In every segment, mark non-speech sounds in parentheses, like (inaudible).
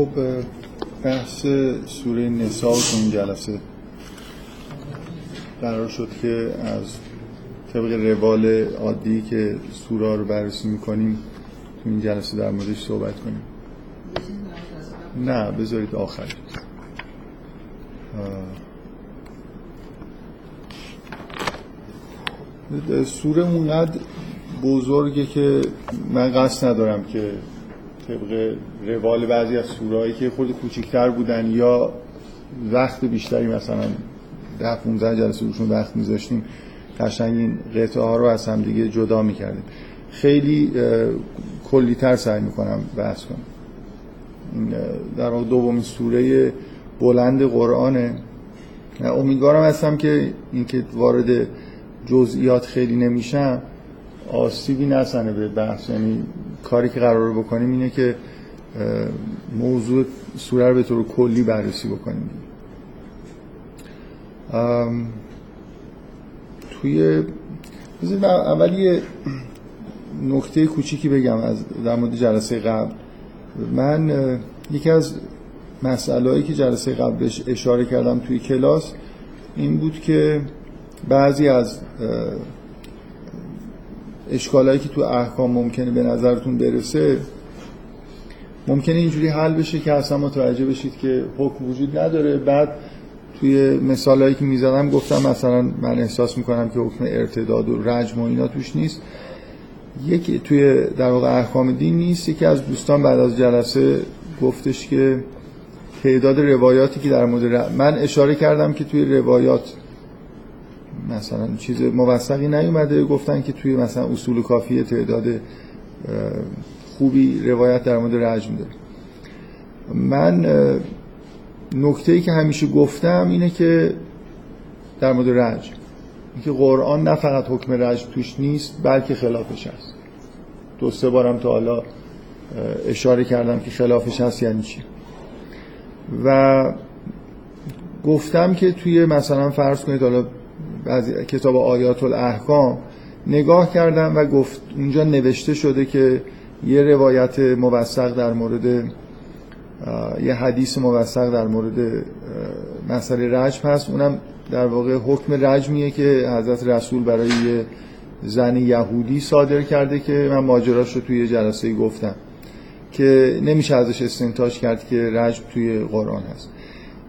خب بحث سوره نسا تو این جلسه قرار شد که از طبق روال عادی که سوره رو بررسی می‌کنیم تو این جلسه در موردش صحبت کنیم. نه بذارید آخر. سوره اونقدر بزرگه که من قصد ندارم که طبق روال بعضی از سورهایی که خود کوچکتر بودن یا وقت بیشتری مثلا ده 15 جلسه روشون وقت میذاشتیم قشنگ این قطعه ها رو از هم دیگه جدا می‌کردیم. خیلی کلیتر سعی می‌کنم بحث کنم. در واقع دومین سوره بلند قرآنه. امیدوارم هستم که اینکه وارد جزئیات خیلی نمیشم آسیبی نزنه به بحث. یعنی کاری که قرار بکنیم اینه که موضوع سوره رو به طور کلی بررسی بکنیم. توی اول یه نکته کوچیکی بگم از در مورد جلسه قبل. من یکی از مسئله که جلسه قبلش اشاره کردم توی کلاس این بود که بعضی از اشکالایی که تو احکام ممکنه به نظرتون برسه ممکنه اینجوری حل بشه که اصلا متوجه بشید که حکم وجود نداره. بعد توی مثالهایی که می‌زدم گفتم مثلا من احساس می‌کنم که حکم ارتداد و رجم و اینا توش نیست. یکی توی در واقع احکام دین نیست. یکی از دوستان بعد از جلسه گفتش که تعداد روایاتی که در مورد من اشاره کردم که توی روایات مثلا چیز موثقی نیومده. گفتن که توی مثلا اصول کافی تعداد خوبی روایت در مورد رجم داره. من نکته ای که همیشه گفتم اینه که در مورد رجم. اینکه قرآن نه فقط حکم رجم توش نیست بلکه خلافش هست. دو سه بارم تا حالا اشاره کردم که خلافش هست یعنی چی. و گفتم که توی مثلا فرض کنید حالا بعضی کتاب آیات الاحکام نگاه کردم و گفت اونجا نوشته شده که یه روایت موثق در مورد یه حدیث موثق در مورد مسئله رجم هست. اونم در واقع حکم رجمیه که حضرت رسول برای یه زن یهودی صادر کرده که من ماجراش رو توی جلسه گفتم که نمیشه ازش استنتاج کرد که رجم توی قرآن هست.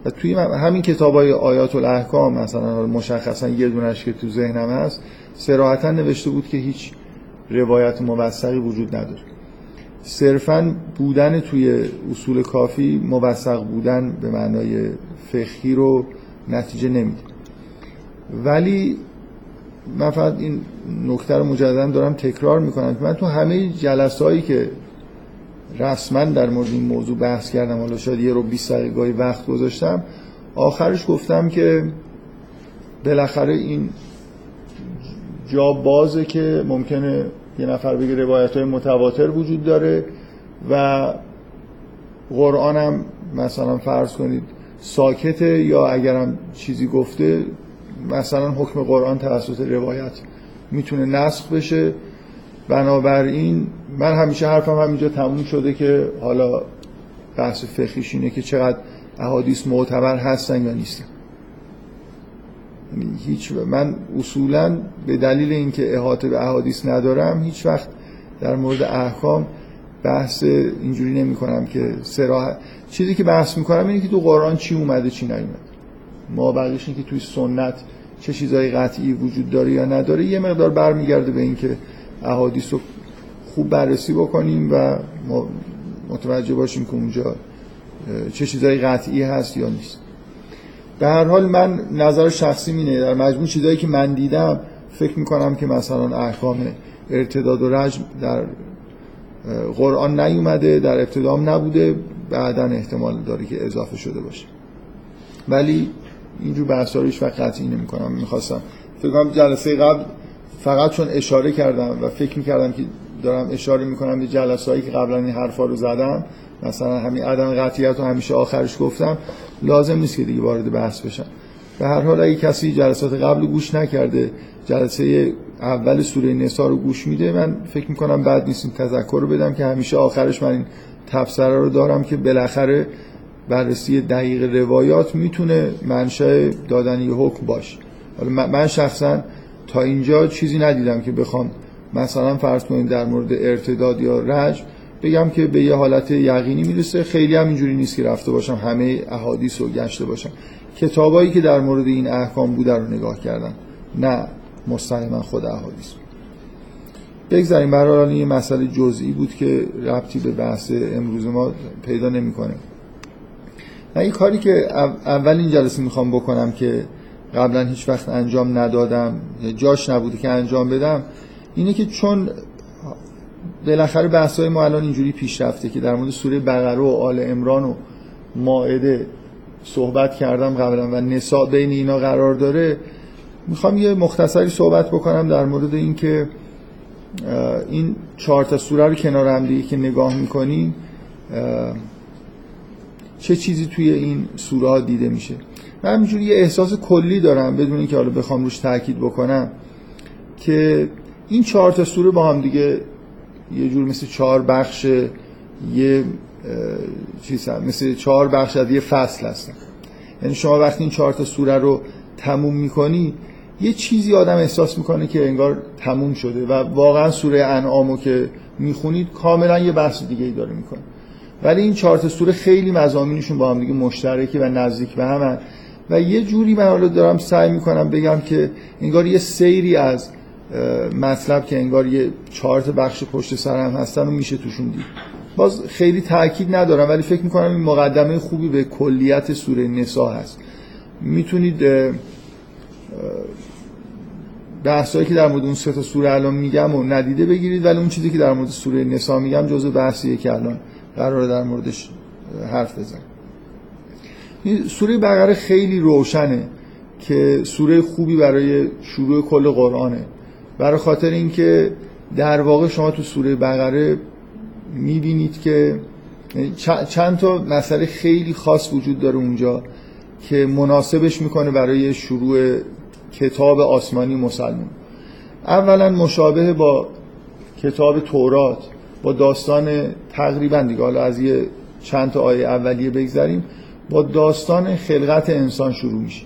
و توی همین کتاب های آیات الاحکام مثلا مشخصا یه دونش که تو ذهنم هست سراحتا نوشته بود که هیچ روایت موثقی وجود نداره. صرفا بودن توی اصول کافی موثق بودن به معنای فقهی رو نتیجه نمیده. ولی من فقط این نکته رو مجددا دارم تکرار می‌کنم من تو همه جلسه که رسما در مورد این موضوع بحث کردم. حالا شاید یه رو 20 دقیقه وقت گذاشتم. آخرش گفتم که بالاخره این جا بازه که ممکنه یه نفر بگه روایت های متواتر وجود داره و قرآن هم مثلا فرض کنید ساکته یا اگرم چیزی گفته مثلا حکم قرآن توسط روایت می‌تونه نسخ بشه. بنابراین من همیشه حرفم همینجا تموم شده که حالا بحث فقهیش اینه که چقدر احادیث معتبر هستن یا نیستن. یعنی هیچ من اصولا به دلیل اینکه احاطه به احادیث ندارم هیچ وقت در مورد احکام بحث اینجوری نمی کنم که سراح چیزی که بحث می‌کنم اینه که تو قرآن چی اومده چی نیومده. ما بقیش که توی سنت چه چیزای قطعی وجود داره یا نداره یه مقدار برمیگرده به اینکه احادیث رو خوب بررسی بکنیم و متوجه باشیم که اونجا چه چیزای قطعی هست یا نیست. به هر حال من نظر شخصی مینه در مجموع چیزایی که من دیدم فکر می‌کنم که مثلا احکام ارتداد و رجم در قرآن نیومده در ابتدام نبوده بعدا احتمال داره که اضافه شده باشه. ولی اینجور بحثا رو هیچ وقت قطعی نمی کنم می‌خواستم. فکر کنم جلسه قبل فقط چون اشاره کردم و فکر می‌کردم که دارم اشاره می‌کنم به جلسه که قبلا این حرفا رو زدم مثلا همین عدم قطعیت رو همیشه آخرش گفتم لازم نیست که دیگه وارد بحث بشم. به هر حال اگه کسی جلسات قبل گوش نکرده جلسه اول سوره نسا رو گوش میده من فکر می‌کنم بعد نیستیم تذکر رو بدم که همیشه آخرش من این تفسره رو دارم که بالاخره بررسی دقیق روایات می‌تونه منشأ دادن یه حکم باشه. حالا من شخصا تا اینجا چیزی ندیدم که بخوام مثلا فرض کنیم در مورد ارتداد یا رج بگم که به یه حالت یقینی می‌رسه. خیلی هم اینجوری نیست که رفته باشم همه احادیث رو گشته باشم. کتابایی که در مورد این احکام بوده رو نگاه کردم. نه مستقیما خود احادیث بگذاریم برای یه مسئله جزئی بود که ربطی به بحث امروز ما پیدا نمی‌کنه. من این کاری که اول این جلسه می‌خوام بکنم که قبلا هیچ وقت انجام ندادم جاش نبوده که انجام بدم. اینه که چون بالاخره بحث های ما الان اینجوری پیش رفته که در مورد سوره بقره و آل امران و ماعده صحبت کردم قبلا و نساء بین اینا قرار داره می‌خوام یه مختصری صحبت بکنم در مورد اینکه این چهار تا سوره رو کنار هم دیگه که نگاه می‌کنیم چه چیزی توی این سوره ها دیده میشه. من همینجوری یه احساس کلی دارم بدون اینکه حالا بخوام روش تاکید بکنم که این چهار تا سوره با هم دیگه یه جور مثل چهار بخش یه چیز مثل چهار بخش از یه فصل هستن. یعنی شما وقتی این چهار تا سوره رو تموم می‌کنی یه چیزی آدم احساس می‌کنه که انگار تموم شده و واقعا سوره انعامو که می‌خونید کاملا یه بحث دیگه ای داره می‌کنه. ولی این چهار تا سوره خیلی مزامینشون با هم دیگه مشترکه و نزدیک به همن و یه جوری من حالا دارم سعی می‌کنم بگم که انگار یه سیری از مطلب که انگار یه چهار بخش پشت سر هم هستن و میشه توشون دید. باز خیلی تاکید ندارم ولی فکر می‌کنم این مقدمه خوبی به کلیت سوره نسا هست. می‌تونید بحثایی که در مورد اون سه تا سوره الان میگم و ندیده بگیرید ولی اون چیزی که در مورد سوره نسا میگم جزء بحثیه که الان قرار در موردش حرف بزنم سوره بقره خیلی روشنه که سوره خوبی برای شروع کل قرآنه. برای خاطر اینکه در واقع شما تو سوره بقره می‌بینید که چند تا مسئله خیلی خاص وجود داره اونجا که مناسبش می‌کنه برای شروع کتاب آسمانی مسلمان اولا مشابه با کتاب تورات با داستان تقریبا دیگه حالا از یه چند تا آیه اولیه بگذریم. با داستان خلقت انسان شروع میشه.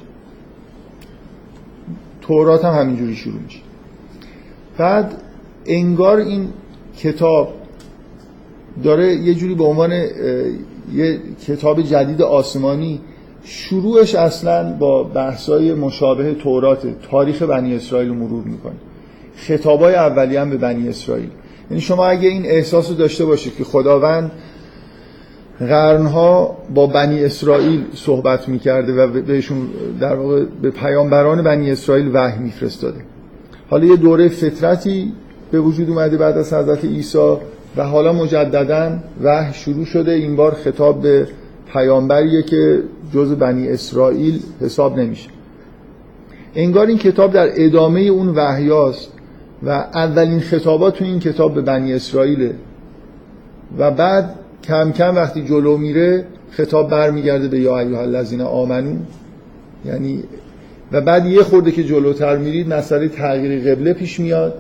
تورات هم همینجوری شروع میشه. بعد انگار این کتاب داره یه جوری به عنوان یه کتاب جدید آسمانی شروعش اصلا با بحثای مشابه تورات تاریخ بنی اسرائیل رو مرور می‌کنه. خطابای اولی هم به بنی اسرائیل. یعنی شما اگه این احساس رو داشته باشید که خداوند قرنها با بنی اسرائیل صحبت می‌کرده و بهشون در واقع به پیامبران بنی اسرائیل وحی میفرستاده. حالا یه دوره فطرتی به وجود اومده بعد از حضرت عیسی و حالا مجددا وحی شروع شده. این بار خطاب به پیامبریه که جز بنی اسرائیل حساب نمیشه. انگار این کتاب در ادامه اون وحیاست و اولین خطابات تو این کتاب به بنی اسرائیله و بعد کم کم وقتی جلو میره خطاب برمیگرده به یا ایها الذین آمنو. یعنی و بعد یه خورده که جلوتر میرید مسئله تغییر قبله پیش میاد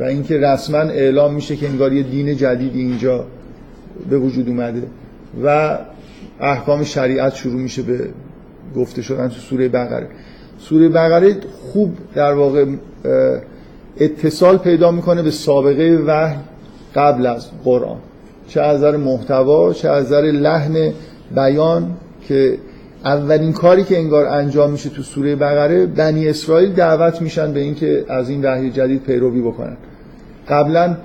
و اینکه رسما اعلام میشه که انگار یه دین جدیدی اینجا به وجود اومده و احکام شریعت شروع میشه به گفته شدن تو سوره بقره. سوره بقره خوب در واقع اتصال پیدا می‌کنه به سابقه وحی قبل از قرآن. چه از نظر محتوا چه از نظر لحن بیان که اولین کاری که انگار انجام میشه تو سوره بقره بنی اسرائیل دعوت میشن به اینکه از این وحی جدید پیروی بکنن. قبلا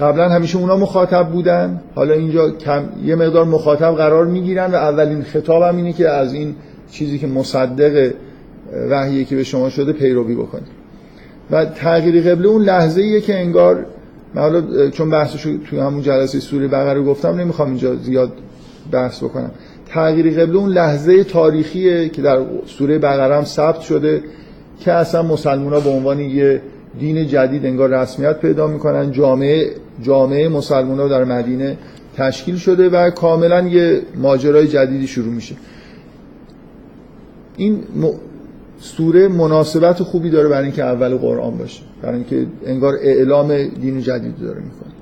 قبلا همیشه اونا مخاطب بودن. حالا اینجا کم یه مقدار مخاطب قرار می‌گیرن و اولین خطاب هم اینه که از این چیزی که مصدق وحیی که به شما شده پیروی بکنید. و تغییر قبله اون لحظه ایه که انگار من حالا چون بحثش توی همون جلسه سوره بقره گفتم نمی‌خوام اینجا زیاد بحث بکنم. تغییر قبله اون لحظه تاریخیه که در سوره بقره هم ثبت شده که اصلا مسلمان ها به عنوان یه دین جدید انگار رسمیت پیدا می‌کنن. جامعه جامعه مسلمان ها در مدینه تشکیل شده و کاملا یه ماجرای جدیدی شروع میشه. این سوره مناسبت خوبی داره برای اینکه اول قرآن باشه. برای اینکه انگار اعلام دین جدید داره می‌کنه.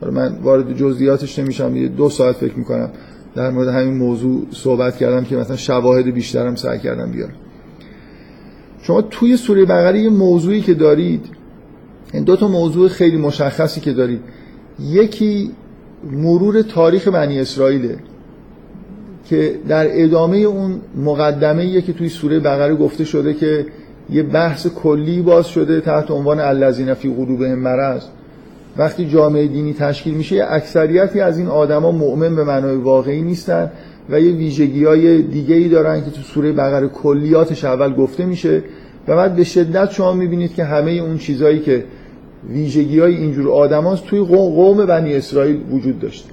حالا من وارد جزئیاتش نمیشم یه دو ساعت فکر می‌کنم. در مورد همین موضوع صحبت کردم که مثلا شواهد بیشترم سعی کردم بیارم. شما توی سوره بقره یه موضوعی که دارید این دو تا موضوع خیلی مشخصی که دارید یکی مرور تاریخ بنی اسرائیله. که در ادامه اون مقدمه که توی سوره بقره گفته شده که یه بحث کلی باز شده تحت عنوان الذین فی قلوبهم مرض. وقتی جامعه دینی تشکیل میشه اکثریتی از این آدما مؤمن به معنای واقعی نیستن و یه ویژگی های دیگه ای دارن که تو سوره بقره کلیاتش اول گفته میشه. و بعد به شدت شما می‌بینید که همه اون چیزهایی که ویژگی های اینجور آدم توی قوم بنی اسرائیل وجود داشته.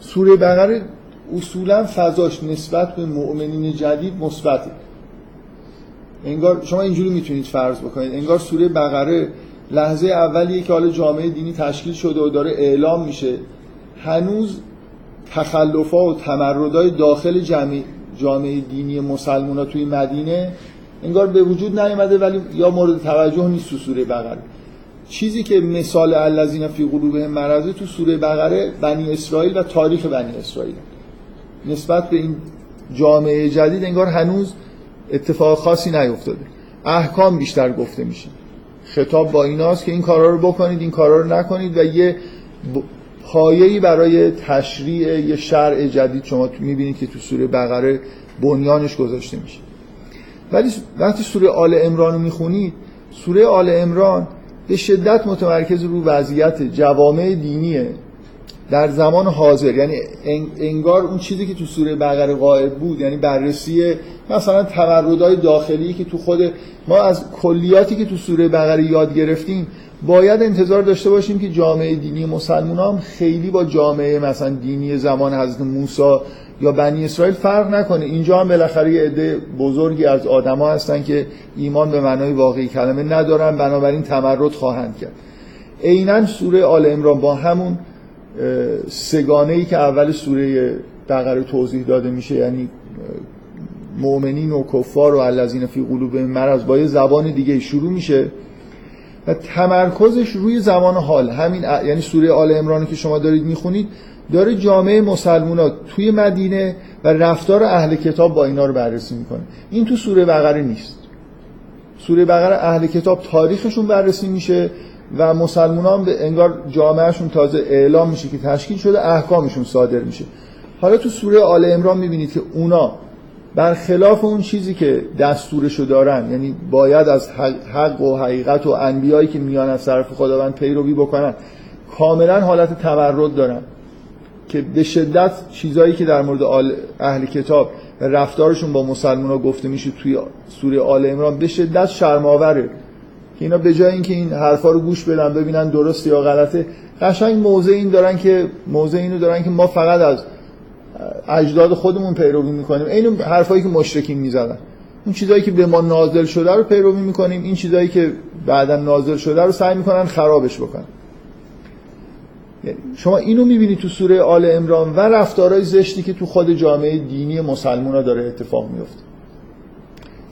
سوره بقره اصولا فضاش نسبت به مؤمنین جدید مثبته. انگار شما اینجوری می‌تونید فرض بکنید. انگار سوره بقره لحظه اولیه که حالا جامعه دینی تشکیل شده و داره اعلام میشه هنوز تخلفا و تمردای داخل جامعه, جامعه دینی مسلمان توی مدینه انگار به وجود نیامده ولی یا مورد توجه نیست تو سوره بقره. چیزی که مثال الذین فی قلوبهم مرض تو سوره بقره بنی اسرائیل و تاریخ بنی اسرائیل. نسبت به این جامعه جدید انگار هنوز اتفاق خاصی نیفتاده. احکام بیشتر گفته میشه. خطاب با ایناست که این کارا رو بکنید این کارا رو نکنید و یه پایه‌ای برای تشریع یه شرع جدید شما می‌بینید که تو سوره بقره بنیانش گذاشته میشه. ولی وقتی سوره آل امران رو می‌خونید سوره آل امران به شدت متمرکز رو وضعیت جوامع دینیه. در زمان حاضر یعنی انگار اون چیزی که تو سوره بقره قائب بود یعنی بررسی مثلا تمردهای داخلی که تو خود ما از کلیاتی که تو سوره بقره یاد گرفتیم باید انتظار داشته باشیم که جامعه دینی مسلمان هم خیلی با جامعه مثلا دینی زمان حضرت موسی یا بنی اسرائیل فرق نکنه. اینجا هم بالاخره یه عده بزرگی از آدما هستن که ایمان به معنای واقعی کلمه ندارن بنابراین تمرد خواهند کرد. عینا سوره آل عمران با همون سگانه ای که اول سوره بقره توضیح داده میشه یعنی مؤمنین و کفار و الذین فی قلوب مرض با یه زبان دیگه شروع میشه و تمرکزش روی زمان حال. همین یعنی سوره آل عمران که شما دارید می‌خونید داره جامعه مسلمونا توی مدینه و رفتار اهل کتاب با اینا رو بررسی می‌کنه. این تو سوره بقره نیست. سوره بقره اهل کتاب تاریخشون بررسی میشه. و مسلمان به انگار جامعهشون تازه اعلام میشه که تشکیل شده احکامشون صادر میشه. حالا تو سوره آل امران می‌بینید که اونا برخلاف اون چیزی که دستورشو دارن یعنی باید از حق و حقیقت و انبیایی که میان از طرف خداوند پیروی بکنن کاملا حالت تورد دارن که به شدت چیزایی که در مورد اهل کتاب رفتارشون با مسلمان ها گفته میشه توی سوره آل امران به شدت شرماوره که اینا به جای اینکه این حرفا رو گوش بدن ببینن درست یا غلطه قشنگ موضع این دارن که موضع اینو دارن که ما فقط از اجداد خودمون پیروی می‌کنیم. این حرفایی که مشرکین می‌زدن. اون چیزایی که به ما نازل شده رو پیروی می‌کنیم. این چیزایی که بعدا نازل شده رو سعی می‌کنن خرابش بکنن. شما اینو می‌بینید تو سوره آل امران و رفتارهای زشتی که تو خود جامعه دینی مسلمان داره اتفاق میفته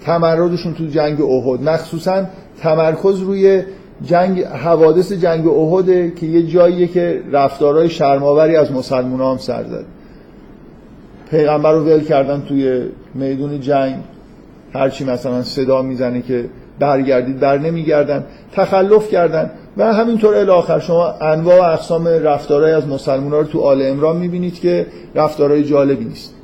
تمردشون تو جنگ احد. مخصوصا تمرکز روی جنگ حوادث جنگ احد که یه جاییه که رفتارهای شرماوری از مسلمان هم سر زد پیغمبر رو ول کردن توی میدون جنگ. هرچی مثلا صدا می‌زنه که برگردید بر نمیگردن. تخلف کردن. و همینطور الاخر شما انواع و اقسام رفتارهای از مسلمان رو تو آل امران می‌بینید که رفتارهای جالبی نیست.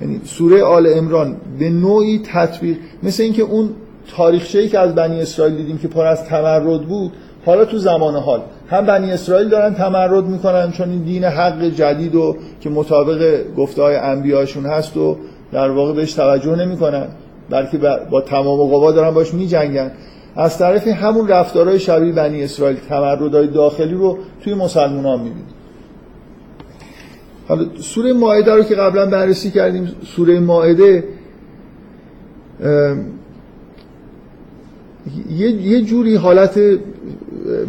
یعنی سوره آل امران به نوعی تطبیق مثل اینکه اون تاریخچه‌ای که از بنی اسرائیل دیدیم که پر از تمرد بود حالا تو زمان حال. هم بنی اسرائیل دارن تمرد می‌کنن چون این دین حق جدید و که مطابق گفته های انبیاشون هست و در واقع بهش توجه نمی‌کنن بلکه با تمام قوا دارن باش میجنگن. از طرف همون رفتارهای شبیه بنی اسرائیل تمردهای داخلی رو توی مسلمان ها می‌بینید حالا سوره ماعده رو که قبلا بررسی کردیم سوره ماعده یه جوری حالت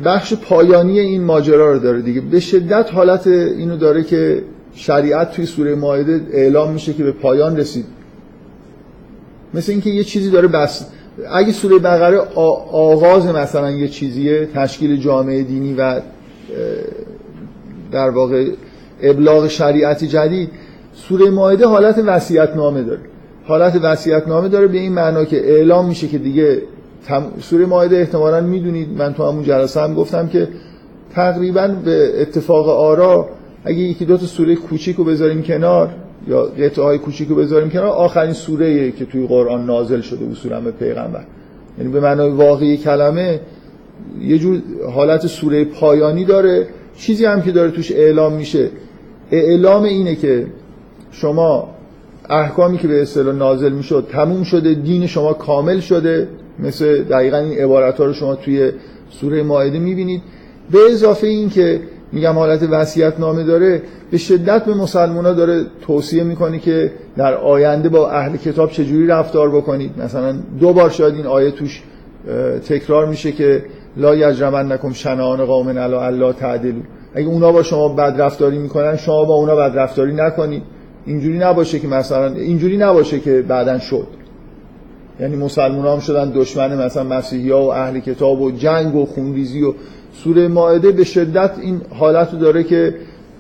بخش پایانی این ماجرا رو داره دیگه. به شدت حالت اینو داره که شریعت توی سوره ماعده اعلام میشه که به پایان رسید. مثل اینکه یه چیزی داره بس اگه سوره بقره آغاز مثلا یه چیزیه تشکیل جامعه دینی و در واقع ابلاغ شریعت جدید سوره مائده حالت وصیت نامه داره. حالت وصیت نامه داره به این معنا که اعلام میشه که دیگه سوره مائده احتمالا می‌دونید. من تو همون جلسه هم گفتم که تقریبا به اتفاق آرا اگه یکی دو تا سوره کوچیک بذاریم کنار یا قطعه های کوچیک بذاریم کنار آخرین سوره که توی قرآن نازل شده اصولا به پیغمبر. یعنی به معنای واقعی کلمه یه جور حالت سوره پایانی داره. چیزی هم که داره توش اعلام میشه اعلام اینه که شما احکامی که به اصطلاح نازل می‌شد تموم شده دین شما کامل شده. مثل دقیقا این عبارت رو شما توی سوره ماعده می‌بینید. به اضافه این که میگم حالت وصیت نامه داره به شدت به مسلمان ها داره توصیه می‌کنه که در آینده با اهل کتاب چجوری رفتار بکنید. مثلا دو بار شاید این آیه توش تکرار میشه که لا یجرمن نکم شنان قوم علا الله تعدلو اگه اونا با شما بد رفتاری می‌کنن شما با اونا بد رفتاری نکنید اینجوری نباشه که مثلا اینجوری نباشه که بعدا شد. یعنی مسلمان هم شدن دشمن مثلا مسیحی ها و اهل کتاب و جنگ و خونریزی و سوره ماعده به شدت این حالت رو داره که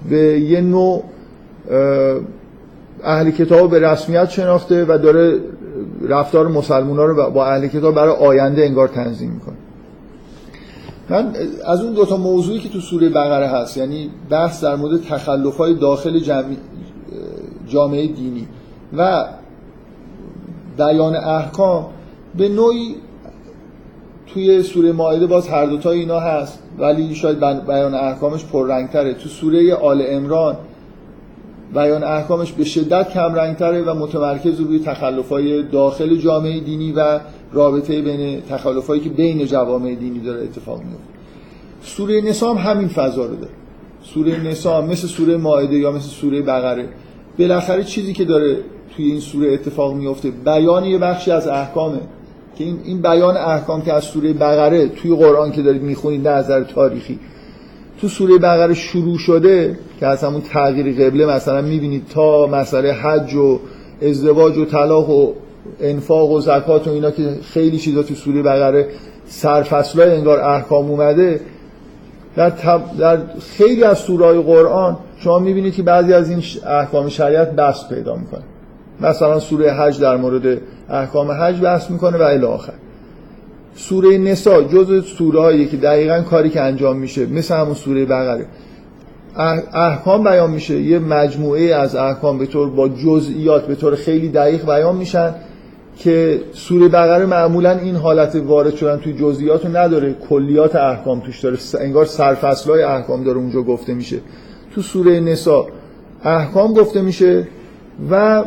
به یه نوع اهل کتاب به رسمیت شناخته و داره رفتار مسلمان ها رو با اهل کتاب برای آینده انگار تنظیم می‌کنه. من از اون دوتا موضوعی که تو سوره بقره هست یعنی بحث در مورد تخلف های داخل جامعه دینی و بیان احکام به نوعی توی سوره ماعده باز هر دوتا اینا هست ولی شاید بیان احکامش پررنگتره. تو سوره آل امران بیان احکامش به شدت کم رنگتره و متمرکز روی تخلفای داخل جامعه دینی و رابطه بین تخلفایی که بین جوامع دینی داره اتفاق میفته سوره نسا هم همین فضا رو داره. سوره نسا مثل سوره ماعده یا مثل سوره بقره. بالاخره چیزی که داره توی این سوره اتفاق میفته بیان یه بخشی از احکامه. که این, این بیان احکام که از سوره بقره توی قرآن که دارید می‌خونید نظر تاریخی. تو سوره بقره شروع شده که از همون تغییر قبله مثلا می‌بینید تا مسئله حج و ازدواج و طلاق و انفاق و زکات و اینا که خیلی چیزا تو سوره بقره سرفصلای انگار احکام اومده در, در خیلی از سورای قرآن شما می‌بینید که بعضی از این احکام شریعت بحث پیدا می‌کنه. مثلا سوره حج در مورد احکام حج بحث می‌کنه و الی سوره نسا جز سوره هایی که دقیقا کاری که انجام میشه مثل همون سوره بقره. احکام بیان میشه یه مجموعه از احکام به طور با جزئیات به طور خیلی دقیق بیان میشن. که سوره بقره معمولا این حالت وارد شدن توی جزئیات رو نداره. کلیات احکام توش داره. انگار سرفصلای احکام داره اونجا گفته میشه. تو سوره نسا احکام گفته میشه و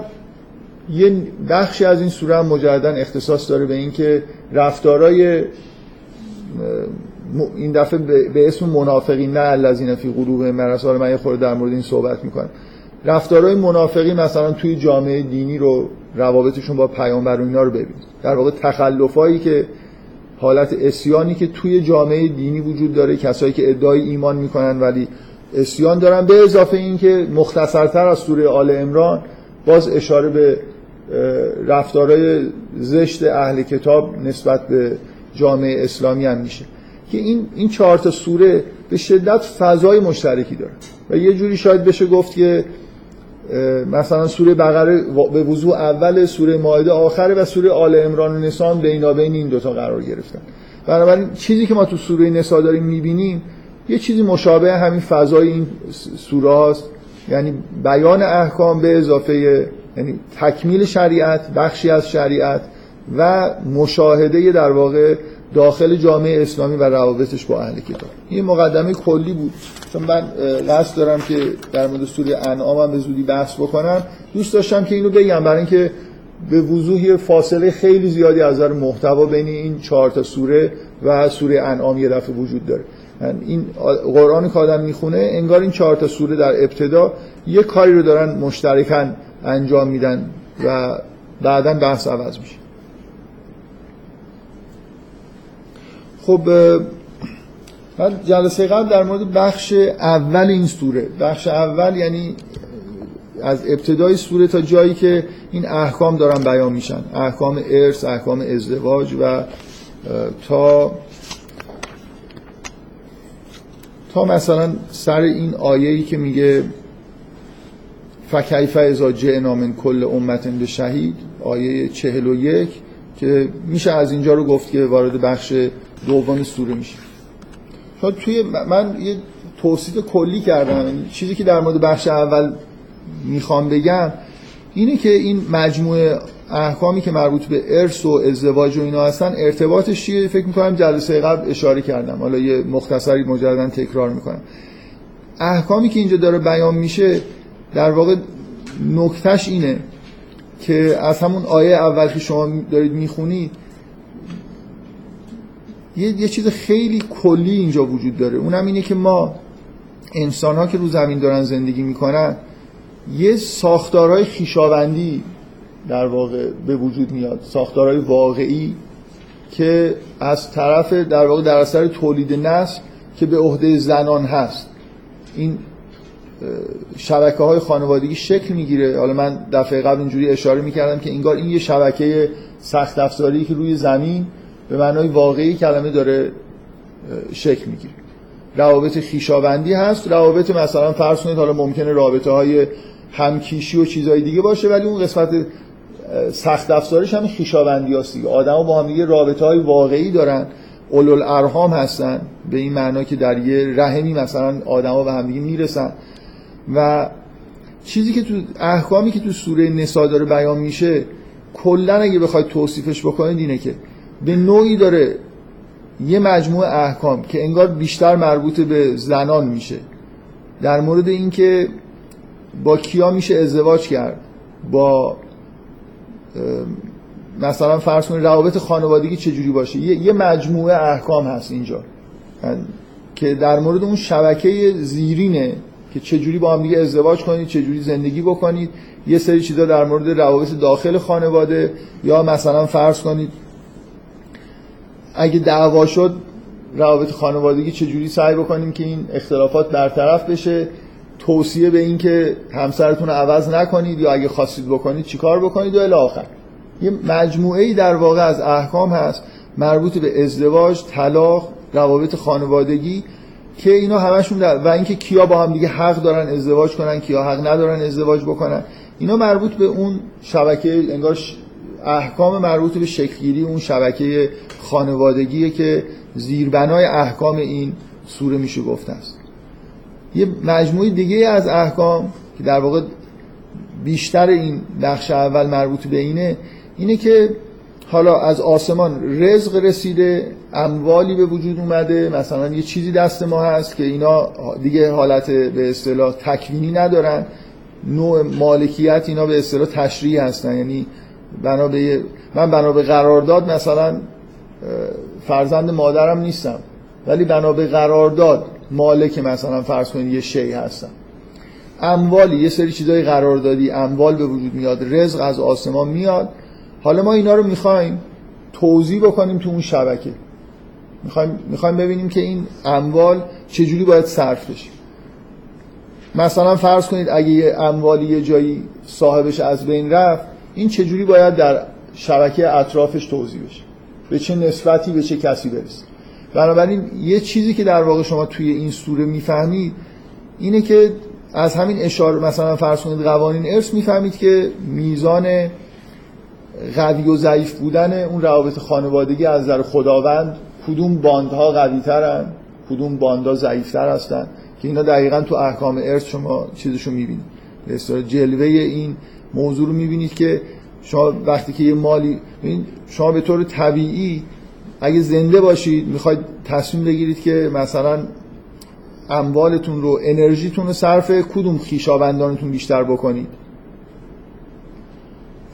یه بخشی از این سوره هم مجددا اختصاص داره به اینکه رفتارای این دفعه به اسم منافقین نه الذین فی قلوب مرض. من یه خورده در مورد این صحبت می‌کنم. رفتارهای منافقی مثلا توی جامعه دینی رو روابطشون با پیامبر و اینا رو ببینید در واقع تخلفایی که حالت اسیانی که توی جامعه دینی وجود داره کسایی که ادعای ایمان می‌کنن ولی اسیان دارن. به اضافه اینکه مختصرتر از سوره آل امران باز اشاره به رفتارهای زشت اهل کتاب نسبت به جامعه اسلامی هم میشه. که این این چهار تا سوره به شدت فضای مشترکی داره. و یه جوری شاید بشه گفت که مثلا سوره بقره به وضوع اول سوره مائده آخره و سوره آل عمران و نسان بینابین این دوتا قرار گرفتن. بنابراین چیزی که ما تو سوره نسا داریم می‌بینیم یه چیزی مشابه همین فضای این سوره هاست. یعنی بیان احکام به اضافه یعنی تکمیل شریعت بخشی از شریعت و مشاهده در واقع داخل جامعه اسلامی و روابطش با اهل کتاب. این مقدمه کلی بود. چون من قصد دارم که در مورد سوره انعام هم به زودی بحث بکنم. دوست داشتم که اینو بگم برای اینکه به وضوحی فاصله خیلی زیادی از نظر محتوا بین این چهار تا سوره و سوره انعام یه دفعه وجود داره. این قرآن که آدم می‌خونه انگار این چهار تا سوره در ابتدا یه کاری رو دارن مشترکاً انجام میدن و بعدا بحث عوض میشه. خب من جلسه قبل در مورد بخش اول این سوره. بخش اول یعنی از ابتدای سوره تا جایی که این احکام دارن بیان میشن. احکام ارث احکام ازدواج و تا تا مثلا سر این آیه‌ای که میگه فکیف ازا جئنا من کل امت به شهید آیه چهل و یک که میشه از اینجا رو گفت که وارد بخش دوم سوره میشه. توی من یه توصیف کلی کردم. چیزی که در مورد بخش اول می‌خوام بگم اینه که این مجموعه احکامی که مربوط به ارث و ازدواج و اینا هستن ارتباطش چیه؟ فکر می‌کنم جلسه قبل اشاره کردم. حالا یه مختصری مجددا تکرار می‌کنم. احکامی که اینجا داره بیان میشه در واقع نکتهش اینه که از همون آیه اول که شما دارید می‌خونید یه،, یه چیز خیلی کلی اینجا وجود داره. اونم اینه که ما انسان ها که رو زمین دارن زندگی می‌کنن یه ساختارهای خیشاوندی در واقع به وجود میاد ساختارهای واقعی که از طرف در واقع در اثر تولید نسل که به عهده زنان هست. این شبکه های خانوادگی شکل می‌گیره. حالا من دفعه قبل اینجوری اشاره می‌کردم که انگار این یه شبکه سخت افزاری که روی زمین به معنای واقعی کلمه داره شکل می‌گیره. روابط خیشاوندی هست. روابط مثلا فرض کنید حالا ممکنه رابطه های همکیشی و چیزهای دیگه باشه ولی اون قسمت سخت افزارش هم خیشاوندی هست دیگه. آدم با هم دیگه رابطه های واقعی دارن. اولول ارهام هستن. به این معنا که در یه رحمی مثلا آدما به هم دیگه می‌رسن. و چیزی که تو احکامی که تو سوره نسا داره بیان میشه کلا اگه بخواید توصیفش بکنید اینه که به نوعی داره یه مجموعه احکام که انگار بیشتر مربوط به زنان میشه. در مورد اینکه با کیا میشه ازدواج کرد با مثلا فرض کنید روابط خانوادگی چجوری باشه. یه مجموعه احکام هست اینجا. که در مورد اون شبکه زیرینه که چجوری با هم دیگه ازدواج کنید چجوری زندگی بکنید. یه سری چیزا در مورد روابط داخل خانواده یا مثلا فرض کنید اگه دعوا شد روابط خانوادگی چجوری سعی بکنیم که این اختلافات برطرف بشه؟ توصیه به این که همسرتون رو عوض نکنید یا اگه خواستید بکنید چیکار بکنید؟ و الی آخر. یه مجموعه ای در واقع از احکام هست مربوط به ازدواج، طلاق، روابط خانوادگی که اینا همشون در و اینکه کیا با هم دیگه حق دارن ازدواج کنن کیا حق ندارن ازدواج بکنن. اینا مربوط به اون شبکه انگار احکام مربوط به شکلگیری اون شبکه خانوادگیه که زیربنای احکام این سوره میشه گفته است. یه مجموعه دیگه از احکام که در واقع بیشتر این بخش اول مربوط به اینه اینه که حالا از آسمان رزق رسیده اموالی به وجود اومده مثلا یه چیزی دست ما هست که اینا دیگه حالت به اصطلاح تکوینی ندارن نوع مالکیت اینا به اصطلاح تشریع هستن. یعنی بنا به من بنا به قرارداد مثلا فرزند مادرم نیستم. ولی بنا به قرارداد مالک مثلا فرض کنید یه شی هستم اموالی یه سری چیزای قراردادی اموال به وجود میاد. رزق از آسمان میاد. حالا ما اینا رو می‌خوایم توضیح بکنیم تو اون شبکه. می‌خوایم می‌خوایم ببینیم که این اموال چجوری باید صرف بشه. مثلا فرض کنید اگه یه اموالی یه جایی صاحبش از بین رفت این چجوری باید در شبکه اطرافش توضیح بشه؟ به چه نسبتی به چه کسی برسه. بنابراین یه چیزی که در واقع شما توی این سوره می‌فهمید اینه که از همین اشاره مثلا فرض کنید قوانین ارث می‌فهمید که میزان قوی و ضعیف بودن اون روابط خانوادگی از نظر خداوند کدوم باندها قوی ترن کدوم باندها ضعیفتر هستن که اینا دقیقا تو احکام ارث شما چیزشو می‌بینید. به جلوه این موضوع رو می‌بینید که شما وقتی که یه مالی شما به طور طبیعی اگه زنده باشید می‌خواید تصمیم بگیرید که مثلا اموالتون رو انرژیتون رو صرف کدوم خیشاوندانتون بیشتر بکنید؟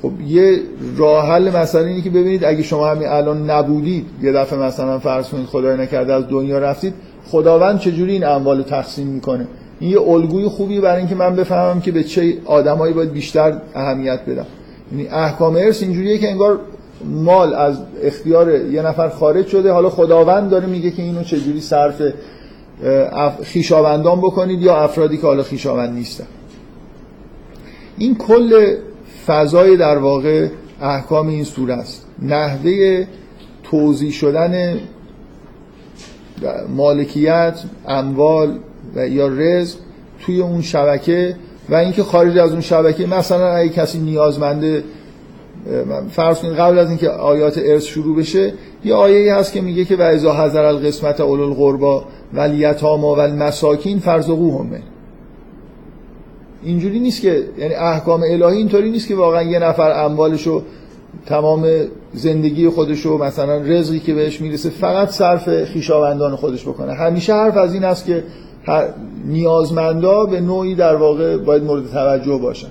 خب یه راه حل مثلا اینه که ببینید اگه شما همین الان نبودید یه دفعه مثلا فرض کنید خدای نکرده از دنیا رفتید خداوند چجوری این اموال تقسیم می‌کنه؟ این یه الگوی خوبی برای اینکه من بفهمم که به چه آدمایی باید بیشتر اهمیت بدم. یعنی احکام ارث اینجوریه که انگار مال از اختیار یه نفر خارج شده. حالا خداوند داره میگه که اینو چجوری صرف خیشاوندان بکنید یا افرادی که حالا خیشاوند نیستن. این کل فضای در واقع احکام این سوره است. نحوه توضیح شدن مالکیت اموال و یا رزق توی اون شبکه و اینکه خارج از اون شبکه مثلا اگه کسی نیازمنده فرض کنید قبل از اینکه آیات ارث شروع بشه یه آیه هست که میگه که و اذا حضر القسمت اولو القربا والیتاما و المساکین فرزقوهم اینجوری نیست که یعنی احکام الهی اینطوری نیست که واقعا یه نفر اموالشو تمام زندگی خودشو مثلا رزقی که بهش می‌رسه فقط صرف خیشاوندان خودش بکنه. همیشه حرف از این است که نیازمندا به نوعی در واقع باید مورد توجه باشن.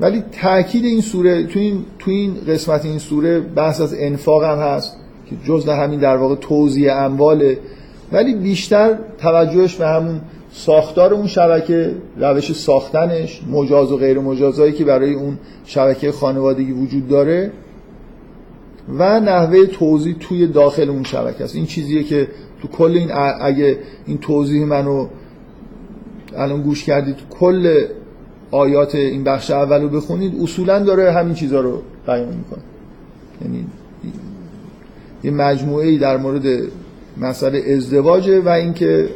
ولی تاکید این سوره تو این تو این قسمت این سوره بحث از انفاق هم هست که جزء همین در واقع توزیع امواله ولی بیشتر توجهش به همون ساختار اون شبکه روش ساختنش مجاز و غیر مجازایی که برای اون شبکه خانوادگی وجود داره و نحوه توضیح توی داخل اون شبکه است. این چیزیه که تو کل این اگه این توضیح منو الان گوش کردید کل آیات این بخش اول رو بخونید اصولا داره همین چیزها رو بیان می‌کنه. یعنی یه مجموعه ای در مورد مسئله ازدواجه و اینکه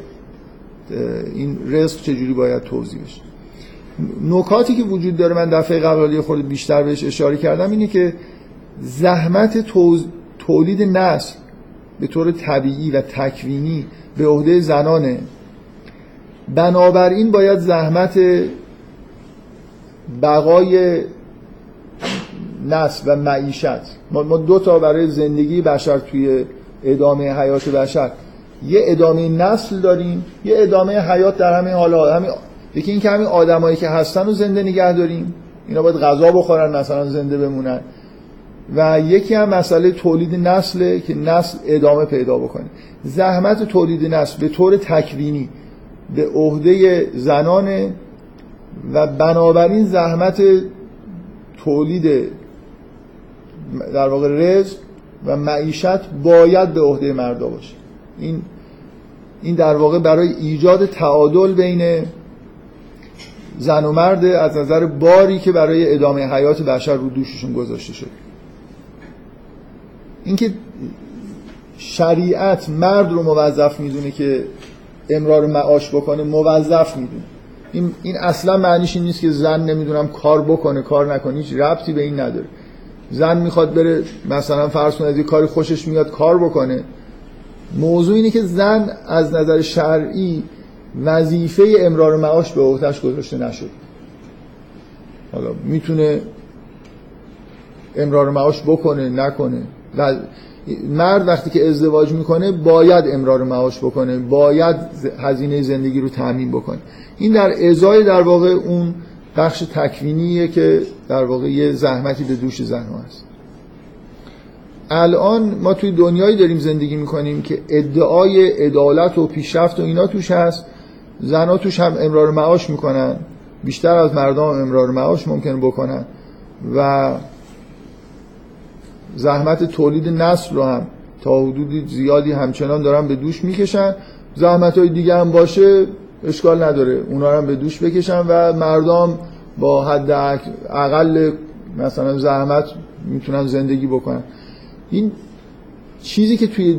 این رزق چجوری باید توضیح بشه. نکاتی که وجود داره من دفعه قبل خود بیشتر بهش اشاره کردم اینه که زحمت تولید نسل به طور طبیعی و تکوینی به عهده زنانه. بنابراین باید زحمت بقای نسل و معیشت. ما دو تا برای زندگی بشر توی ادامه حیات بشر. یه ادامه نسل داریم یه ادامه حیات در همین حالا. همین یکی این که همین آدمایی که هستن رو زنده نگه داریم. اینا باید غذا بخورن مثلا زنده بمونن. و یکی هم مسئله تولید نسله که نسل ادامه پیدا بکنه. زحمت تولید نسل به طور تکوینی به عهده زنانه و بنابراین زحمت تولید در واقع رزق و معیشت باید به عهده مردا باشه. این این در واقع برای ایجاد تعادل بین زن و مرد از نظر باری که برای ادامه حیات بشر رو دوششون گذاشته شده. اینکه شریعت مرد رو موظف می‌دونه که امرار معاش بکنه موظف می‌دونه. این, این اصلا معنیش این نیست که زن نمی‌دونم کار بکنه کار نکنه هیچ ربطی به این نداره. زن می‌خواد بره مثلا فرض از یه کاری خوشش میاد کار بکنه. موضوع اینه که زن از نظر شرعی وظیفه امرار معاش به عهدهش گذاشته نشد حالا می‌تونه امرار معاش بکنه نکنه. و مرد وقتی که ازدواج می‌کنه باید امرار معاش بکنه باید هزینه زندگی رو تامین بکنه. این در ازای در واقع اون بخش تکوینیه که در واقع یه زحمتی به دوش زن هست. الان ما توی دنیایی داریم زندگی می‌کنیم که ادعای عدالت و پیشرفت و اینا توش هست. زنها توش هم امرار معاش می‌کنن. بیشتر از مردم امرار معاش ممکن بکنن. و زحمت تولید نسل رو هم تا حدودی زیادی همچنان دارن به دوش می‌کشن. زحمت های دیگه هم باشه اشکال نداره. اونا هم به دوش بکشن و مردم با حد اقل مثلا زحمت می‌تونن زندگی بکنن. این چیزی که توی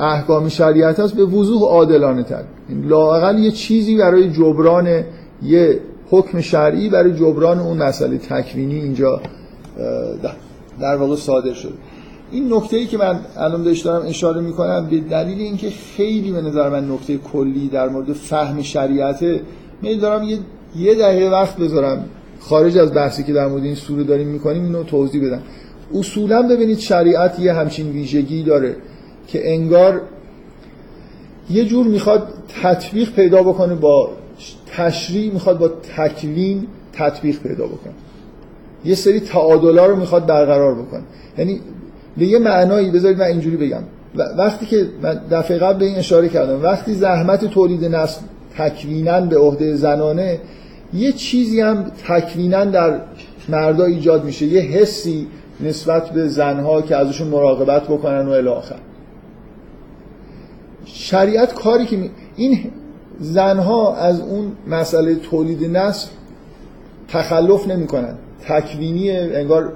احکام شریعت هست به وضوح عادلانه تر. لاقل یه چیزی برای جبران یه حکم شرعی برای جبران اون مسئله تکوینی اینجا در واقع صادر شد. این نکته ای که من الان بهش دارم اشاره می‌کنم به دلیل اینکه خیلی به نظر من نکته کلی در مورد فهم شریعته میل دارم یه یه دقیقه وقت بذارم. خارج از بحثی که در مورد این سوره داریم می‌کنیم اینو توضیح بدم. اصولا ببینید شریعت یه همچین ویژگی داره که انگار یه جور می‌خواد تطبیق پیدا بکنه با تشریع می‌خواد با تکوین تطبیق پیدا بکنه. یه سری تعادلا رو می‌خواد برقرار بکنه. یعنی به یه معنایی بذارید من اینجوری بگم. وقتی که من دفعه قبل به این اشاره کردم وقتی زحمت تولید نسل تکوینا به عهده زنانه یه چیزی هم تکوینا در مردا ایجاد میشه. یه حسی نسبت به زنها که ازشون مراقبت بکنن و الاخر شریعت کاری که این زنها از اون مسئله تولید نسل تخلف نمی‌کنن. تکوینی انگار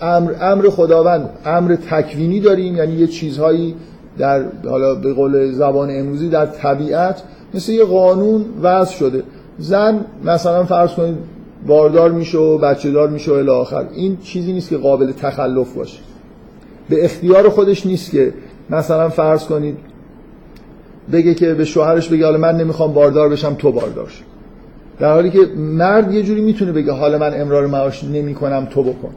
امر, امر خداوند امر تکوینی داریم. یعنی یه چیزهایی در حالا به قول زبان امروزی در طبیعت مثل یه قانون وضع شده. زن مثلا فرض کنید باردار میشه و بچه دار میشه و الی آخر. این چیزی نیست که قابل تخلف باشه. به اختیار خودش نیست که مثلا فرض کنید بگه که به شوهرش بگه حالا من نمی‌خوام باردار بشم تو باردار شو. در حالی که مرد یه جوری می‌تونه بگه حالا من امرار معاش نمی‌کنم تو بکن.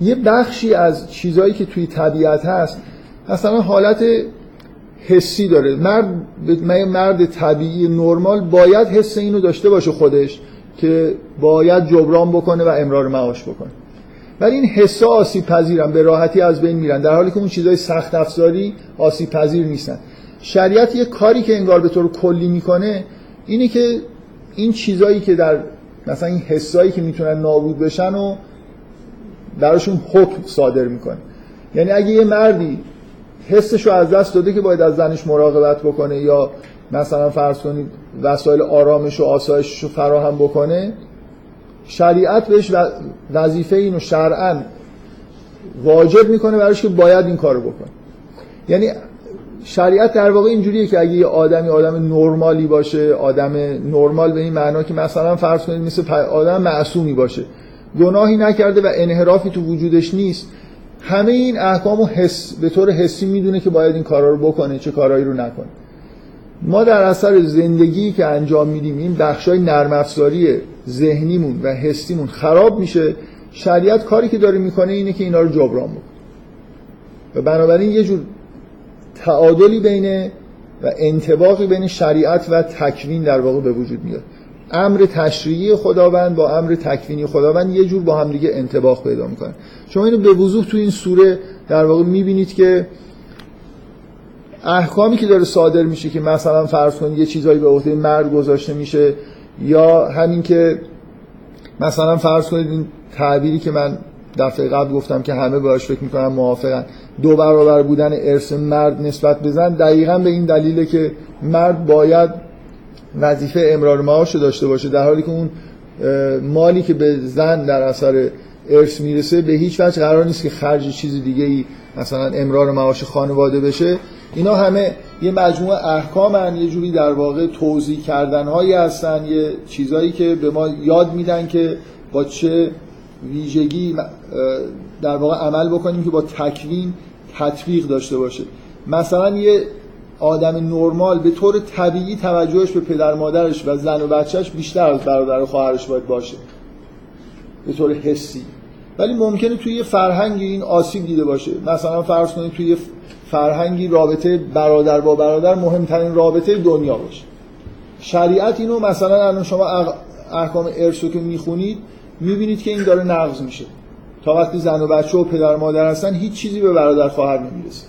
یه بخشی از چیزهایی که توی طبیعت هست مثلا حالت حسی داره. مرد مرد طبیعی نرمال باید حس اینو داشته باشه خودش که باید جبران بکنه و امرار معاش بکنه. ولی این حسا آسیب پذیرن به راحتی از بین میرن. در حالی که اون چیزای سخت افزاری آسیب پذیر نیستن. شریعت یه کاری که انگار به طور کلی می‌کنه اینه که این چیزایی که در مثلا این حسایی که می‌تونن نابود بشن و براشون حکم صادر می‌کنه. یعنی اگه یه مردی حسش رو از دست داده که باید از زنش مراقبت بکنه یا مثلا فرض کنید وسایل آرامش و آسایشش رو فراهم بکنه شریعت بهش وظیفه اینو شرعا واجب می‌کنه براش که باید این کارو بکنه. یعنی شریعت در واقع اینجوریه که اگه یه آدمی آدم نرمالی باشه آدم نرمال به این معنا که مثلا فرض کنید مثل آدم معصومی باشه گناهی نکرده و انحرافی تو وجودش نیست همه این احکام و حس به طور حسی می‌دونه که باید این کارا رو بکنه چه کارهایی رو نکنه. ما در اثر زندگی که انجام میدیم این بخشای نرم افزاری ذهنیمون و حسیمون خراب میشه. شریعت کاری که داره می‌کنه اینه که اینا رو جبران بکنه. و بنابراین یه جور تعادلی بین و انتباقی بین شریعت و تکوین در واقع به وجود میاد. امر تشریعی خداوند با امر تکوینی خداوند یه جور با هم دیگه انتباق پیدا می‌کنه شما اینو به وضوح تو این سوره در واقع می‌بینید که احکامی که داره صادر میشه که مثلا فرض کنید یه چیزایی به عهده مرد گذاشته میشه یا همین که مثلا فرض کنید این تعبیری که من دفعه قبل گفتم که همه باش فکر می‌کنن موافقن. دو برابر بودن ارث مرد نسبت به زن دقیقا به این دلیله که مرد باید وظیفه امرار معاش داشته باشه در حالی که اون مالی که به زن در اثر ارث می‌رسه به هیچ وجه قرار نیست که خرج چیز دیگه ای مثلا امرار معاش خانواده بشه اینا همه یه مجموعه احکام هن. یه جوری در واقع توضیح کردن هایی هستن یه چیزایی که به ما یاد میدن که با چه ویژگی در واقع عمل بکنیم که با تکوین تطبیق داشته باشه. مثلا یه آدم نرمال به طور طبیعی توجهش به پدر مادرش و زن و بچهش بیشتر از برادر و خواهرش باید باشه. به طور حسی. ولی ممکنه توی یه فرهنگی این آسیب دیده باشه. مثلا فرض کنید توی فرهنگی رابطه برادر با برادر مهمترین رابطه دنیا باشه. شریعت اینو مثلا الان شما احکام ارثو که می‌خونید می‌بینید که این داره نقض میشه. تا وقتی زن و بچه و پدر مادر هستن هیچ چیزی به برادر خواهر نمی‌رسه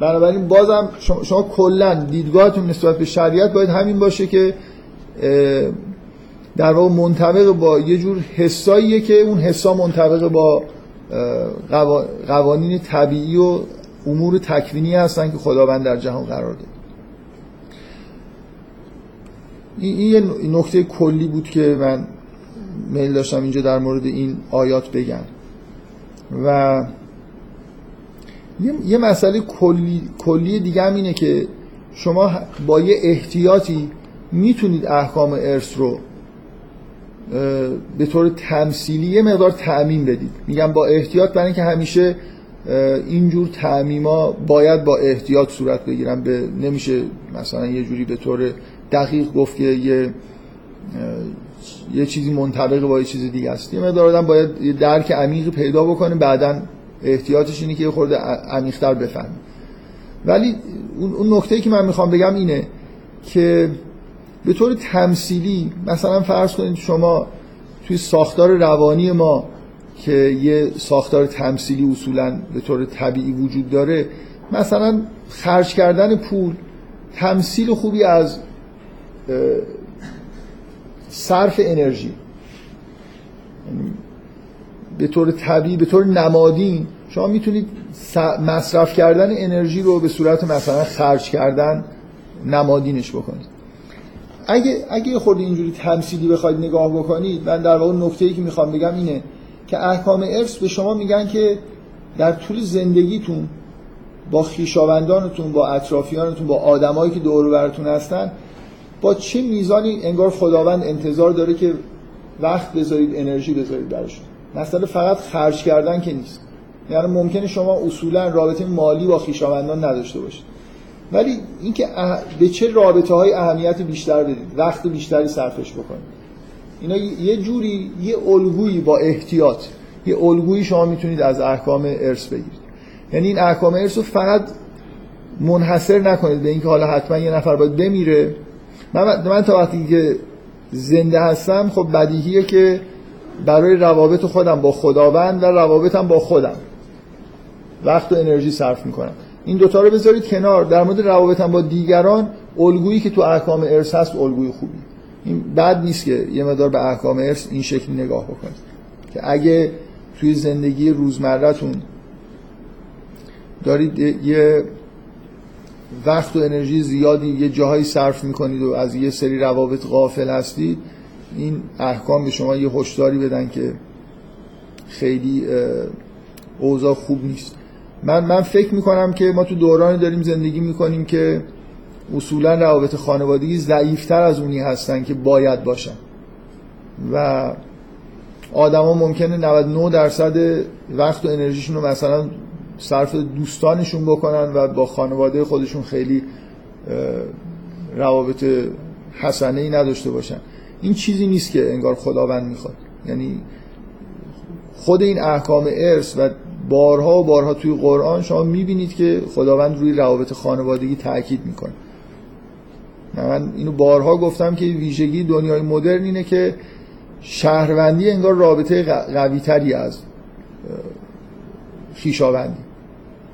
بنابراین بازم شما, شما کلا دیدگاهتون نسبت به شریعت باید همین باشه که در واقع منطبق با یه جور حساییه که اون حسا منطبق با قوانین طبیعی و امور تکوینی هستن که خداوند در جهان قرار داد. این یه نکته کلی بود که من میل داشتم اینجا در مورد این آیات بگم. و یه مسئله کلی, کلی دیگه هم اینه که شما با یه احتیاطی می‌تونید احکام ارث رو به طور تمثیلی یه مقدار تعمین بدید. میگم با احتیاط برای اینکه همیشه اینجور تعمیما باید با احتیاط صورت بگیرن. به نمیشه مثلا یه جوری به طور دقیق گفت که یه یه چیزی منطبق با یه چیز دیگه است. یه مقدار آدم باید یه درک عمیقی پیدا بکنه بعدا احتیاطش اینه که یه خورده عمیق‌تر بفهمه. ولی اون نکته که من می‌خوام بگم اینه که به طور تمثیلی مثلا فرض کنید شما توی ساختار روانی ما که یه ساختار تمثیلی اصولا به طور طبیعی وجود داره مثلا خرج کردن پول تمثیل خوبی از صرف انرژی. به طور طبیعی به طور نمادین شما می‌تونید مصرف کردن انرژی رو به صورت مثلا خرج کردن نمادینش بکنید. اگه اگه خود اینجوری تمثیلی بخواید نگاه بکنید من در واقع نکته ای که می‌خوام بگم اینه که احکام ارث به شما میگن که در طول زندگیتون با خیشاوندانتون با اطرافیانتون با آدمایی که دور براتون هستن با چه میزانی انگار خداوند انتظار داره که وقت بذارید انرژی بذارید براشون مثلا فقط خرج کردن که نیست. یعنی ممکنه شما اصولا رابطه مالی با خیشاوندان نداشته باشید. ولی اینکه به چه رابطه های اهمیت بیشتر بدید؟ وقت بیشتری صرفش بکنید. اینا یه جوری یه الگویی با احتیاط. یه الگویی شما می‌تونید از احکام ارث بگیرید. یعنی این احکام ارث رو فقط منحصر نکنید به اینکه حالا حتما یه نفر باید بمیره من, من تا وقتی که زنده هستم خب بدیهیه که برای روابط خودم با خداوند و روابطم با خودم. وقت و انرژی صرف می‌کنم. این دوتا رو بذارید کنار. در مورد روابطم با دیگران الگویی که تو احکام ارث هست الگوی خوبی. این بد نیست که یه مدار به احکام ارث این شکلی نگاه بکنید. که اگه توی زندگی روزمرهتون دارید یه وقت و انرژی زیادی یه جاهایی صرف می‌کنید و از یه سری روابط غافل هستید این احکام به شما یه هشداری بدن که خیلی اوضاع خوب نیست. من من فکر می‌کنم که ما تو دورانی داریم زندگی می‌کنیم که اصولا روابط خانوادگی ضعیفتر از اونی هستن که باید باشن. و آدما ممکنه 99 درصد وقت و انرژیشون رو مثلا صرف دوستانشون بکنن و با خانواده خودشون خیلی روابط حسنه ای نداشته باشن. این چیزی نیست که انگار خداوند می‌خواد. یعنی خود این احکام ارث و بارها و بارها توی قرآن شما می‌بینید که خداوند روی روابط خانوادگی تاکید می‌کنه. من اینو بارها گفتم که ویژگی دنیای مدرن اینه که شهروندی انگار رابطه قوی تری از خیشاوندی.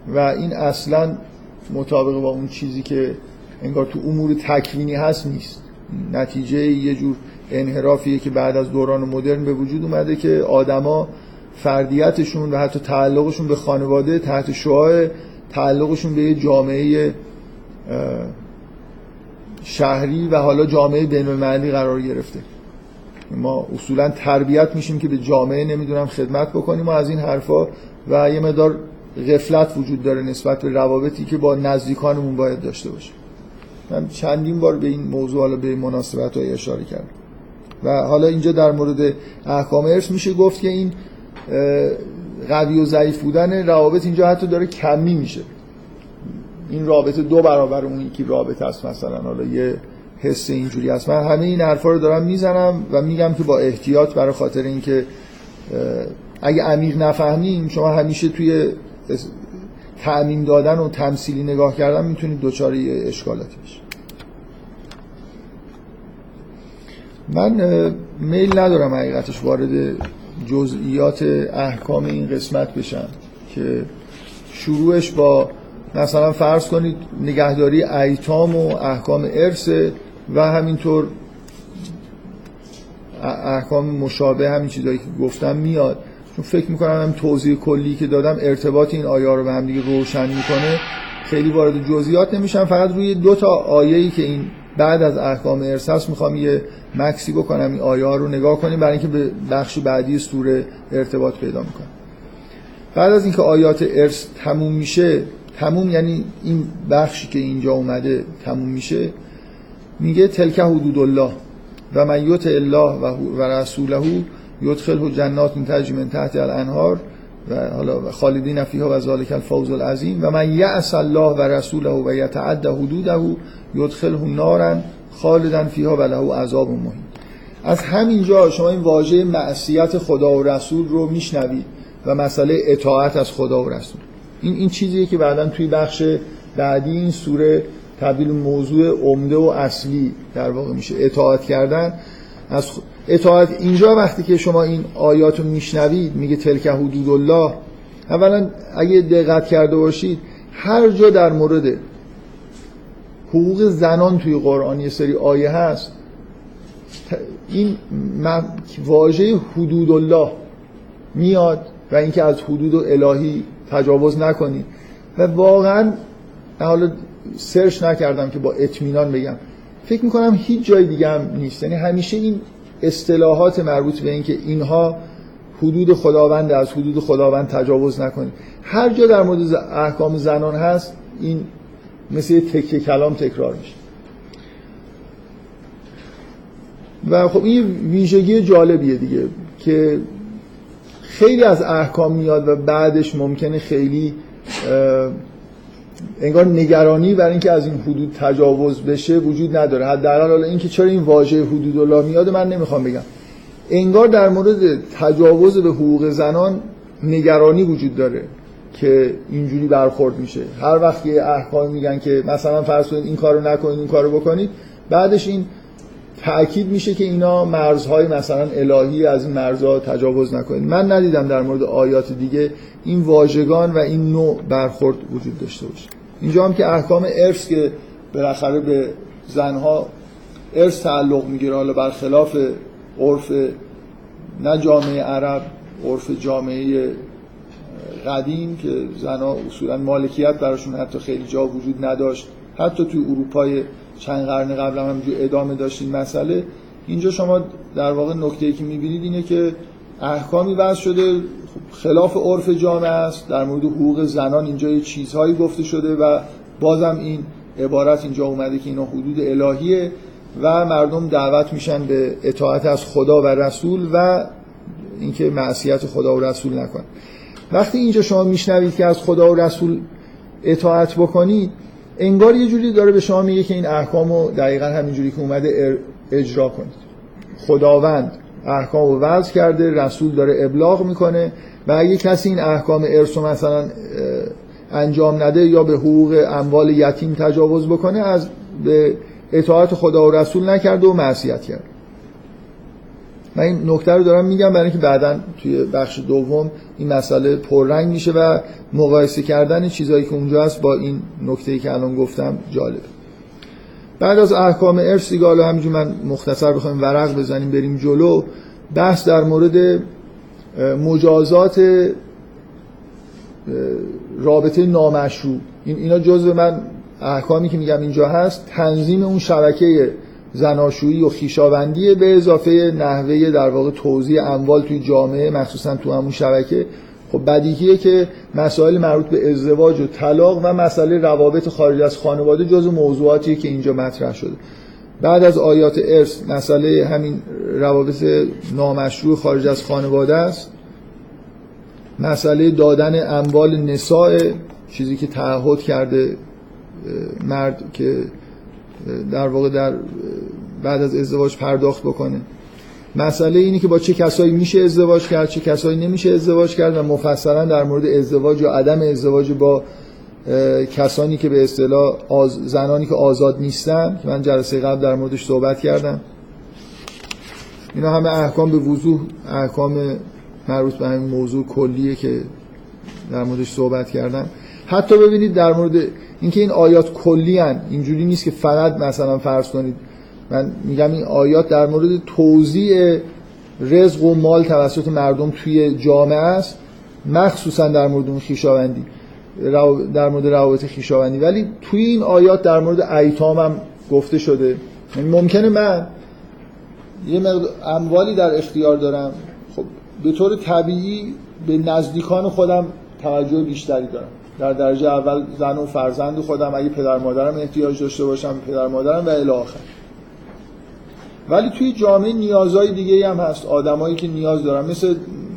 و این اصلا مطابق با اون چیزی که انگار تو امور تکوینی هست نیست. نتیجه یه جور انحرافیه که بعد از دوران مدرن به وجود اومده که آدما فردیتشون و حتی تعلقشون به خانواده تحت شعاع تعلقشون به یه جامعه شهری و حالا جامعه بین المللی قرار گرفته. ما اصولا تربیت میشیم که به جامعه نمی‌دونم خدمت بکنیم و از این حرفا و یه مدار غفلت وجود داره نسبت به روابطی که با نزدیکانمون باید داشته باشیم من چندین بار به این موضوع حالا به مناسبت های اشاره کردم. و حالا اینجا در مورد احکام ارث میشه گفت که این قوی و ضعیف بودن روابط اینجا حتی داره کمی میشه. این رابطه دو برابر اون یکی رابطه است مثلا. حالا یه حس اینجوری است. من همه این حرفا رو دارم می‌زنم و میگم که با احتیاط برای خاطر اینکه اگه عمیق نفهمیم شما همیشه توی تعمیم دادن و تمثیلی نگاه کردن می‌تونید دوچاره اشکالاتی بشه من میل ندارم حقیقتش وارد جزئیات احکام این قسمت بشم که شروعش با مثلا فرض کنید نگهداری ایتام و احکام ارث و همینطور احکام مشابه همین چیزایی که گفتم میاد. چون فکر می‌کنم توضیح کلی که دادم ارتباط این آیه رو به هم دیگه روشن می‌کنه. خیلی وارد جزئیات نمیشم فقط روی دو تا آیه‌ای که این بعد از احکام ارث هست می‌خوام یه مکسی بکنم این آیه رو نگاه کنیم برای اینکه به بخش بعدی سوره ارتباط پیدا می‌کنه بعد از اینکه آیات ارث تموم میشه تموم یعنی این بخشی که اینجا اومده تموم میشه میگه تلکه حدود الله و من یوت الله و رسوله یدخله جنات من تجری من تحت الانهار و حالا خالدین فیها و ذالک الفوز العظیم و من یعص الله و رسوله و یتعدى حدوده یدخله نارا خالدا فیها و له عذاب مهین. از همینجا شما این واژه معصیت خدا و رسول رو میشنوید و مسئله اطاعت از خدا و رسول. این این چیزیه که بعدا توی بخش بعدی این سوره تبدیل موضوع عمده و اصلی در واقع میشه. اطاعت کردن از اطاعت اینجا وقتی که شما این آیات رو میشنوید میگه تلک حدود الله. اولا اگه دقت کرده باشید هر جا در مورد حقوق زنان توی قرآن یه سری آیه هست این واژه حدود الله میاد و اینکه از حدود الهی تجاوز نکنید. و واقعا حالا سرچ نکردم که با اطمینان بگم. فکر می‌کنم هیچ جای دیگه هم نیست. یعنی همیشه این اصطلاحات مربوط به اینکه اینها حدود خداوند از حدود خداوند تجاوز نکنید هر جا در مورد احکام زنان هست این مثل تکه کلام تکرار میشه. و خب این ویژگی جالبیه دیگه که خیلی از احکام میاد و بعدش ممکنه خیلی انگار نگرانی برای اینکه از این حدود تجاوز بشه وجود نداره. حداقل حالا اینکه چرا این واژه حدود الله میاد من نمی‌خوام بگم. انگار در مورد تجاوز به حقوق زنان نگرانی وجود داره که اینجوری برخورد میشه. هر وقت یه احکام میگن که مثلا فرض کنید این کارو نکنید این کارو بکنید بعدش این تأکید میشه که اینا مرزهای مثلا الهی از این مرزها تجاوز نکنید. من ندیدم در مورد آیات دیگه این واژگان و این نوع برخورد وجود داشته باشه. اینجا هم که احکام ارث که بالاخره به زنها ارث تعلق می‌گیره حالا برخلاف عرف نه جامعه عرب عرف جامعه قدیم که زنها اصولا مالکیت براشون حتی خیلی جا وجود نداشت. حتی توی اروپای چند قرن قبل هم ادامه داشتین مسئله. اینجا شما در واقع نکته ای که می‌بینید اینه که احکامی وضع شده خلاف عرف جامعه است. در مورد حقوق زنان اینجا یه چیزهایی گفته شده و بازم این عبارت اینجا اومده که اینا حدود الهیه و مردم دعوت میشن به اطاعت از خدا و رسول و اینکه معصیت خدا و رسول نکن. وقتی اینجا شما میشنوید که از خدا و رسول اطاعت بکنید انگار یه جوری داره به شما میگه که این احکام رو دقیقا همینجوری که اومده اجرا کنید. خداوند. احکام رو وضع کرده رسول داره ابلاغ می‌کنه و اگه کسی این احکام ارث مثلا انجام نده یا به حقوق اموال یتیم تجاوز بکنه از به اطاعت خدا و رسول نکرده و معصیت کرد. من این نکته رو دارم میگم برای اینکه بعدا توی بخش دوم این مسئله پررنگ میشه و مقایسه کردن چیزایی که اونجا هست با این نکته که الان گفتم جالبه. بعد از احکام ارث دیگه حالا همینجور من مختصر بخوایم ورق بزنیم بریم جلو. بحث در مورد مجازات رابطه نامشروع. این اینا جزء من احکامی که میگم اینجا هست. تنظیم اون شبکه زناشویی و خیشاوندی به اضافه نحوه در واقع توزیع اموال توی جامعه مخصوصا تو همون شبکه. خب بدیهیه که مسائل مربوط به ازدواج و طلاق و مسئله روابط خارج از خانواده جزو موضوعاتیه که اینجا مطرح شده. بعد از آیات ارث مسئله همین روابط نامشروع خارج از خانواده است. مسئله دادن اموال نساء چیزی که تعهد کرده مرد که در واقع در بعد از ازدواج پرداخت بکنه. مسئله اینه که با چه کسایی میشه ازدواج کرد چه کسایی نمیشه ازدواج کرد و مفصلا در مورد ازدواج و عدم ازدواج با کسانی که به اصطلاح زنانی که آزاد نیستن که من جلسه قبل در موردش صحبت کردم اینا همه احکام به وضوح احکام مربوط به همین موضوع کلیه که در موردش صحبت کردم حتی ببینید در مورد اینکه این آیات کلی هن. اینجوری نیست که فقط مثلا فرض کنید من میگم این آیات در مورد توزیع رزق و مال توسط مردم توی جامعه است. مخصوصا در مورد اون خیشاوندی. در مورد روابط خیشاوندی. ولی توی این آیات در مورد ایتام هم گفته شده. یعنی ممکنه من یه مقدار اموالی در اختیار دارم. خب به طور طبیعی به نزدیکان خودم توجه بیشتری دارم. در درجه اول زن و فرزند خودم اگه پدر مادرم احتیاج داشته باشم پدر مادرم و الی آخر. ولی توی جامعه نیازهای دیگه هم هست. آدمایی که نیاز دارن. مثل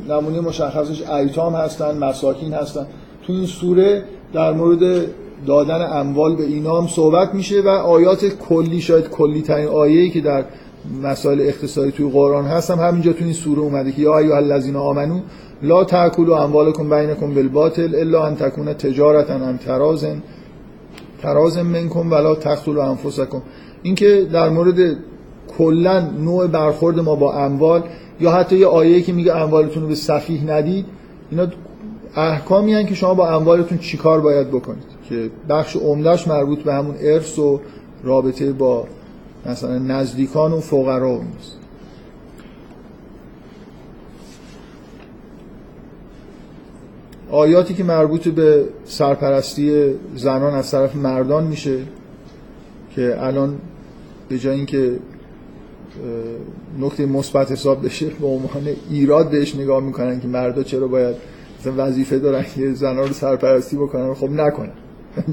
نمونه مشخصش ایتام هستن مساکین هستن. تو این سوره در مورد دادن اموال به اینا هم صحبت میشه و آیات کلی شاید کلی ترین آیه‌ای که در مسائل اقتصادی توی قرآن هستم همینجا تو این سوره اومده که یا ایها الذین آمنو لا تاکلوا اموالکم بینکم بالباطل الا ان تکون تجارتا عن تراز تراز منکم ولا تقتلوا انفسکم. اینکه در مورد کلا نوع برخورد ما با اموال یا حتی یه آیه که میگه اموالتون رو به سفیه ندید اینا احکامی هن که شما با اموالتون چیکار باید بکنید؟ که بخش عمدهش مربوط به همون ارث و رابطه با مثلا نزدیکان و فقرا نیست آیاتی که مربوط به سرپرستی زنان از طرف مردان میشه که الان به جای اینکه نکته مثبت حساب بشه به عنوان ایراد بهش نگاه می‌کنن که مردا چرا باید مثلا وظیفه دارن که زنها رو سرپرستی بکنن؟ خب نکنن.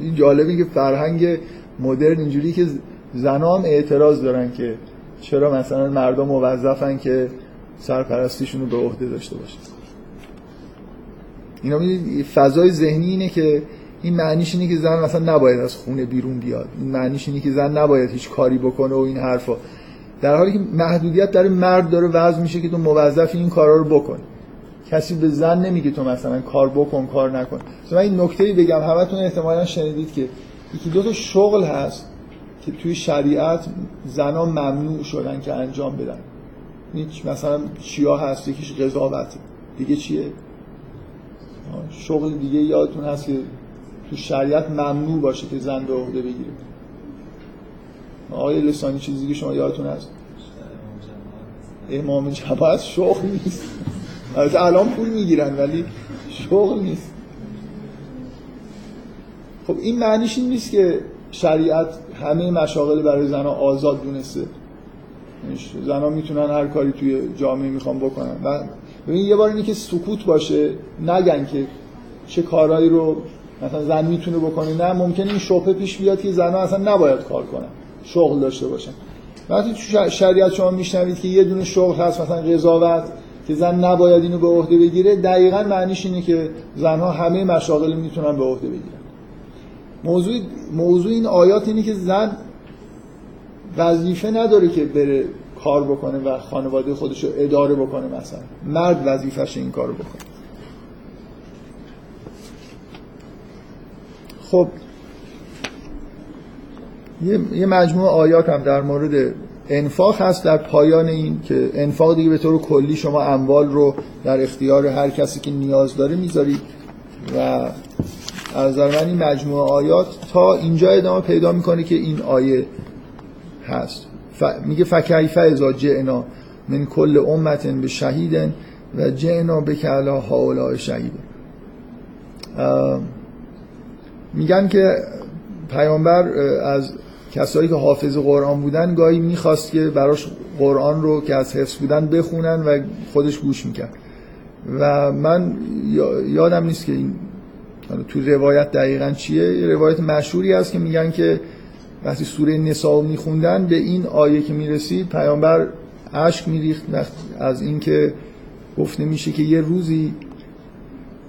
این جالبه که فرهنگ مدرن اینجوری که زنها هم اعتراض دارن که چرا مثلا مردم موظفن که سرپرستیشون رو به عهده داشته باشن. اینا فضای ذهنی اینه که این معنیش اینه که زن مثلا نباید از خونه بیرون بیاد. این معنیش اینه که زن نباید هیچ کاری بکنه و این حرفا. در حالی که محدودیت در مرد داره وضع میشه که تو موظف این کارا رو بکن. کسی به زن نمیگه تو مثلا کار بکن کار نکن. مثلا این نکته بگم همتون احتمالا شنیدید که یکی دو تا شغل هست که توی شریعت زنا ممنوع شدن که انجام بدن. هیچ مثلا چیا هست یکیش قضاوت دیگه چیه؟ شغل دیگه یادتون هست که تو شریعت ممنوع باشه که زن به عهده بگیره. آقای لسانی چیزی که شما یادتون هست. امام جماعت شغل نیست. الان پول می‌گیرن ولی شغل نیست. خب این معنیش این نیست که شریعت همه مشاغل برای زنها آزاد دونسته. زنها می‌تونن هر کاری توی جامعه می‌خوان بکنن. و ببین یه بار اینه که سکوت باشه نگن که چه کارهایی رو مثلا زن می‌تونه بکنه. نه ممکنه این شبهه پیش بیاد که زنها اصلا نباید کار کنن شغل داشته باشن. وقتی تو شریعت شما میشنوید که یه دونه شغل هست مثلا قضاوت که زن نباید اینو به عهده بگیره دقیقا معنیش اینه که زنها همه مشاغل می‌تونن به عهده بگیرن. موضوع موضوع این آیات اینه که زن وظیفه نداره که بره کار بکنه و خانواده خودش رو اداره بکنه مثلا. مرد وظیفش این کارو بکنه. خب یه مجموعه آیات هم در مورد انفاق هست در پایان این که انفاق دیگه به طور کلی شما اموال رو در اختیار هر کسی که نیاز داره می‌ذارید. و از من این مجموعه آیات تا اینجا ادامه پیدا می‌کنه که این آیه هست. ف... میگه فکیفه ازا جعنا من کل امت به شهیدن و جعنا به کلا هاولا شهیدن میگن که پیامبر از کسایی که حافظ قرآن بودن گاهی می‌خواست که براش قرآن رو که از حفظ بودن بخونن و خودش گوش می‌کرد. و من یادم نیست که این تو روایت دقیقا چیه. یه روایت مشهوری هست که میگن که وقتی سوره نساء میخوندن به این آیه که می‌رسید پیامبر اشک میریخت از اینکه گفته میشه که یه روزی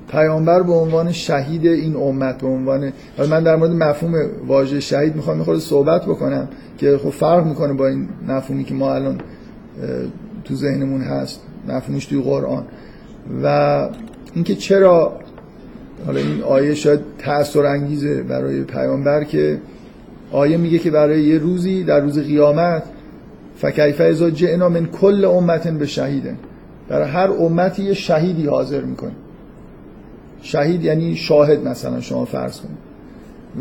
پیامبر به عنوان شهید این امت به عنوان من در مورد مفهوم واژه شهید می‌خوام می‌خواد صحبت بکنم که خب فرق می‌کنه با این مفهومی که ما الان تو ذهنمون هست مفهومش توی قرآن. و اینکه چرا حالا این آیه شاید تأثیر انگیزه برای پیامبر که آیه میگه که برای یه روزی در روز قیامت فکیفه ازا جئنا من کل امتن به شهیده برای هر امتی یه شهیدی حاضر می‌کنه شهید یعنی شاهد مثلا شما فرض کنید.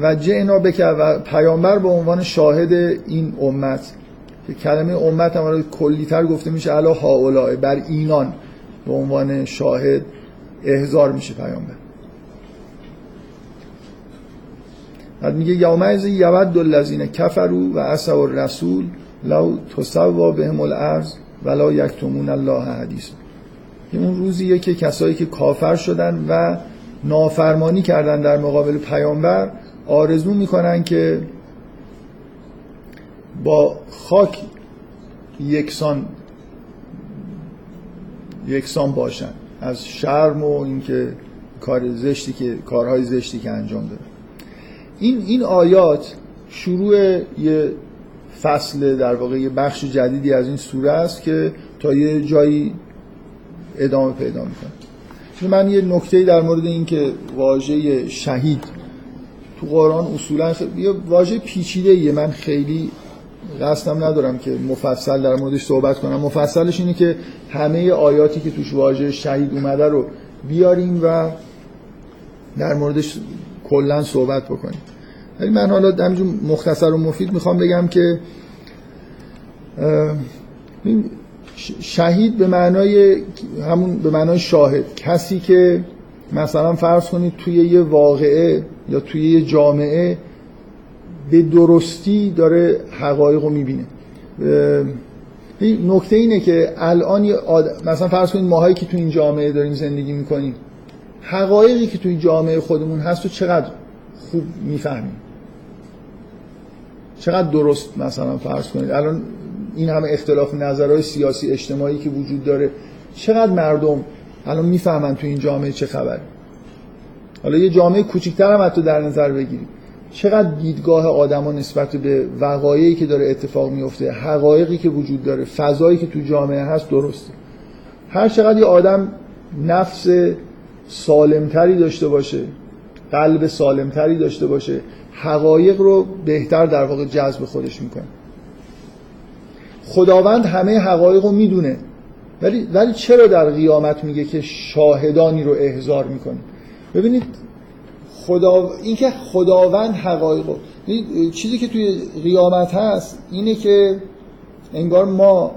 و جعنا بکر و پیامبر به عنوان شاهد این امت که کلمه امت هم کلیتر گفته میشه علا هاولای بر اینان به عنوان شاهد احضار میشه پیامبر. بعد میگه یومئذ یود الذین کفروا و عصوا الرسول لو تسوا بهم الارض ولا یکتمون الله حدیث اون روزیه که کسایی که کافر شدن و نافرمانی کردن در مقابل پیامبر آرزو می‌کنن که با خاک یکسان یکسان باشن. از شرم و اینکه کار زشتی که کارهای زشتی که انجام داره این این آیات شروع یه فصل در واقع یه بخش جدیدی از این سوره است که تا یه جایی ادامه پیدا می‌کنه. من یه نکته در مورد این که واژه شهید تو قرآن اصولا یه واژه پیچیده ایه من خیلی قصدم ندارم که مفصل در موردش صحبت کنم. مفصلش اینه که همه آیاتی که توش واژه شهید اومده رو بیاریم و در موردش کلا صحبت بکنیم. ولی من حالا همینجور مختصر و مفید می‌خوام بگم که شهید به معنای همون به معنای شاهد کسی که مثلا فرض کنید توی یه واقعه یا توی یه جامعه به درستی داره حقایق رو می‌بینه. نکته اینه که الان مثلا فرض کنید ماهایی که تو این جامعه داریم زندگی می‌کنیم حقایقی که توی جامعه خودمون هست و چقدر خوب می‌فهمیم؟ چقدر درست مثلا فرض کنید؟ الان این همه اختلاف نظرهای سیاسی اجتماعی که وجود داره چقدر مردم الان می‌فهمن تو این جامعه چه خبره؟ حالا یه جامعه کوچیک‌تر هم حتی در نظر بگیریم. چقدر دیدگاه آدما نسبت به وقایعی که داره اتفاق میفته حقایقی که وجود داره فضایی که تو جامعه هست درسته. هر چقدر یه آدم نفس سالمتری داشته باشه قلب سالمتری داشته باشه حقایق رو بهتر در واقع جذب خودش می‌کنه. خداوند همه حقایق رو می‌دونه. ولی ولی چرا در قیامت میگه که شاهدانی رو احضار می‌کنه؟ ببینید خدا اینکه خداوند حقایق رو چیزی که توی قیامت هست اینه که انگار ما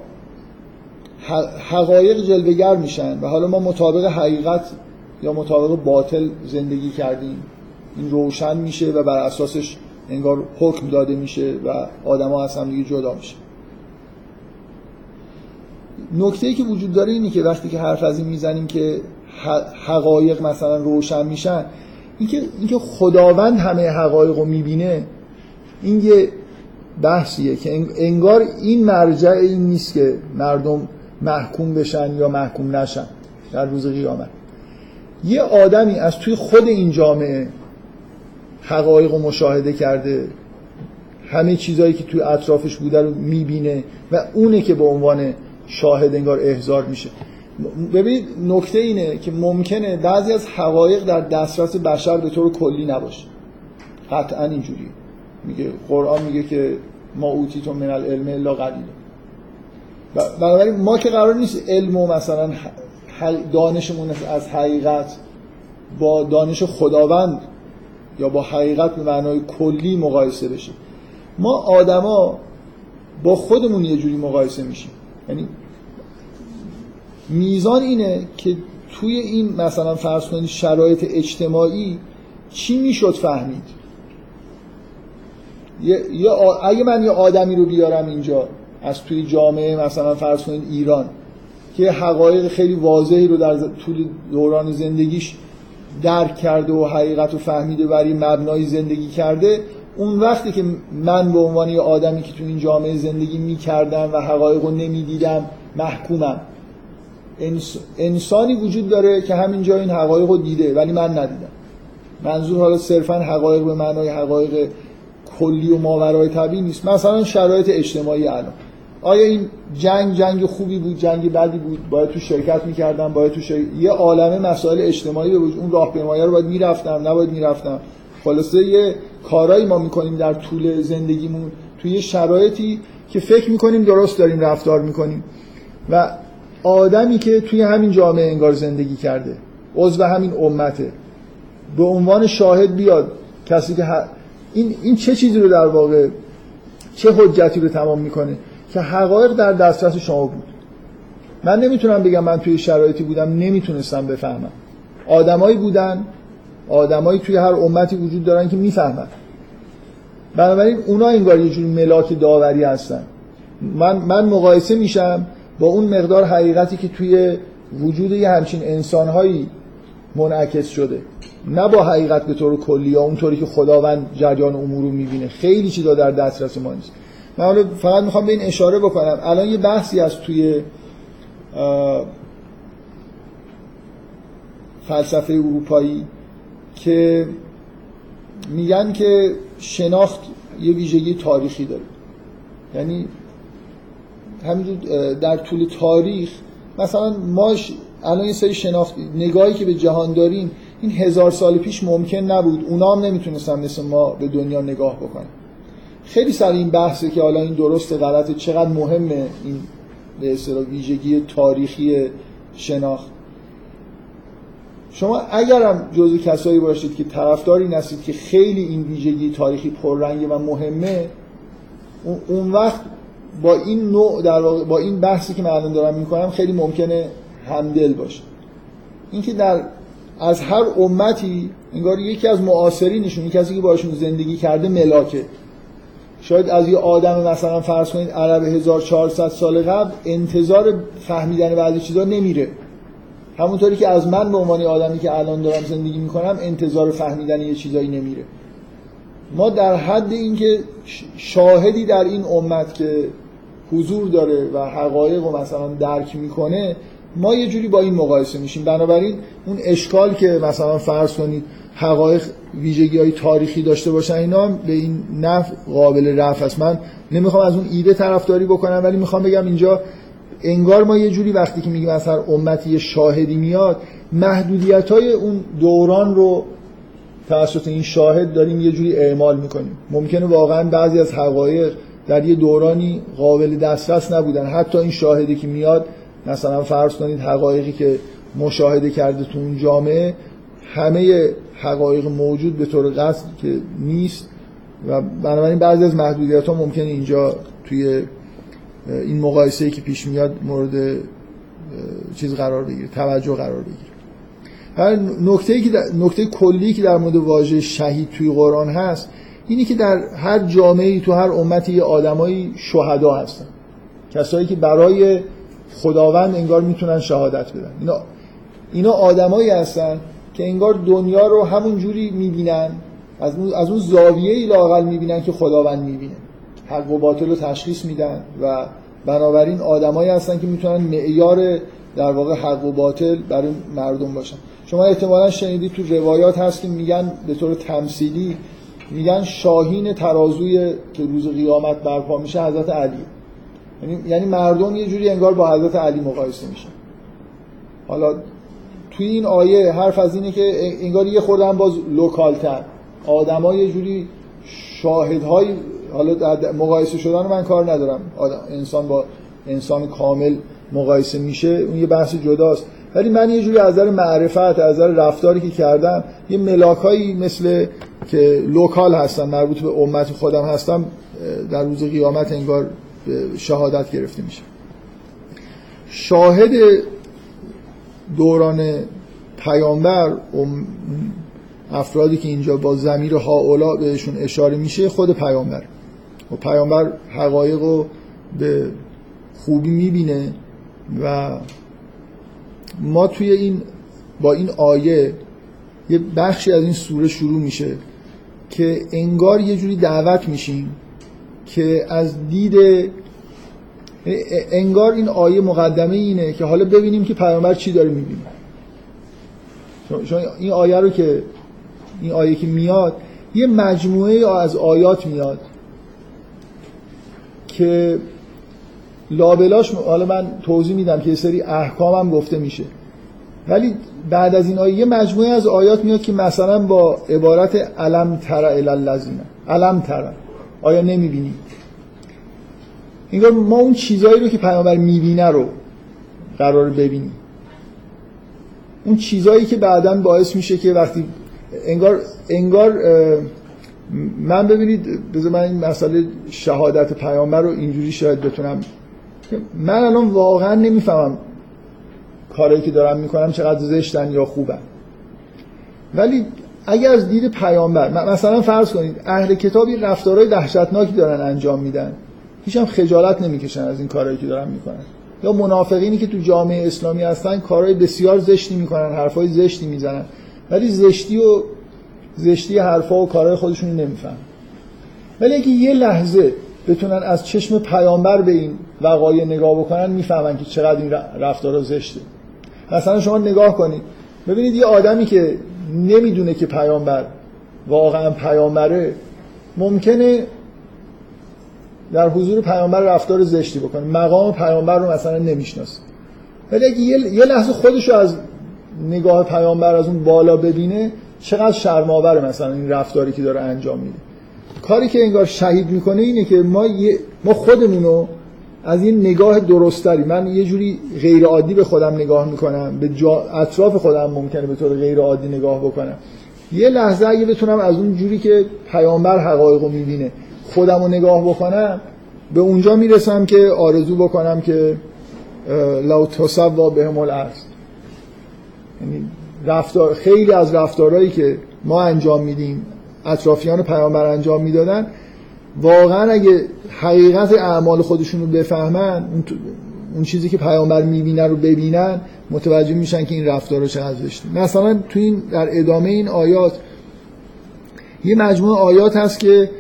حقایق جلوگر میشن و حالا ما مطابق حقیقت یا مطابق باطل زندگی کردیم. این روشن میشه و بر اساسش انگار حکم داده میشه و آدما از هم دیگه جدا میشه نکته ای که وجود داره اینه که وقتی که حرف از این می‌زنیم که حقایق مثلا روشن میشن اینکه اینکه خداوند همه حقایق رو می‌بینه این یه بحثیه که انگار این مرجع این نیست که مردم محکوم بشن یا محکوم نشن در روز قیامت. یه آدمی از توی خود این جامعه حقایق رو مشاهده کرده همه چیزهایی که توی اطرافش بوده رو می‌بینه و اونه که به عنوان شاهد انگار احضار میشه. ببینید نکته اینه که ممکنه بعضی از حقایق در دسترس بشر به طور کلی نباشه. قطعا اینجوری. میگه قرآن میگه که ما اوتیتون من العلم الا قلیلا. بنابراین ما که قرار نیست علم و مثلا دانشمون از حقیقت با دانش خداوند یا با حقیقت به معنای کلی مقایسه بشه. ما آدما با خودمون یه جوری مقایسه میشیم. یعنی میزان اینه که توی این مثلا فرض کنید شرایط اجتماعی چی می‌شد فهمید؟ یا اگه من یه آدمی رو بیارم اینجا از توی جامعه مثلا فرض کنید ایران که حقایق خیلی واضحی رو در طول دوران زندگیش درک کرده و حقیقت رو فهمیده برای مبنای زندگی کرده اون وقتی که من به عنوان یه آدمی که تو این جامعه زندگی می‌کردم و حقایق رو نمی‌دیدم محکومم. انسانی وجود داره که همینجا این حقایق رو دیده ولی من ندیدم. منظور حالا صرفا حقایق به معنای حقایق کلی و ماورای طبیعی نیست. مثلا شرایط اجتماعی الان. آیا این جنگ جنگ خوبی بود جنگ بدی بود؟ باید تو شرکت می‌کردم باید تو یه عالمه مسائل اجتماعی بود اون راهپیمایی رو باید می‌رفتم نباید می‌رفتم. خلاصه یه کارایی ما می‌کنیم در طول زندگیمون. توی شرایطی که فکر می‌کنیم درست داریم رفتار می‌کنیم. و آدمی که توی همین جامعه انگار زندگی کرده عضو همین امته. به عنوان شاهد بیاد کسی که این, این چه چیزی رو در واقع چه حجتی رو تمام می‌کنه که حقایق در دسترس شما بود. من نمی‌تونم بگم من توی شرایطی بودم نمی‌تونستم بفهمم. آدمایی بودن آدمایی توی هر امتی وجود دارن که می‌فهمن. بنابراین اونا انگار یه جوری ملاک داوری هستن. من من مقایسه میشم با اون مقدار حقیقتی که توی وجود یه همچین انسانهایی منعکس شده. نه با حقیقت به طور کلی یا اونطوری که خداوند جریان امور رو می‌بینه. خیلی چیزا در دسترس ما نیست. من حالا فقط می‌خوام به این اشاره بکنم. الان یه بحثی از توی فلسفه اروپایی که میگن که شناخت یه ویژگی تاریخی داره. یعنی همینجور در طول تاریخ مثلا ما الان یه سری شناخت نگاهی که به جهان داریم این هزار سال پیش ممکن نبود. اونا هم نمی‌تونستن مثل ما به دنیا نگاه بکنن. خیلی سر این بحثه که حالا این درست غلطه. چقدر مهمه این به اصطلاح ویژگی تاریخی شناخت. شما اگرم جزو کسایی باشید که طرفداری نستید که خیلی این ویژگی تاریخی پررنگه و مهمه اون وقت با این نوع در با این بحثی که من الان دارم می‌کنم خیلی ممکنه همدل باشه. اینکه در از هر امتی انگار یکی از معاصرینشون یکی کسی که باشون زندگی کرده ملاکه. شاید از یه آدم مثلا فرض کنید عرب 1400 سال قبل انتظار فهمیدن بعضی چیزا نمیره. همونطوری که از من به عنوان آدمی که الان دارم زندگی می‌کنم انتظار فهمیدن یه چیزایی نمیره. ما در حد اینکه شاهدی در این امت که حضور داره و حقایق رو مثلا درک می‌کنه ما یه جوری با این مقایسه میشیم. بنابراین اون اشکال که مثلا فرض کنید حقایق ویژگی های تاریخی داشته باشن اینا به این نفع قابل رفع است. من نمی‌خوام از اون ایده طرفداری بکنم ولی می‌خوام بگم اینجا انگار ما یه جوری وقتی که میگیم مثلا امتی شاهدی میاد محدودیت های اون دوران رو توسط این شاهد داریم یه جوری اعمال می‌کنیم. ممکنه واقعا بعضی از حقایق در یه دورانی قابل دسترس نبودن. حتی این شاهدی که میاد مثلا فرض کنید حقایقی که مشاهده کرده تو اون جامعه همه حقایق موجود به طور قصد که نیست و بنابراین بعضی از محدودیت ها ممکنه اینجا توی این مقایسه که پیش میاد مورد چیز قرار بگیره توجه قرار بگیره. نکته که نکته کلی که در مورد واژه شهید توی قرآن هست اینی که در هر جامعه تو هر امتی یه آدمایی شهدا هستن. کسایی که برای خداوند انگار می‌تونن شهادت بدن. اینا اینا آدمایی هستن که انگار دنیا رو همون جوری می‌بینن از اون از اون زاویه لاقل می‌بینن که خداوند می‌بینه. حق و باطل رو تشخیص میدن و بنابراین آدمایی هستن که می‌تونن معیار در واقع حق و باطل برای مردم باشن. شما احتمالا شنیدید تو روایات هست که میگن به طور تمثیلی میگن شاهین ترازوی که روز قیامت برپا میشه حضرت علی. یعنی یعنی مردم یه جوری انگار با حضرت علی مقایسه میشن. حالا توی این آیه حرف از اینه که انگار یه خورده باز local تر. آدما یه جوری شاهدای حالا مقایسه شدن من کار ندارم. انسان با انسان کامل مقایسه میشه اون یه بحث جداست. ولی من یه جوری از نظر معرفت از نظر رفتاری که کردم یه ملاکایی مثل که local هستن مربوط به امت خودم هستم در روز قیامت انگار شهادت گرفته میشه. شاهد دوران پیامبر افرادی که اینجا با زمیر هاولا بهشون اشاره میشه خود پیامبر. و پیامبر حقایق رو به خوبی می‌بینه و ما توی این با این آیه یه بخشی از این سوره شروع میشه که انگار یه جوری دعوت میشیم که از دید انگار این آیه مقدمه اینه که حالا ببینیم که پیامبر چی داره می‌بینه چون این آیه رو که این آیه که میاد یه مجموعه از آیات میاد که لابلاش حالا من توضیح میدم که یه سری احکامم گفته میشه. ولی بعد از این آیه یه مجموعه از آیات میاد که مثلا با عبارت علم تر الالذین. علم تر. آیا نمی‌بینی؟ انگار ما اون چیزایی رو که پیامبر می‌بینه رو قرار ببینیم. اون چیزایی که بعدا باعث میشه که وقتی انگار انگار من ببینید بذار من این مسئله شهادت پیامبر رو اینجوری شاید بتونم من الان واقعا نمی‌فهمم کارهایی که دارم می‌کنم چقدر زشتن یا خوبن. ولی اگر از دید پیامبر مثلا فرض کنید اهل کتابی رفتارهای دهشتناکی دارن انجام میدن. هیچ هم خجالت نمی‌کشن از این کارهایی که دارن می‌کنن. یا منافقینی که تو جامعه اسلامی هستن کارهای بسیار زشتی می‌کنن حرفای زشتی می‌زنن. ولی زشتی و زشتی حرفا و کارهای خودشون نمیفهم ولی اگه یه لحظه بتونن از چشم پیامبر به این وقایع نگاه بکنن می‌فهمن که چقدر این رفتارا زشته. مثلا شما نگاه کنید ببینید یه آدمی که نمی‌دونه که پیامبر واقعا پیامبره ممکنه در حضور پیامبر رفتار زشتی بکنه. مقام پیامبر رو مثلا نمی‌شناسه. ولی اگه یه لحظه خودش رو از نگاه پیامبر از اون بالا ببینه چقدر شرماوره مثلا این رفتاری که داره انجام میده. کاری که انگار شهید می‌کنه اینه که ما, ما خودمون رو از این نگاه درستری من یه جوری غیر عادی به خودم نگاه می‌کنم به جا... اطراف خودم ممکنه به طور غیر عادی نگاه بکنم. یه لحظه اگه بتونم از اون جوری که پیامبر حقایق رو می‌بینه خودم رو نگاه بکنم به اونجا می‌رسم که آرزو بکنم که لو تصوا بهم الارض. یعنی رفتار خیلی از رفتارهایی که ما انجام میدیم اطرافیان پیامبر انجام می‌دادن. واقعا اگه حقیقت اعمال خودشون رو بفهمن اون, چیزی که پیامبر می‌بینه رو ببینن متوجه میشن که این رفتار رو چقدر زشته. مثلا تو این در ادامه این آیات یه مجموعه آیات هست که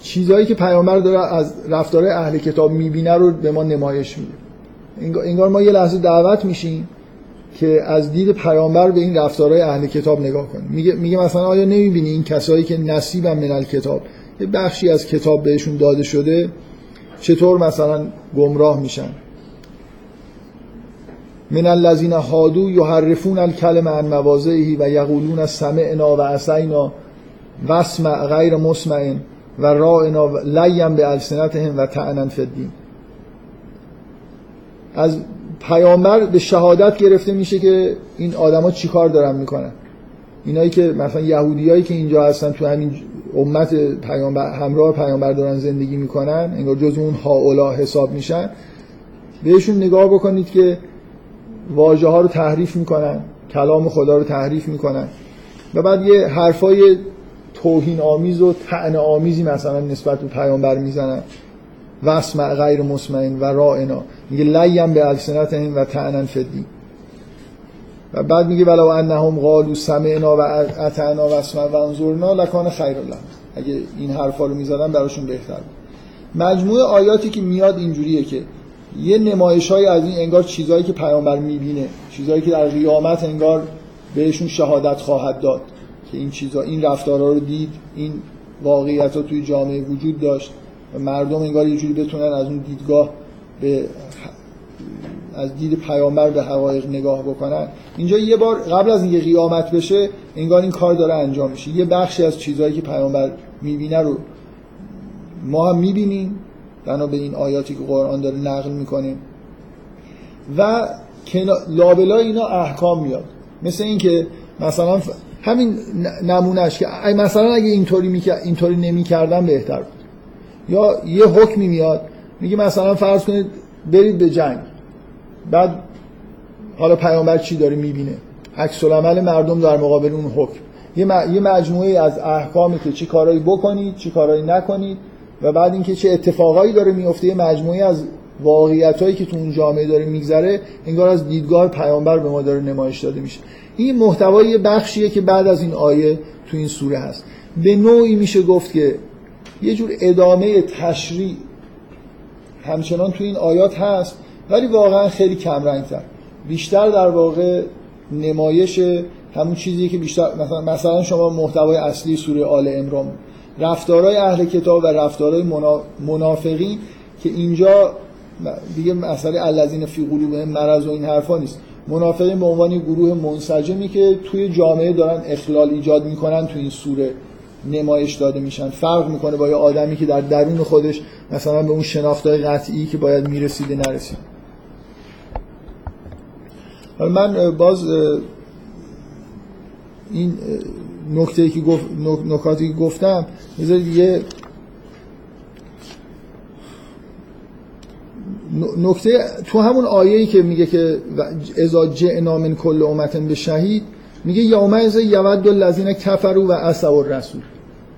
چیزهایی که پیامبر داره از رفتار اهل کتاب می‌بینه رو به ما نمایش میده. انگار ما یه لحظه دعوت میشیم. که از دید پیامبر به این رفتارهای اهل کتاب نگاه کنیم. میگه, میگه مثلا آیا نمی‌بینی این کسایی که نصیبم من کتاب یه بخشی از کتاب بهشون داده شده چطور مثلا گمراه میشن؟ من الذین هادو یحرفون الکلم عن مواضعه و یقولون سمعنا و اسینا واسمع غیر مسمع و رائنا لیم به السنتهم و تعنن فدین از پیامبر به شهادت گرفته میشه که این آدما چیکار دارن می‌کنن؟ اینایی که مثلا یهودیایی که اینجا هستن تو همین امت پیامبر همراه پیامبر دارن زندگی می‌کنن انگار جز اون هاولا حساب میشن بهشون نگاه بکنید که واژه ها رو تحریف می‌کنن کلام خدا رو تحریف می‌کنن. و بعد یه حرفای توهین آمیز و طعن آمیزی مثلا نسبت به پیامبر می‌زنن. واسمع غیر مسمعین و رائنا. میگه لیم به السنتهم و تعنن فدی و بعد میگه ولو انهم قالوا سمعنا و اطعنا و اسمع و انظرنا لکان خیر الله اگه این حرفا رو می‌زدن براشون بهتر بود. مجموعه آیاتی که میاد اینجوریه که یه نمایش های از این انگار چیزهایی که پیامبر می‌بینه چیزهایی که در قیامت انگار بهشون شهادت خواهد داد که این چیزا این رفتارها رو دید این واقعیت ها توی جامعه وجود داشت. و مردم انگار یه جوری بتونن از اون دیدگاه به از دید پیامبر به حقایق نگاه بکنن. اینجا یه بار قبل از اینکه قیامت بشه انگار این کار داره انجام میشه. یه بخشی از چیزهایی که پیامبر می‌بینه رو ما هم می‌بینیم. بنا به این آیاتی که قرآن داره نقل می‌کنه. و لابلا اینا احکام میاد. مثل اینکه مثلا همین نمونهش که مثلا اگه اینطوری. اینطوری نمی‌کردن بهتر بود. یا یه حکمی میاد میگه مثلا فرض کنید برید به جنگ. بعد حالا پیامبر چی داره می‌بینه؟ عکس العمل مردم در مقابل اون حکم. یه, یه مجموعه از احکامی که چی کارایی بکنید چی کارایی نکنید و بعد اینکه چه اتفاقایی داره میفته یه مجموعه از واقعیتایی که تو اون جامعه داره میگذره انگار از دیدگاه پیامبر به ما داره نمایش داده میشه. این محتوای یه بخشیه که بعد از این آیه تو این سوره هست. به نوعی میشه گفت که یه جور ادامه تشریع. همچنان تو این آیات هست ولی واقعا خیلی کم تر بیشتر در واقع نمایش همون چیزی که بیشتر مثلا, شما محتوای اصلی سوره آل امران رفتارهای اهل کتاب و رفتارهای منافقین که اینجا دیگه مسئله الذین فی قلوبهم مرض و این حرفا نیست. منافقین به عنوان گروه منسجمی که توی جامعه دارن اخلال ایجاد می‌کنن توی این سوره. نمایش داده میشن. فرق می‌کنه با یه آدمی که در درون خودش مثلا به اون شناختای قطعی که باید می‌رسیده نرسید من باز این نکته که گفت نکاتی که گفتم یه نکته تو همون آیه‌ای که میگه که اذا جئنا من کل امت به شهید میگه یومئذ یود الذین کفروا و عصوا الرسول.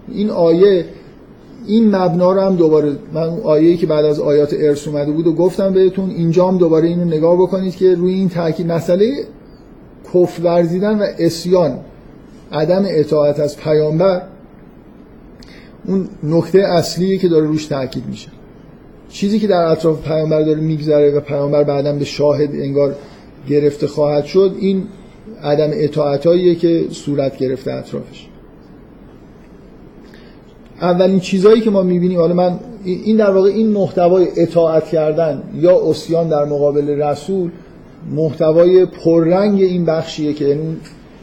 این آیه این مبنا رو هم دوباره من آیه‌ای که بعد از آیات ارث اومده بود و گفتم بهتون اینجا هم دوباره اینو نگاه بکنید که روی این تاکید مسئله کفر ورزیدن و اسیان عدم اطاعت از پیامبر اون نکته اصلیه که داره روش تاکید میشه. چیزی که در اطراف پیامبر داره میگذره و پیامبر بعدا به شاهد انگار گرفته خواهد شد این عدم اطاعتاییه که صورت گرفته اطرافش. اولین چیزهایی که ما می‌بینیم حالا من این در واقع این محتوای اطاعت کردن یا اسیان در مقابل رسول محتوای پررنگ این بخشیه که یعنی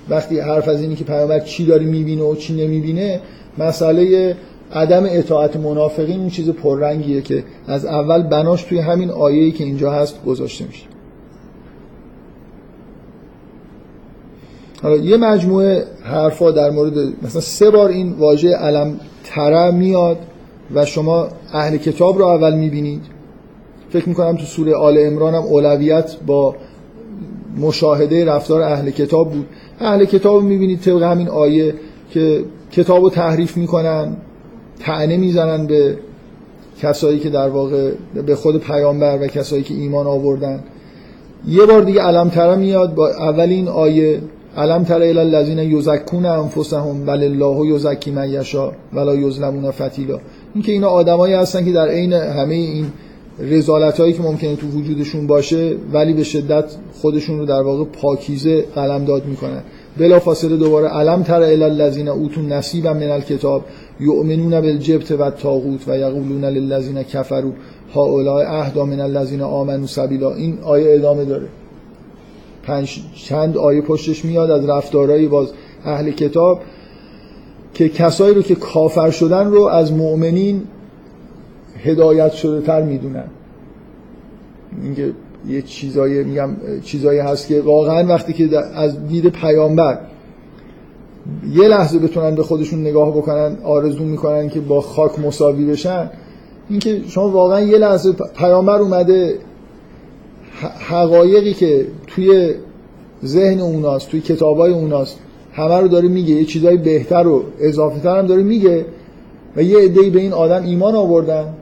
وقتی حرف از اینی که پیامبر چی داره می‌بینه و چی نمی‌بینه مسئله عدم اطاعت منافقین این چیز پررنگیه که از اول بناش توی همین آیه‌ای که اینجا هست گذاشته میشه. حالا یه مجموعه حرفا در مورد مثلا سه بار این واژه علم تره میاد و شما اهل کتاب رو اول می‌بینید. فکر می‌کنم تو سوره آل امران هم اولویت با مشاهده رفتار اهل کتاب بود. اهل کتاب می‌بینید طبق همین آیه که کتاب رو تحریف می‌کنن تعنه می‌زنن به کسایی که در واقع به خود پیامبر و کسایی که ایمان آوردن. یه بار دیگه علم تره میاد با اولین آیه علم تره الی الذین یزکون انفسهم بل الله یزکی من یشاء ولا یظلمون فتیلا. اینکه اینا آدمایی هستن که در عین همه این رزالت هایی که ممکنه تو وجودشون باشه ولی به شدت خودشون رو در واقع پاکیزه قلمداد می‌کنن. بلا فاصله دوباره علم تر الی الذین اوتون نصیبا من الکتاب یؤمنون بالجبت و تاغوت و یقولون للذین کفروا هؤلاء اهدا من الذین آمنوا سبیلا. این آیه ادامه داره. پنج چند آیه پشتش میاد از رفتارهای باز اهل کتاب که کسایی رو که کافر شدن رو از مؤمنین هدایت شده تر می‌دونن. اینکه یه چیزایی میگم چیزایی هست که واقعا وقتی که از دید پیامبر یه لحظه بتونن به خودشون نگاه بکنن آرزو می‌کنن که با خاک مساوی بشن اینکه شما واقعا یه لحظه پیامبر اومده حقایقی که توی ذهن اوناست توی کتابای اوناست همه رو داره میگه یه چیزای بهتر و اضافه تر هم داره میگه و یه عده‌ای به این آدم ایمان آوردن.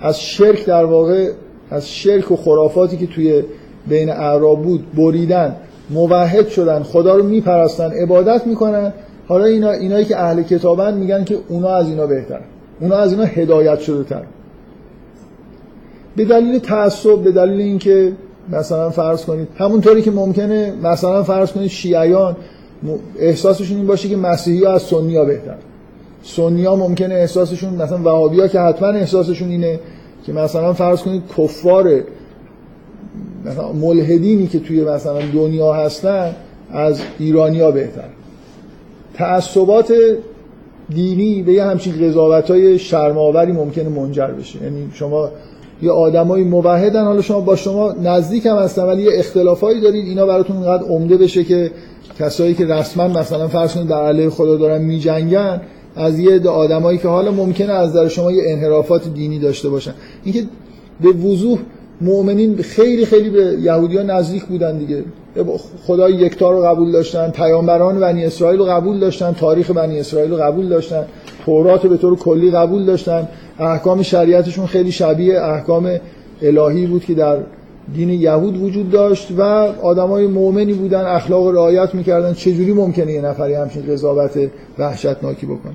از شرک در واقع از شرک و خرافاتی که توی بین اعراب بود بریدن موحد شدن خدا رو میپرستن عبادت می‌کنن. حالا اینا اینایی که اهل کتابن میگن که اونا از اینا بهتر اونا از اینا هدایت شده تر. به دلیل تعصب به دلیل اینکه مثلا فرض کنید همونطوری که ممکنه مثلا فرض کنید شیعیان احساسشون این باشه که مسیحی ها از سنی ها بهتر. سنی ها ممکنه احساسشون مثلا وهابی ها که حتما احساسشون اینه که مثلا فرض کنید کفار مثلا ملحدینی که توی مثلا دنیا هستن از ایرانیا بهتر. تعصبات دینی به یه همچین قضاوت های شرماوری ممکنه منجر بشه. یعنی شما یه آدمای موحدن. حالا شما با شما نزدیک هم هستن ولی یه اختلافایی دارید اینا براتون اینقدر عمده بشه که کسایی که رسما مثلا فرض کنید در علیه خدا دارن میجنگن از یه عده آدمایی که حالا ممکنه از در شما یه انحرافات دینی داشته باشن. اینکه به وضوح مؤمنین خیلی خیلی به یهودیان نزدیک بودن دیگه. خدای یکتا رو قبول داشتن پیامبران بنی اسرائیل رو قبول داشتن تاریخ بنی اسرائیل رو قبول داشتن تورات رو به طور کلی قبول داشتن. احکام شریعتشون خیلی شبیه احکام الهی بود که در دین یهود وجود داشت و آدمای مؤمنی بودن اخلاق رعایت می‌کردن. چجوری ممکنه یه نفری همچین قضاوت وحشتناکی بکنه؟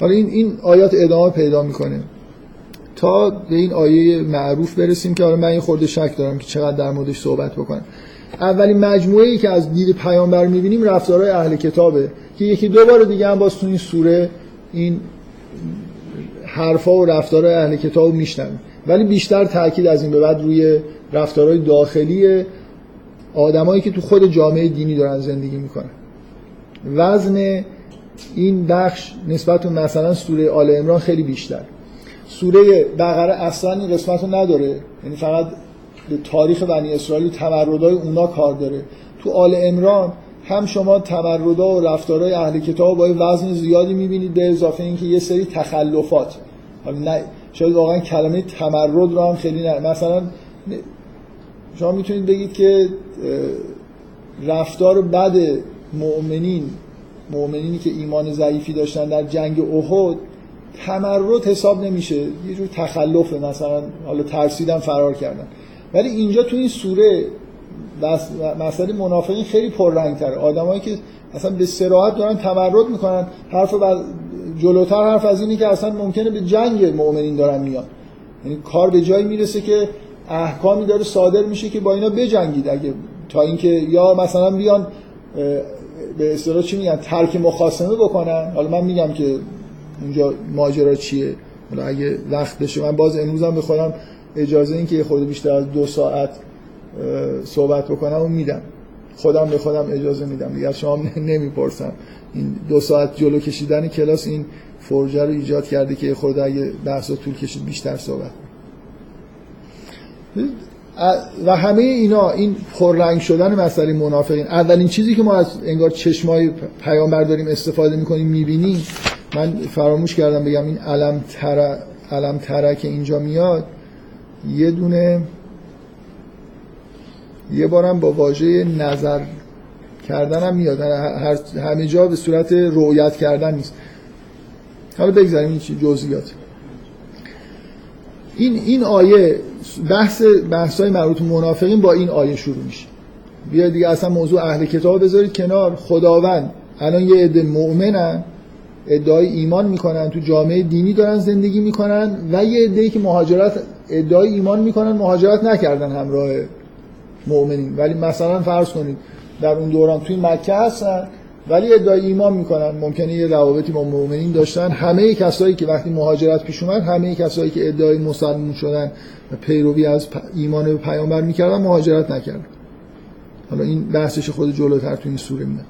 حالا این این آیات ادامه پیدا می‌کنه. تا به این آیه معروف برسیم که حالا من این خورده شک دارم که چقدر در موردش صحبت بکنم اولین مجموعه ای که از دید پیامبر می‌بینیم رفتارهای اهل کتابه که یکی دو بار دیگه هم باز تو این سوره این حرفا و رفتارهای اهل کتاب میشنن. ولی بیشتر تاکید از این به بعد روی رفتارهای داخلی آدمایی که تو خود جامعه دینی دارن زندگی می‌کنن. وزن این بخش نسبت به مثلا سوره آل عمران خیلی بیشتر. سوره بقره اصلا این قسمت رو نداره. یعنی فقط به تاریخ بنی اسرائیل تمردای اونا کار داره. تو آل عمران هم شما تمردا و رفتارهای اهل کتاب با وزن زیادی می‌بینید به اضافه اینکه یه سری تخلفات. حالا نه شاید واقعا کلمه تمرد رو هم خیلی نه. مثلا شما می‌تونید بگید که رفتار بد مؤمنین مؤمنینی که ایمان ضعیفی داشتن در جنگ احد تمرد حساب نمیشه. یه جور تخلفه مثلا حالا ترسیدن فرار کردن ولی اینجا تو این سوره مسئله منافقین خیلی پررنگ تره آدمایی که اصلا به سراحت دارن تمرد می‌کنن حرف جلوتر حرف از اینه که اصلا ممکنه به جنگ مؤمنین دارن میان. یعنی کار به جایی می‌رسه که احکامی داره صادر میشه که با اینا بجنگید. اگه تا اینکه یا مثلا بیان به اصطلاح چی میگن ترک مخاصمه بکنن. حالا من میگم که اونجا ماجرا چیه؟ حالا اگه وقت بشه من باز امروزم به خودم اجازه این که یه خورده بیشتر از دو ساعت صحبت بکنم و میدم. خودم به خودم اجازه میدم. دیگه شما (laughs) نمی‌پرسم. این دو ساعت جلو کشیدن کلاس این فرجه رو ایجاد کرده که خورده اگه بحث طول کشید بیشتر صحبت و همه اینا این پررنگ شدن مسئله منافقین. اولین چیزی که ما از انگار چشمای پیامبر داریم استفاده می‌کنیم می‌بینیم. من فراموش کردم بگم این علم تره علم تره که اینجا میاد یه دونه یه بارم با واژه نظر کردن هم میاد همه جا به صورت رویت کردن نیست. حالا بگذاریم این جزئیات. این این آیه بحث بحثای مربوط منافقین با این آیه شروع میشه. بیا دیگه اصلا موضوع اهل کتاب بذارید کنار. خداوند الان یه عده مؤمنن ادعای ایمان می‌کنن تو جامعه دینی دارن زندگی می‌کنن و یه عده که مهاجرت ادعای ایمان می‌کنن مهاجرت نکردن همراه مؤمنین. ولی مثلا فرض کنید در اون دوران توی مکه هستن ولی ادعای ایمان می‌کنن. ممکنه یه روابطی با مؤمنین داشتن. همه کسایی که وقتی مهاجرت پیش اومد همه کسایی که ادعای مسلمون شدن و پیروی از ایمان به پیامبر می‌کردن مهاجرت نکردن. حالا این بحثش خود جلوتر تو این سوره میاد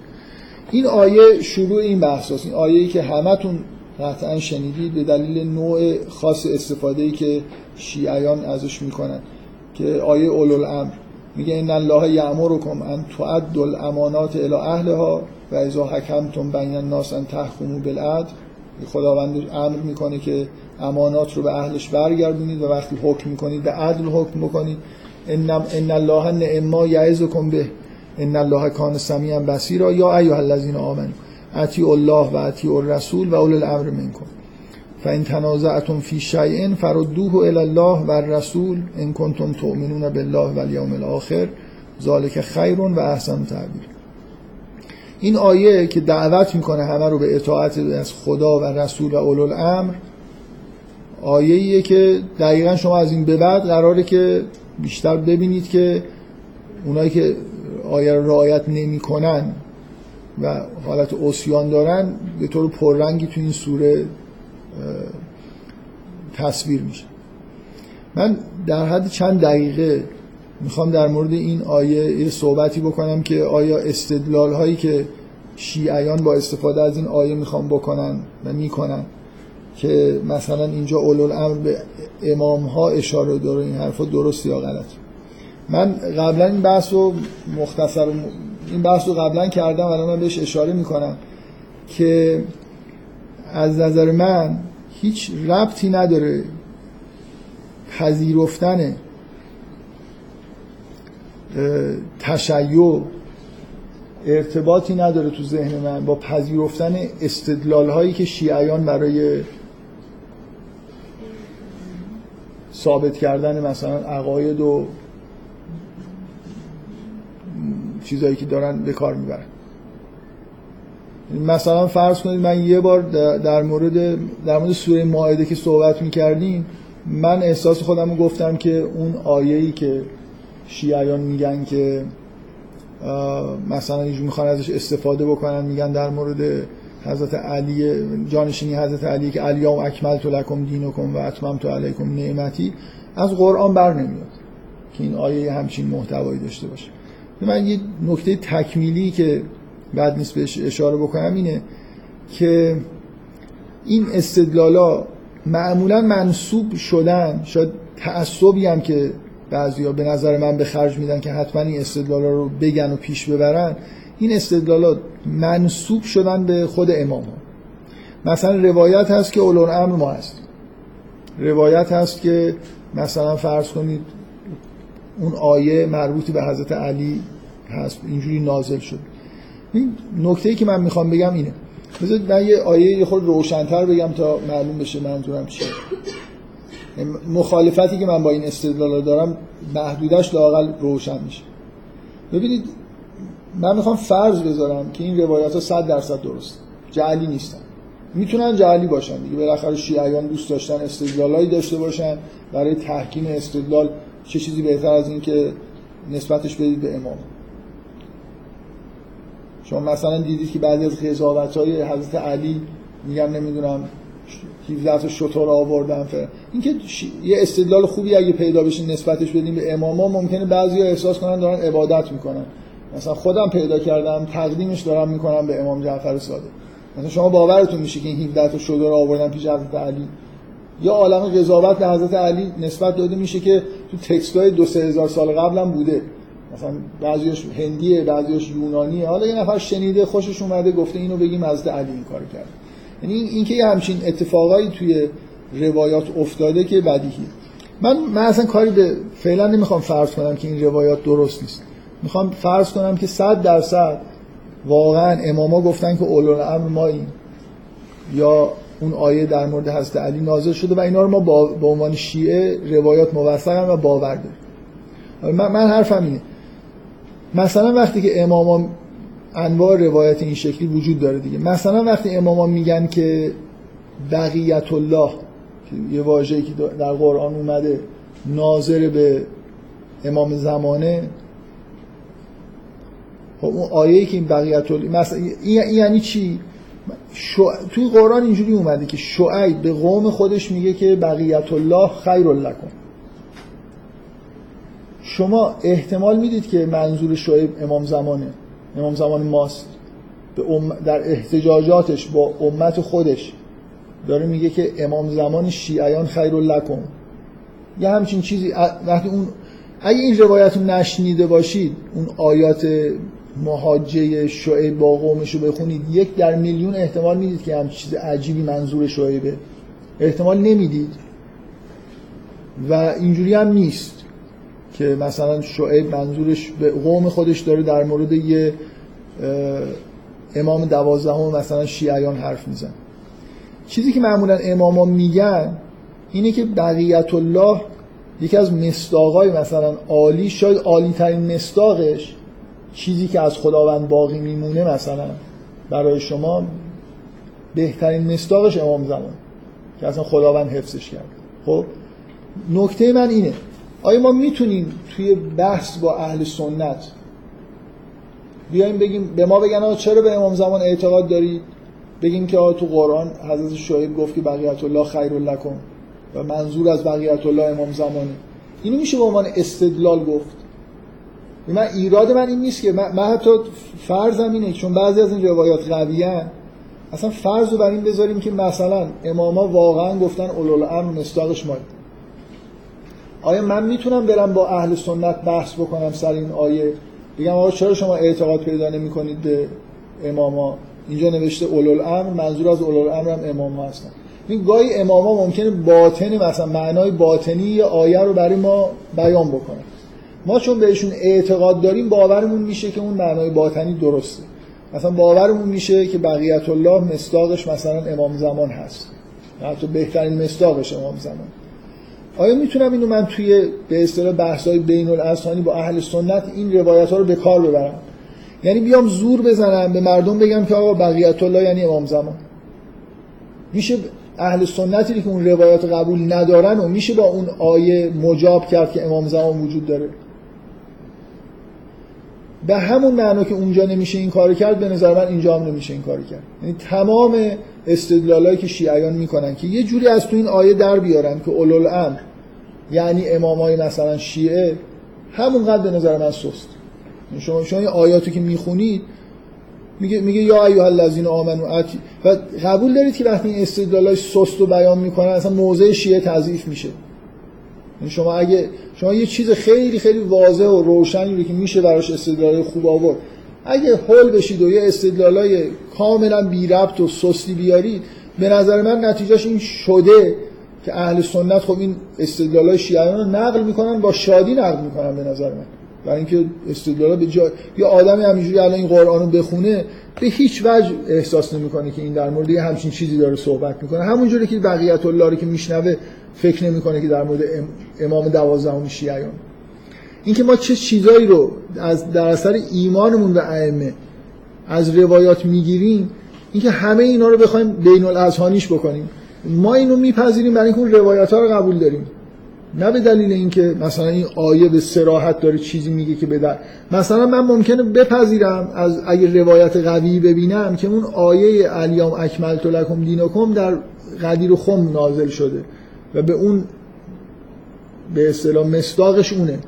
این آیه شروع این بحث. این آیه ای که همتون قطعا شنیدید به دلیل نوع خاص استفاده ای که شیعیان ازش می‌کنن. که آیه اولوالامر میگه ان الله یامرکم ان تؤدوا الامانات الى اهلها و اذا حکمتم بین الناس ان تحکموا بالعدل. خداوند امر می‌کنه که امانات رو به اهلش برگردونید و وقتی حکم می‌کنید به عدل حکم بکنید. ان الله نعما یعظکم به. ان الله کان سمیعا بصیرا. یا ایها الذین آمنوا اطیعوا الله و اطیعوا الرسول و اولي الامر منکم. فان تنازعتم فی شیء فردوه الی الله و الرسول ان کنتم تؤمنون بالله والیوم الاخر ذالک خیر و احسن تعبیر. این آیه که دعوت می‌کنه همه رو به اطاعت از خدا و رسول و اولو الامر آیه ایه که دقیقا شما از این به بعد قراره که بیشتر ببینید که اونایی که آیه رو رعایت نمی‌کنن و حالت اوسیان دارن به طور پررنگی تو این سوره تصویر میشه. من در حد چند دقیقه می‌خوام در مورد این آیه یه صحبتی بکنم که آیا استدلال هایی که شیعیان با استفاده از این آیه می‌خوام بکنن و می‌کنن که مثلا اینجا اولو الامر به امام ها اشاره داره این حرفا درست یا غلط. من قبلا این بحث رو مختصر این بحث رو قبلا کردم الان من بهش اشاره می‌کنم که از نظر من هیچ ربطی نداره پذیرفتن تشیع ارتباطی نداره تو ذهن من با پذیرفتن استدلال هایی که شیعیان برای ثابت کردن مثلا عقاید و چیزایی که دارن به کار می‌برن. مثلا فرض کنید من یه بار در مورد در مورد سوره مائده که صحبت می‌کردیم من احساس خودم رو گفتم که اون آیه‌ای که شیعیان میگن که مثلا اینجور می‌خوان ازش استفاده بکنن میگن در مورد حضرت علی جانشینی حضرت علی که الیوم اکملت لکم دینکم و اتممت علیکم نعمتی از قرآن بر نمیاد که این آیه همچین محتوایی داشته باشه. من یه نکته تکمیلی که بعد نیست بهش اشاره بکنم اینه که این استدلالا معمولا منصوب شدن شاید تعصبی هم که بعضیا به نظر من به خرج میدن که حتما این استدلالا رو بگن و پیش ببرن این استدلالات منصوب شدن به خود امام ها. مثلا روایت هست که اولون امر ما هست روایت هست که مثلا فرض کنید اون آیه مربوطی به حضرت علی هست اینجوری نازل شد این نکته که من می‌خوام بگم اینه. بذارید من یه آیه یه خود روشنتر بگم تا معلوم بشه منظورم چیه. مخالفتی که من با این استدلال دارم محدودش لاقل روشن میشه. ببینید من می‌خوام فرض بذارم که این روایت ها صد درصد درست. جعلی نیستن. می‌تونن جعلی باشن دیگه. بالاخره شیعیان دوست داشتن استدلالایی داشته باشن. برای تحکیم استدلال چه چیزی بهتر از این که نسبتش بدید به امام. شما مثلا دیدید که بعضی از قضاوت های حضرت علی میگم نمی‌دونم 17 تا شطور آوردن فر اینکه یه استدلال خوبی اگه پیدا بشه نسبتش بدیم به اماما ممکنه بعضیا احساس کنن دارن عبادت می‌کنن. مثلا خودم پیدا کردم تقدیمش دارم می‌کنم به امام جعفر صادق. مثلا شما باورتون میشه که این 17 تا شطور آوردن پیش حضرت علی. یا عالم قضاوت به حضرت علی نسبت داده میشه که تو تکست های دو سه هزار سال قبل هم بوده. مثلا بعضیش هندیه بعضیش یونانیه. حالا یه نفر شنیده خوشش اومده گفته اینو بگیم حضرت علی این کار کرد. یعنی این که یه همچین اتفاقایی توی روایات افتاده که بدیهی. من من اصلا کاری به فعلا نمی‌خوام فرض کنم که این روایات درست نیست. می‌خوام فرض کنم که صد درصد واقعا اماما گفتن که اولو الامر ما این یا اون آیه در مورد حضرت علی نازل شده و اینا رو ما با به عنوان شیعه روایات موثق و باور داریم. من, من حرفم اینه. مثلا وقتی که امامان انواع روایت این شکلی وجود داره دیگه. مثلا وقتی امامان میگن که بقیت الله یه واژه‌ای که در قرآن اومده ناظر به امام زمانه خب اون آیه که این بقیت مثلا این یعنی چی؟ شو... توی قرآن اینجوری اومده که شعیب به قوم خودش میگه که بقیت الله خیر لکن شما احتمال می‌دید که منظور شعیب امام زمانه. امام زمان ماست. در احتجاجاتش با امت خودش. داره میگه که امام زمان شیعیان خیر لکن یه همچین چیزی وقتی اون اگه این روایت رو نشنیده باشید اون آیات محاجه شعیب با قومش رو بخونید یک در میلیون احتمال می‌دید که هم چیز عجیبی منظور شعیبه. احتمال نمی‌دید. و اینجوری هم نیست. که مثلا شعیب منظورش به قوم خودش داره در مورد یه امام دوازدهم مثلا شیعیان حرف میزن. چیزی که معمولا اماما میگن اینه که بقیت الله یکی از مستاقای مثلا عالی شاید عالی ترین مستاقش چیزی که از خداوند باقی میمونه مثلا برای شما بهترین مستاقش امام زمان که اصلا خداوند حفظش کرد خب نکته من اینه آیا ما می‌تونیم توی بحث با اهل سنت بیایم بگیم به ما بگن آقا چرا به امام زمان اعتقاد دارید؟ بگیم که تو قرآن حضرت شاهد گفت که بقیت الله خیر لکن و منظور از بقیت الله امام زمانه. اینو میشه به عنوان استدلال گفت. من ایراد من این نیست که من, حتی فرضم اینه چون بعضی از این روایات قویان اصلا فرض رو بر این بذاریم که مثلا اماما واقعا گفتن اولول امر مستاقش ما آیا من می‌تونم برم با اهل سنت بحث بکنم سر این آیه؟ بگم آقا چرا شما اعتقاد پیدا نمی کنید به اماما؟ اینجا نوشته اولول امر منظور از اولول امر هم اماما هستن. این گاهی اماما ممکنه باطن مثلا معنای باطنی یا آیه رو برای ما بیان بکنه. ما چون بهشون اعتقاد داریم باورمون میشه که اون معنای باطنی درسته. مثلا باورمون میشه که بقیت الله مستاقش مثلا امام زمان هست. حتی بهترین مستاقش امام زمان. آیا می‌تونم اینو من توی به اصطلاح بحث‌های بین الاذهانی با اهل سنت این روایت ها رو به کار ببرم؟ یعنی بیام زور بزنم به مردم بگم که آقا بقیت الله یعنی امام زمان. میشه اهل سنتی که اون روایات قبول ندارن و میشه با اون آیه مجاب کرد که امام زمان وجود داره؟ به همون معنا که اونجا نمیشه این کار کرد به نظر من اینجا هم نمیشه این کار کرد. یعنی تمام استدلالایی که شیعیان می‌کنن که یه جوری از تو این آیه در بیارن که اولول امر یعنی امامای مثلا شیعه همونقدر به نظر من سست. یعنی شما شما این آیاتو که می‌خونید میگه میگه یا ایها الذین آمنو اتی و قبول دارید که وقتی این استدلالای سست رو بیان می‌کنن اصلا موضع شیعه تضعیف میشه. شما اگه شما یه چیز خیلی خیلی واضح و روشنی رو که میشه براش استدلال خوب آورد. اگه هول بشید و یه استدلالای کاملا بی ربط و سستی بیارید به نظر من نتیجهش این شده که اهل سنت خب این استدلالای شیعیان رو نقل می‌کنن با شادی نقل می‌کنن به نظر من. برای اینکه استدلالا به جای یه آدمی همینجوری الان این قرآن رو بخونه به هیچ وجه احساس نمی‌کنه که این در مورد یه همچین چیزی داره صحبت می‌کنه. همونجوری که بقیت الله رو که میشنوه فکر نمی‌کنه که در مورد امام دوازدهم شیعیان. اینکه ما چه چیزایی رو از در اثر ایمانمون به ائمه از روایات می‌گیریم اینکه همه اینا رو بخوایم بین الاذهانیش بکنیم. ما اینو میپذیریم برای اینکه اون روایات ها رو قبول داریم. نه به دلیل اینکه مثلا این آیه به سراحت داره چیزی میگه که بدر مثلا من ممکنه بپذیرم از اگه روایت قوی ببینم که اون آیه الیام اکملت لکم دینکم در قدیر خم نازل شده. و به اون به اصطلاح مصداقش اونه.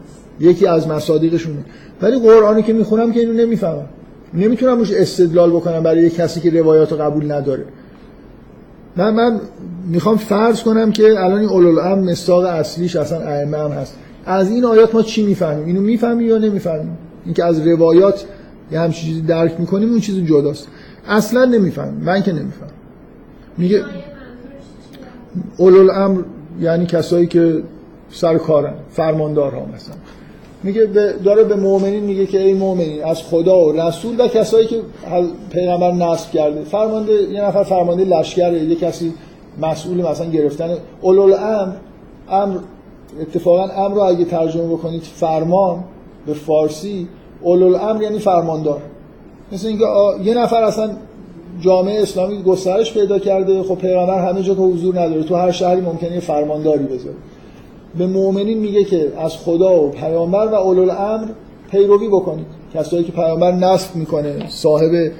یکی از مصادیقش اونه. ولی قرآنی که می‌خونم که اینو نمی‌فهمم. نمی‌تونم روش استدلال بکنم برای یک کسی که روایات قبول نداره. من من می‌خوام فرض کنم که الان این اولو ام مستاق اصلیش اصلا ائمه هم هست. از این آیات ما چی می‌فهمیم؟ اینو می‌فهمیم یا نمی‌فهمیم؟ اینکه از روایات یه همچین چیزی درک می‌کنیم اون چیز جداست. اصلا نمی‌فهمیم. من که نمی‌فهمم. میگه اولو امر یعنی کسایی که سر کارن فرماندارها مثلا. میگه داره به مؤمنین میگه که ای مؤمنین از خدا و رسول و کسایی که پیغمبر نصب کرده. فرمانده یه نفر فرمانده لشکر یه کسی مسئول مثلا گرفتن. اولول امر امر اتفاقا امر رو اگه ترجمه بکنید فرمان به فارسی اولول امر یعنی فرماندار. مثل اینکه یه نفر اصلا جامعه اسلامی گسترش پیدا کرده. خب پیغمبر همه جا که حضور نداره. تو هر شهری ممکنه یه فرمانداری بذاره. به مؤمنین میگه که از خدا و پیامبر و اولول امر پیروی بکنید. کسایی که پیامبر نصب می‌کنه صاحب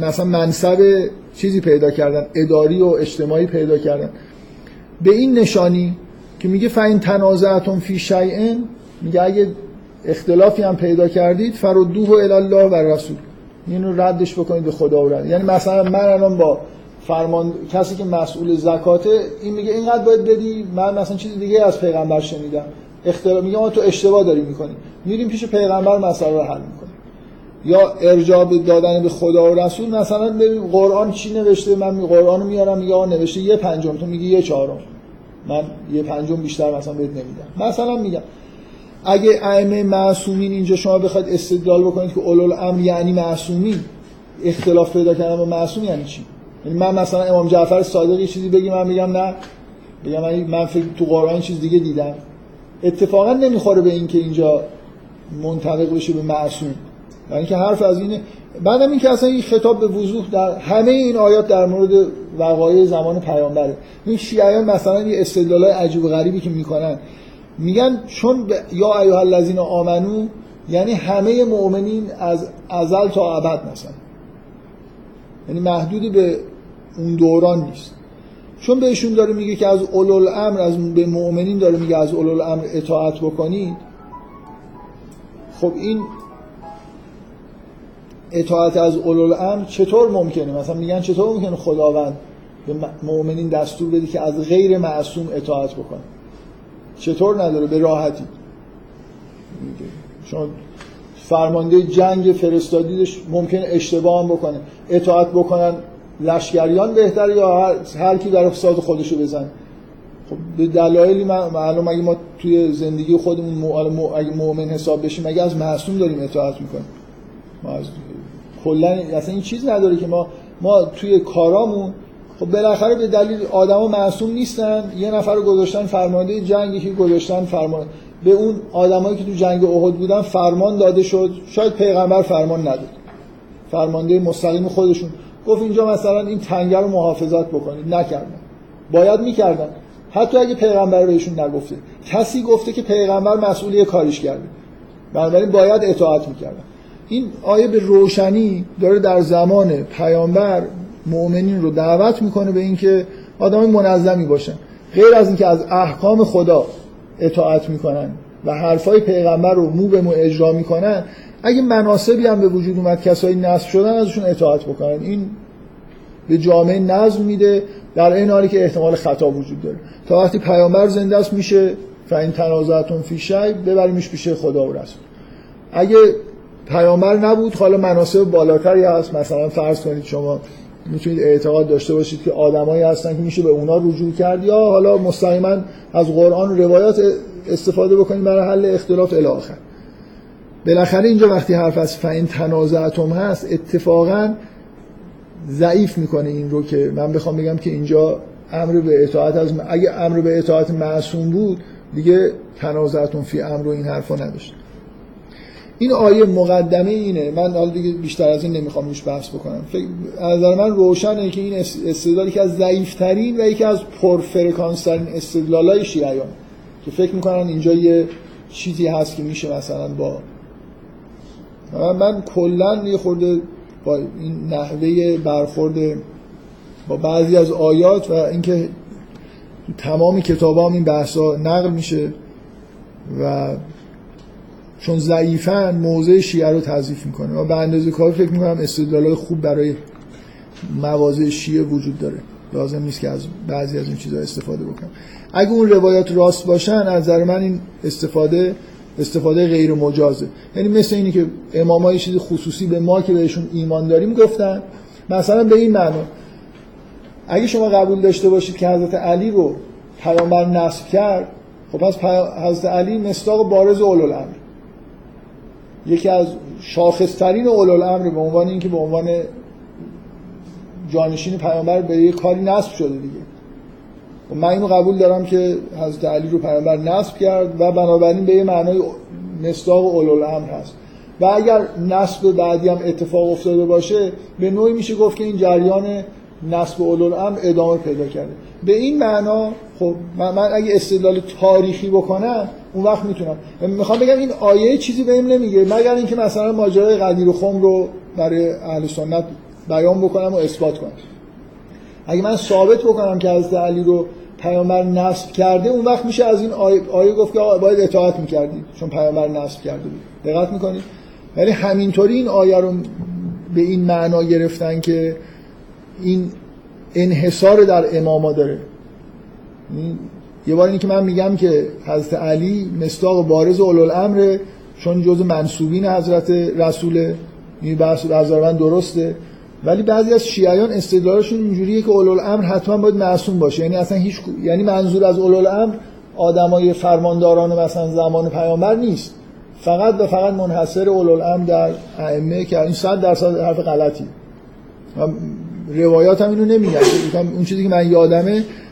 مثلا منصب چیزی پیدا کردن اداری و اجتماعی پیدا کردن. به این نشانی که میگه فاین تنازعتون فی شیئن میگه اگه اختلافی هم پیدا کردید فرودوه الی الله و رسول اینو ردش بکنید به خدا رد. یعنی مثلا من الان با فرمان کسی که مسئول زکاته این میگه اینقدر باید بدی؟ من مثلا چیز دیگه از پیغمبر شنیدم. اختلاف میگه ما تو اشتباه داری می‌کنی میریم پیش پیغمبر مسئله رو حل می‌کنیم. یا ارجاع دادن به خدا و رسول مثلا ببین قرآن چی نوشته؟ من قرآن رو میارم میگه نوشته یه پنجم تو میگی یه چهارم. من یه پنجم بیشتر مثلا بهت نمیدم. مثلا میگم. اگه ائمه معصومین اینجا شما بخواید استدلال بکنید که اولو الامر یعنی معصومین اختلاف پیدا کردن با معصوم یعنی چی؟ یعنی من مثلا امام جعفر صادق یه چیزی بگی من میگم نه. بگم من فکر تو قرآن چیز دیگه دیدم. اتفاقا نمی‌خوره به اینکه اینجا منطبق بشه به معصوم. یعنی که حرف از اینه. بعدم این که اصلا این خطاب به وضوح در همه این آیات در مورد وقایع زمان پیامبره. این شیعیان مثلا یه استدلالای عجیب و غریبی که می‌کنن. میگن چون ب... یا ایها الذین آمنو یعنی همه مؤمنین از ازل تا ابد مثلا. یعنی محدودی به اون دوران نیست. چون بهشون داره میگه که از اولو امر از به مؤمنین داره میگه از اولو امر اطاعت بکنید خب این اطاعت از اولو امر چطور ممکنه؟ مثلا میگن چطور ممکنه خداوند به مؤمنین دستور بدی که از غیر معصوم اطاعت بکنه؟ چطور نداره؟ به راحتی. چون فرمانده جنگ فرستادیدش ممکنه اشتباه هم بکنه. اطاعت بکنن لشکریان بهتر یا هر, کی در فساد خودشو بزن. خب به دلایلی معلوم اگه ما توی زندگی خودمون اگه مؤمن حساب بشیم اگه از معصوم داریم اطاعت می‌کنیم. ما از کلا اصلا این چیز نداره که ما ما توی کارامون خب بالاخره به دلیل آدما معصوم نیستن یه نفر رو گذاشتن فرمانده جنگی که گذاشتن فرمان. به اون آدمایی که تو جنگ احد بودن فرمان داده شد شاید پیغمبر فرمان نداد. فرمانده مستقیم خودشون. گفت اینجا مثلا این تنگه رو محافظت بکنید. نکردن. باید می‌کردن. حتی اگه پیغمبر بهشون نگفته. کسی گفته که پیغمبر مسئولی کاریش کرده. بنابراین باید اطاعت می‌کردن. این آیه به روشنی داره در زمان پیامبر مؤمنین رو دعوت می‌کنه به اینکه آدم منظمی باشن. غیر از اینکه از احکام خدا اطاعت می‌کنن و حرفای پیغمبر رو مو به مو اجرا می‌کنن اگه مناسبی هم به وجود اومد کسایی نصب شدن ازشون اطاعت بکنن. این به جامعه نظم میده در این حالی که احتمال خطا وجود داره. تا وقتی پیامبر زنده است میشه فاین تنازعتون فی ببریمش پیش خدا و رسول. اگه پیامبر نبود حالا مناسب بالاتری هست. مثلا فرض کنید شما می‌تونید اعتقاد داشته باشید که آدمایی هستن که میشه به اونا رجوع کرد یا حالا مستقیما از قرآن و روایات استفاده بکنید برای حل اختلاف الی آخر. بالاخره اینجا وقتی حرف از فین تنازعتم هست اتفاقا ضعیف می‌کنه این رو که من بخوام بگم که اینجا امر به اطاعت از اگه امر به اطاعت معصوم بود دیگه تنازعتون فی امر و این حرفا نداشت. این آیه مقدمه اینه. من حالا دیگه بیشتر از این نمی‌خوام روش بحث بکنم. از نظر من روشنه که این استدلالی که از ضعیفترین و یکی از پرفرکانس ترین استدلالای شیعیان که فکر می‌کنن اینجا یه چیزی هست که میشه مثلا با من, من کلا یه خورده با این نحوه برخورد با بعضی از آیات و اینکه تمام کتاب هم این بحثا نقل میشه و چون ضعیفن موضع شیعه رو تضعیف می‌کنه. و به اندازه کار فکر می‌کنم استدلال خوب برای مواضع شیعه وجود داره. لازم نیست که از بعضی از این چیزها استفاده بکنم. اگه اون روایات راست باشن از نظر من این استفاده استفاده غیر مجازه. یعنی مثل اینی که امامای چیز خصوصی به ما که بهشون ایمان داریم گفتن. مثلا به این معنا. اگه شما قبول داشته باشید که حضرت علی رو پیامبر نصب کرد خب پس حضرت علی مصداق بارز اولوالامر. یکی از شاخصترین اولوالامر به عنوان اینکه به عنوان جانشین پیامبر به یه کاری نصب شده دیگه. من اینو قبول دارم که حضرت علی رو پیامبر نصب کرد و بنابراین به یه معنای مصداق اولوالامر هست. و اگر نصب بعدی هم اتفاق افتاده باشه به نوعی میشه گفت که این جریان نصب اولوالامر ادامه پیدا کرده. به این معنا خب من, اگه استدلال تاریخی بکنم اون وقت می‌تونم. می‌خوام بگم این آیه چیزی بهم نمیگه مگر اینکه مثلا ماجرای قدیر و خم رو برای اهل سنت بیان بکنم و اثبات کنم. اگه من ثابت بکنم که حضرت علی رو پیامبر نصب کرده اون وقت میشه از این آیه, آیه گفت که باید اطاعت می‌کردید چون پیامبر نصب کرده بود. دقت می‌کنید؟ ولی همینطوری این آیه رو به این معنا گرفتن که این انحصار در اماما داره. یه بار اینی که من میگم که حضرت علی مستاق بارز اولوالامره چون جز منصوبین حضرت رسوله این بحث من درسته. ولی بعضی از شیعیان استدلالشون اینجوریه که اولوالامر حتما باید معصوم باشه. یعنی اصلا هیچ یعنی منظور از اولوالامر آدمای فرمانداران مثلا زمان پیامبر نیست. فقط و فقط منحصر اولوالامر در ائمه که این 100 درصد حرف غلطی. روایات هم اینو نمیگن اون چیزی که من یادمه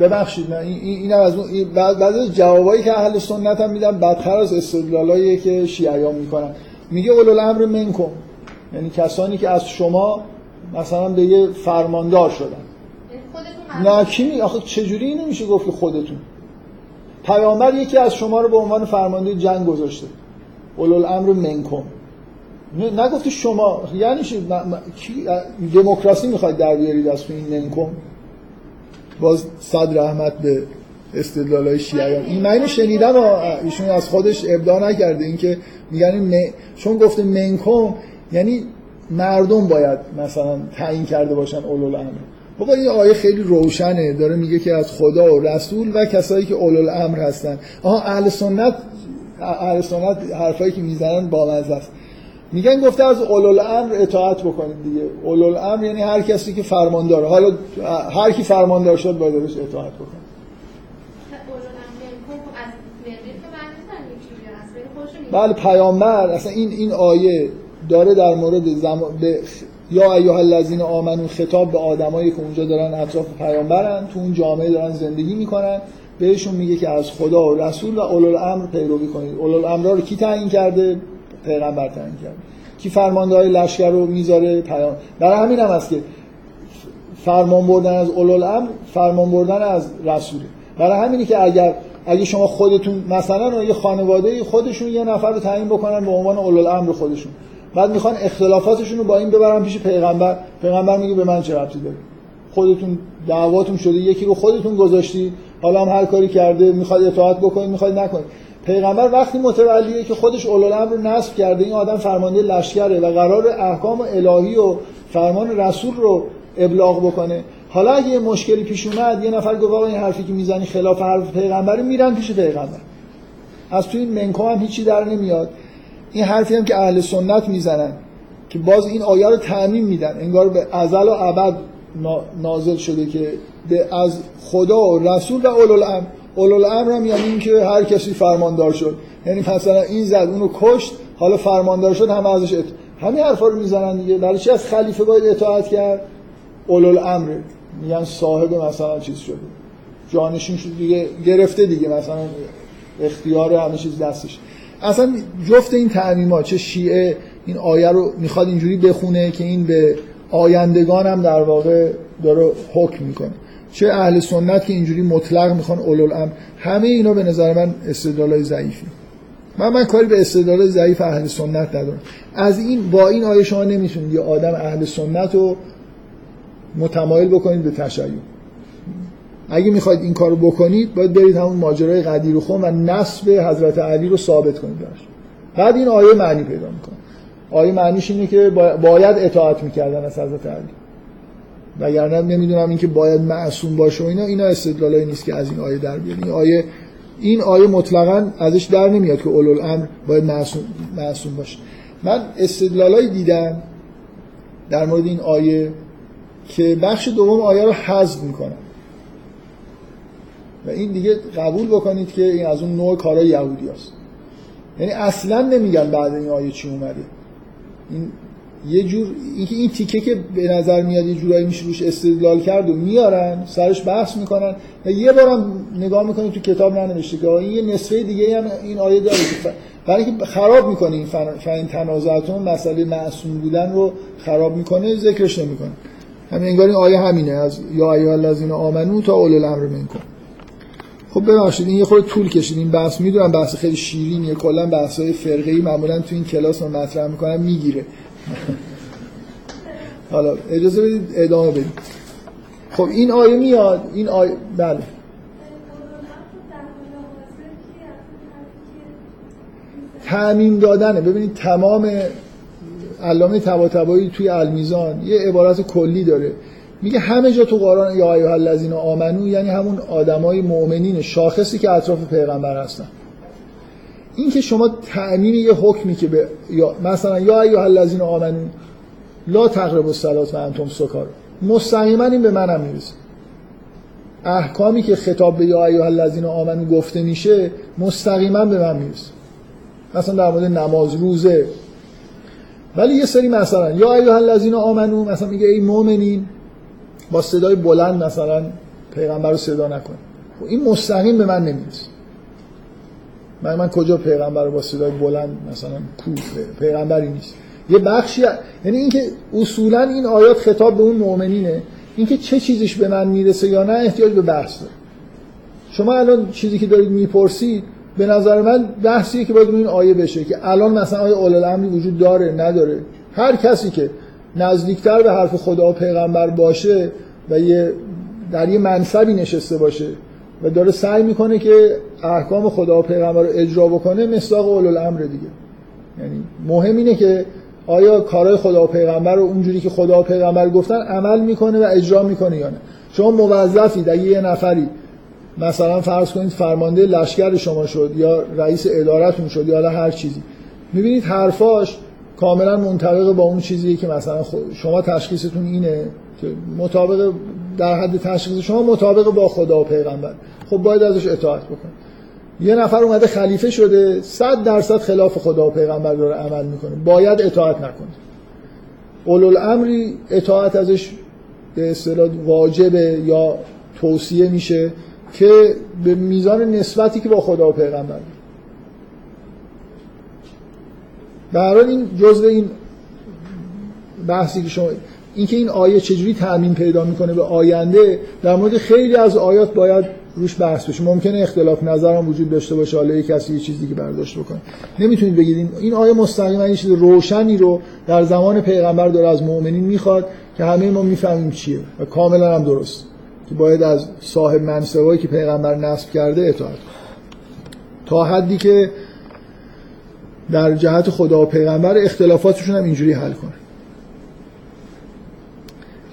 ببخشید من این این از اون بعد از جوابایی که اهل سنت هم میدن بدتر از استدلالایی که شیعیان می‌کنن. میگه اولو الامر منکم. یعنی کسانی که از شما مثلا به یه فرماندار شدن. نه کی آخه چجوری اینو میشه گفت که خودتون؟ پیامبر یکی از شما رو به عنوان فرمانده جنگ گذاشته. اولو الامر منکم نگفتی شما. یعنی دموکراسی می‌خواید در بیارید از این ننکم باز صد رحمت به استدلال های شیعیان. این من اینو شنیدم ایشون از خودش ابداع نکرده. اینکه میگن چون گفته منکم یعنی مردم باید مثلا تعیین کرده باشن اولول امر بابا این آیه خیلی روشنه. داره میگه که از خدا و رسول و کسایی که اولول امر هستن. آها اهل سنت اهل سنت حرفایی که می‌زنن با است. میگن گفته از اولول امر اطاعت بکنید دیگه. اولول امر یعنی هر کسی که فرمانداره حالا هر کی فرماندار شد باید بهش اطاعت بکنه. بله پیامبر اصلا این این آیه داره در مورد زمان به یا ایها الذین آمنو خطاب به آدمایی که اونجا دارن اطراف پیامبرن تو اون جامعه دارن زندگی می‌کنن بهشون میگه که از خدا و رسول و اولو الامر پیروی کنید. اولو الامر رو کی تعیین کرده؟ پیغمبر تعیین کرد کی فرماندهای لشکر رو می‌ذاره پیام. برای همین هم هست که فرمان بردن از اولوالامر فرمان بردن از رسوله. برای همینی که اگر اگه شما خودتون مثلا یه خانواده خودشون یه نفر رو تعیین بکنن به عنوان اولوالامر خودشون. بعد می‌خوان اختلافاتشون رو با این ببرن پیش پیغمبر. پیغمبر میگه به من چه ربطی داره؟ خودتون دعواتون شده یکی رو خودتون گذاشتی حالا هم هر کاری کرده می‌خواد اطاعت بکنید می‌خواد نکنید. پیغمبر وقتی متولیه که خودش اولوالامر رو نصب کرده این آدم فرمانده لشکره و قرار احکام الهی و فرمان رسول رو ابلاغ بکنه. حالا اگه یه مشکلی پیش اومد یه نفر گفت این حرفی که می‌زنی خلاف حرف پیغمبر میرن پیش پیغمبر. از تو این منکو هم هیچی در نمیاد. این حرفی هم که اهل سنت می‌زنن که باز این آیه رو تعمیم میدن. انگار به ازل و ابد نازل شده که به از خدا و رسول و اولوالامر اولو هم یعنی اینکه هر کسی فرماندار شد. یعنی مثلا این زد اونو کشت حالا فرماندار شد همه ازش ات... همین حرفا رو می‌زنن دیگه. برای چی از خلیفه باید اطاعت کرد؟ اولو الامر میگن صاحب مثلا چیز شده. جانشین شد دیگه گرفته دیگه مثلا اختیار همه چیز دستش. اصلا جفت این تعمیمات چه شیعه این آیه رو می‌خواد اینجوری بخونه که این به آیندگان هم در واقع داره حکم می‌کنه. چه اهل سنت که اینجوری مطلق می‌خوان اولو الامر همه اینا به نظر من استدلالای ضعیفی. من من کاری به استدلال ضعیف اهل سنت ندارم. از این با این آیه شما نمی‌تونید یه آدم اهل سنت رو متمایل بکنید به تشیع. اگه می‌خواید این کارو بکنید باید برید همون ماجرای قدیر و خون و نسب حضرت علی رو ثابت کنید براش. بعد این آیه معنی پیدا می‌کنه. آیه معنیش اینه که باید اطاعت می‌کردن از حضرت علی. وگرنه نمی‌دونم اینکه باید معصوم باشه و اینا اینا استدلالایی نیست که از این آیه در بیاد این آیه این آیه مطلقا ازش در نمیاد که اولو الامر باید معصوم, معصوم باشه. من استدلالایی دیدم در مورد این آیه که بخش دوم آیه رو حذف می‌کنن و این دیگه قبول بکنید که این از اون نوع کارهای یهودی هست. یعنی اصلا نمیگن بعد این آیه چی اومده. این یه جور اینکه این تیکه که به نظر میاد یه جورایی میشه روش استدلال کرد و میارن سرش بحث می‌کنن و یه بارم نگاه می‌کنید تو کتاب ننوشته که این یه نصفه دیگه هم این آیه داره که برای اینکه خراب می‌کنه این فن تنازعاتون مسئله معصوم بودن رو خراب می‌کنه ذکرش نمی‌کنه. همین انگار این آیه همینه از یا ایها الذین آمنو تا اول الامر منکم. خب ببخشید این یه خورده طول کشید این بحث می‌دونم بحث خیلی شیرینیه کلا بحث های فرقه معمولا تو این کلاس رو مطرح می‌کنم می‌گیره. حالا اجازه بدید ادامه بدید خب این آیه میاد این آیه بله. تعمیم دادنه. ببینید تمام علامه طباطبایی توی المیزان یه عبارت کلی داره. میگه همه جا تو قرآن یا ایها الذین آمنو یعنی همون آدمای مؤمنین شاخصی که اطراف پیغمبر هستن. این که شما تعمیم یه حکمی که به یا مثلا یا ایها الذین آمنو لا تقربوا الصلاه و انتم سکار مستقیما این به منم می‌رسه. احکامی که خطاب به یا ایها الذین آمنو گفته میشه مستقیما به من می‌رسه. مثلا در مورد نماز روزه. ولی یه سری مثلا یا ایها الذین آمنو مثلا میگه ای مؤمنین با صدای بلند مثلا پیغمبر رو صدا نکنه خب این مستقیم به من نمی‌رسه. من من کجا پیغمبر با صدای بلند مثلا پیغمبری نیست. یه بخشی یعنی اینکه اصولا این آیات خطاب به اون مؤمنینه. اینکه چه چیزیش به من می‌رسه یا نه احتیاج به بحث داره. شما الان چیزی که دارید می‌پرسید به نظر من بحثیه که باید این آیه بشه که الان مثلا آیه اولل وجود داره نداره. هر کسی که نزدیکتر به حرف خدا و پیغمبر باشه و یه در یه منصبی نشسته باشه و داره سعی می‌کنه که احکام خدا و پیغمبر رو اجرا بکنه مصداق اولو الامر دیگه. یعنی مهم اینه که آیا کارهای خدا و پیغمبر رو اونجوری که خدا و پیغمبر گفتن عمل می‌کنه و اجرا می‌کنه یا نه؟ شما موظفی در یه نفری مثلا فرض کنید فرمانده لشکر شما شد یا رئیس ادارتون شد یا هر چیزی. می‌بینید حرفاش کاملا منطبق با اون چیزی که مثلا شما تشخیصتون اینه که مطابق در حد تشخیص شما مطابق با خدا و پیغمبر. خب باید ازش اطاعت بکن یه نفر اومده خلیفه شده صد درصد خلاف خدا و پیغمبر داره عمل می‌کنه. باید اطاعت نکنه. اولو الامری اطاعت ازش به اصطلاح واجبه یا توصیه میشه که به میزان نسبتی که با خدا و پیغمبر. به این جزء این بحثی که شما اینکه این آیه چجوری تعمین پیدا می‌کنه به آینده در مورد خیلی از آیات باید روش بحث بشه. ممکنه اختلاف نظر هم وجود داشته باشه. حالا کسی یه چیزی که برداشت بکنه. نمی‌تونید بگید این آیه مستقیما این چیز روشنی رو در زمان پیغمبر داره از مؤمنین می‌خواد که همه ما می‌فهمیم چیه. و کاملا هم درست. که باید از صاحب منصبایی که پیغمبر نصب کرده اطاعت تا حدی که در جهت خدا و پیغمبر اختلافاتشون هم اینجوری حل کنه.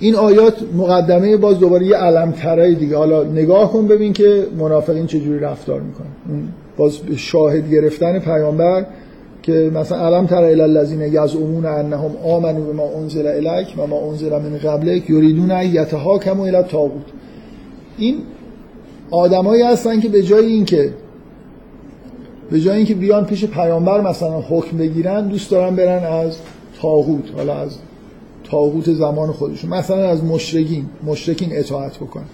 این آیات مقدمه باز دوباره یه علم دیگه. حالا نگاه کن ببین که منافقین چجوری رفتار می‌کنن. باز شاهد گرفتن پیامبر که مثلا علم تر الی الذین یزعمون انهم آمنوا بما انزل الیک و ما انزل من قبلک یریدون ان یتهاکموا الی الطاغوت. این آدمایی هستن که به جای اینکه به جای اینکه بیان پیش پیامبر مثلا حکم بگیرن دوست دارن برن از تاغوت حالا از تاغوت زمان خودشون. مثلا از مشرکین مشرکین اطاعت بکنن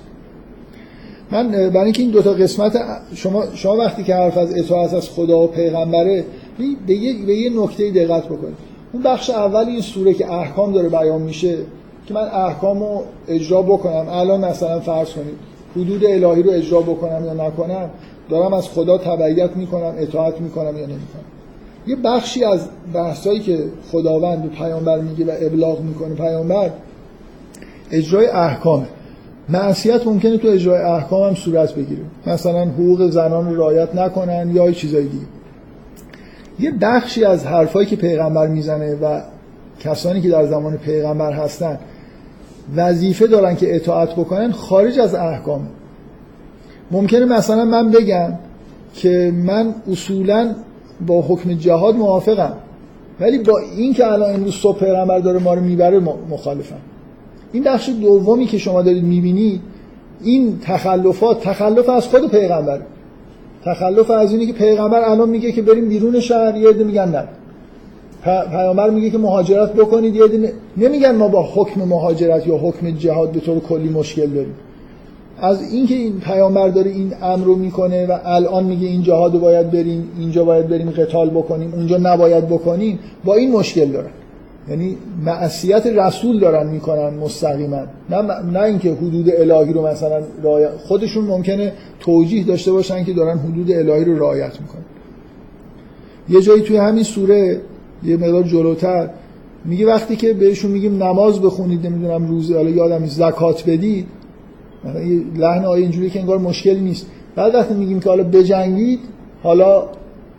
من برای اینکه این دوتا قسمت شما شما وقتی که حرف از اطاعت از خدا و پیغمبره به یه, یه نکته دقت بکنید اون بخش اول این سوره که احکام داره بیان میشه که من احکام رو اجرا بکنم. الان مثلا فرض کنید حدود الهی رو اجرا بکنم یا نکنم دارم از خدا تبعیت می‌کنم اطاعت می‌کنم یا نمی‌کنم. یه بخشی از بحثایی که خداوند به پیامبر میگه و ابلاغ می‌کنه پیامبر اجرای احکامه. معصیت ممکنه تو اجرای احکام هم صورت بگیره. مثلا حقوق زنان رو رعایت نکنن یا چیزای دیگه. یه بخشی از حرفایی که پیغمبر می‌زنه و کسانی که در زمان پیغمبر هستن وظیفه دارن که اطاعت بکنن خارج از احکام. ممکنه مثلا من بگم که من اصولا با حکم جهاد موافقم. ولی با این که الان امروز صبح پیغمبر داره ما رو می‌بره مخالفم. این بخش دومی که شما دارید می‌بینید این تخلفات تخلف از خود پیغمبر. تخلف از اینی که پیغمبر الان میگه که بریم بیرون شهر یه عده میگن نه. پیامبر میگه که مهاجرت بکنید یه عده نمیگن ما با حکم مهاجرت یا حکم جهاد به طور کلی مشکل داریم. از اینکه این پیامبر داره این امر رو می‌کنه و الان میگه این جهاد رو باید بریم اینجا باید بریم قتال بکنیم اونجا نباید بکنیم با این مشکل دارن. یعنی معصیت رسول دارن می‌کنن مستقیما. نه نه اینکه حدود الهی رو مثلا خودشون ممکنه توجیه داشته باشن که دارن حدود الهی رو رعایت می‌کنن. یه جایی توی همین سوره یه مقدار جلوتر میگه وقتی که بهشون میگیم نماز بخونید نمی‌دونم روزی حالا یادم زکات بدید لحن آیه اینجوری که انگار مشکلی نیست. بعد وقتی میگیم که حالا بجنگید حالا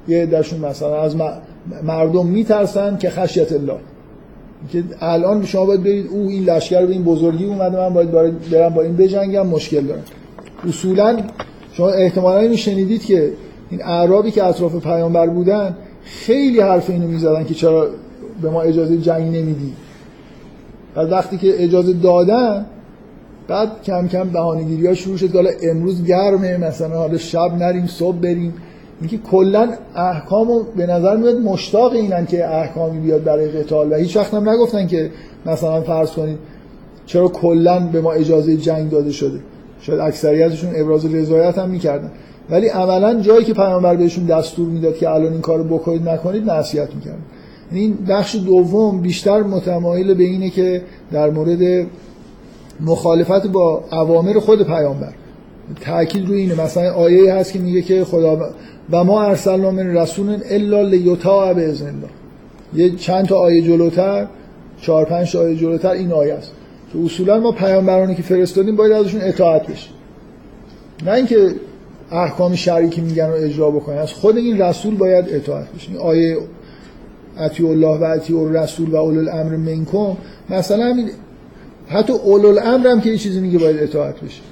یه دشون مثلا از مردم میترسن که خشیت الله. که الان شما باید برید او این لشکر به این بزرگی اومده من باید برم با این بجنگم مشکل دارم. اصولا شما احتمالا اینو شنیدید که این اعرابی که اطراف پیامبر بودن خیلی حرف اینو می‌زدن که چرا به ما اجازه جنگ نمیدی. بعد وقتی که اجازه دادن بعد کم کم بهانه‌گیری ها شروع شد حالا امروز گرمه مثلا حالا شب نریم صبح بریم. اینکه کلا احکامو به نظر میاد مشتاق اینن که احکامی بیاد برای قتال و هیچ وقت هم نگفتن که مثلا فرض کنید چرا کلا به ما اجازه جنگ داده شده. شاید اکثریتشون ابراز رضایت هم می‌کردن. ولی عملا جایی که پیامبر بهشون دستور می‌داد که الان این کارو بکنید نکنید نصیحت می‌کردن. یعنی این بخش دوم بیشتر متمایل به اینه که در مورد مخالفت با اوامر خود پیامبر. تاکید روی اینه. مثلا آیه هست که میگه که خدا و ما ارسلنا من رسول الا لیطاع باذن الله یه چند تا آیه جلوتر چهار پنج آیه جلوتر این آیه است. که اصولا ما پیامبرانی که فرستادیم باید ازشون اطاعت بشه. نه اینکه احکام شرعی که میگن رو اجرا بکنن. از خود این رسول باید اطاعت بشه. آیه اتی الله و اتی رسول و اول الامر منکم مثلا حتی اول الامر هم که یه چیزی میگه باید اطاعت بشه.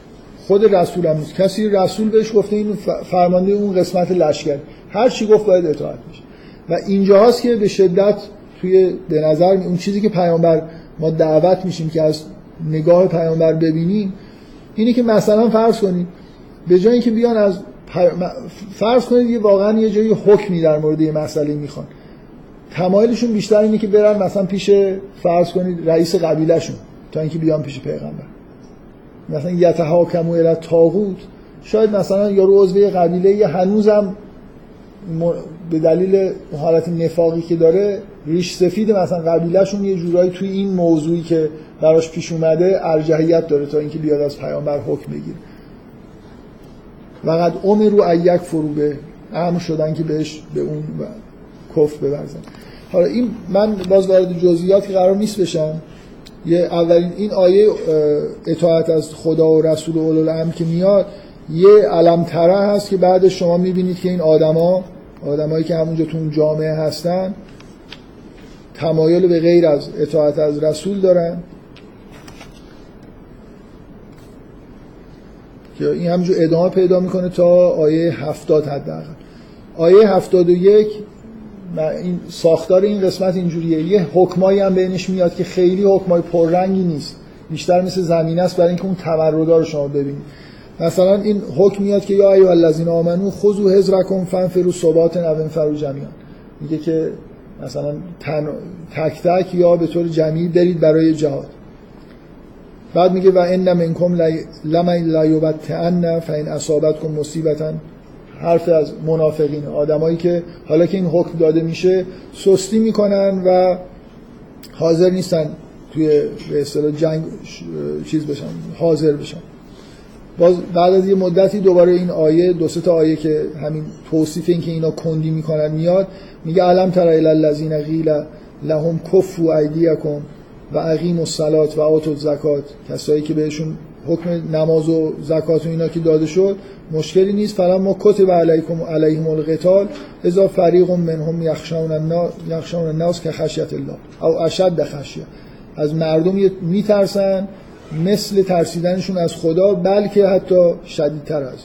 خود رسول هم نیست. کسی رسول بهش گفته این فرمانده اون قسمت لشکر. هر چی گفت باید اطاعت بشه. و اینجا هست که به شدت توی به نظر اون چیزی که پیامبر ما دعوت میشیم که از نگاه پیامبر ببینیم اینه که مثلا فرض کنید به جای اینکه بیان از فرض کنید یه واقعا یه جایی حکمی در مورد یه مسئله می‌خوان. تمایلشون بیشتر اینه که برن مثلا پیش فرض کنید رئیس قبیلهشون. تا اینکه بیان پیش پیغمبر. مثلا یتحاکمو الی تاغوت شاید مثلا یا عضو قبیله یه هنوزم به دلیل حالت نفاقی که داره ریش سفید مثلا قبیلهشون یه جورایی توی این موضوعی که براش پیش اومده ارجحیت داره تا اینکه بیاد از پیامبر حکم بگیره. وقت عمر رو ایک فرو به امر شدن که بهش به اون کف ببرزن. حالا این من باز وارد جزئیاتی قرار نیست بشم. یه اولین این آیه اطاعت از خدا و رسول و اولو که میاد یه علم تره هست که بعد شما می‌بینید که این آدما آدمایی که همونجا تو اون جامعه هستن تمایل به غیر از اطاعت از رسول دارن. که این همونجور ادامه پیدا می‌کنه تا آیه هفتاد حداقل. آیه هفتاد و یک این ساختار این قسمت اینجوریه. یه حکمایی هم بینش میاد که خیلی حکمای پررنگی نیست. بیشتر مثل زمین است برای اینکه اون تمردا رو شما ببینید. مثلا این حکم میاد که یا ایها الذین آمنو خذوا حذرکم فانفروا ثبات او انفروا جمیعا. میگه که مثلا تن... تک تک یا به طور جمعی برید برای جهاد. بعد میگه و ان منکم لمن لا یبتئن فان اصابتکم مصیبتا. حرف از منافقین آدمایی که حالا که این حکم داده میشه سستی می‌کنن و حاضر نیستن توی به اصطلاح جنگ چیز بشن حاضر بشن. باز بعد از یه مدتی دوباره این آیه دو تا آیه که همین توصیف این که اینا کندی می‌کنن میاد میگه علم تر الی الذین قیل لهم کفوا ایدیکم و اقیم الصلات و آتوا الزکات. کسایی که بهشون حکم نماز و زکات و اینا که داده شد مشکلی نیست. فلا ما کتب علیکم علیهم القتال اذا فریق منهم یخشون الناس یخشون الناس که خشیت الله. او اشد خشیه. از مردم میترسن مثل ترسیدنشون از خدا بلکه حتی شدیدتر از.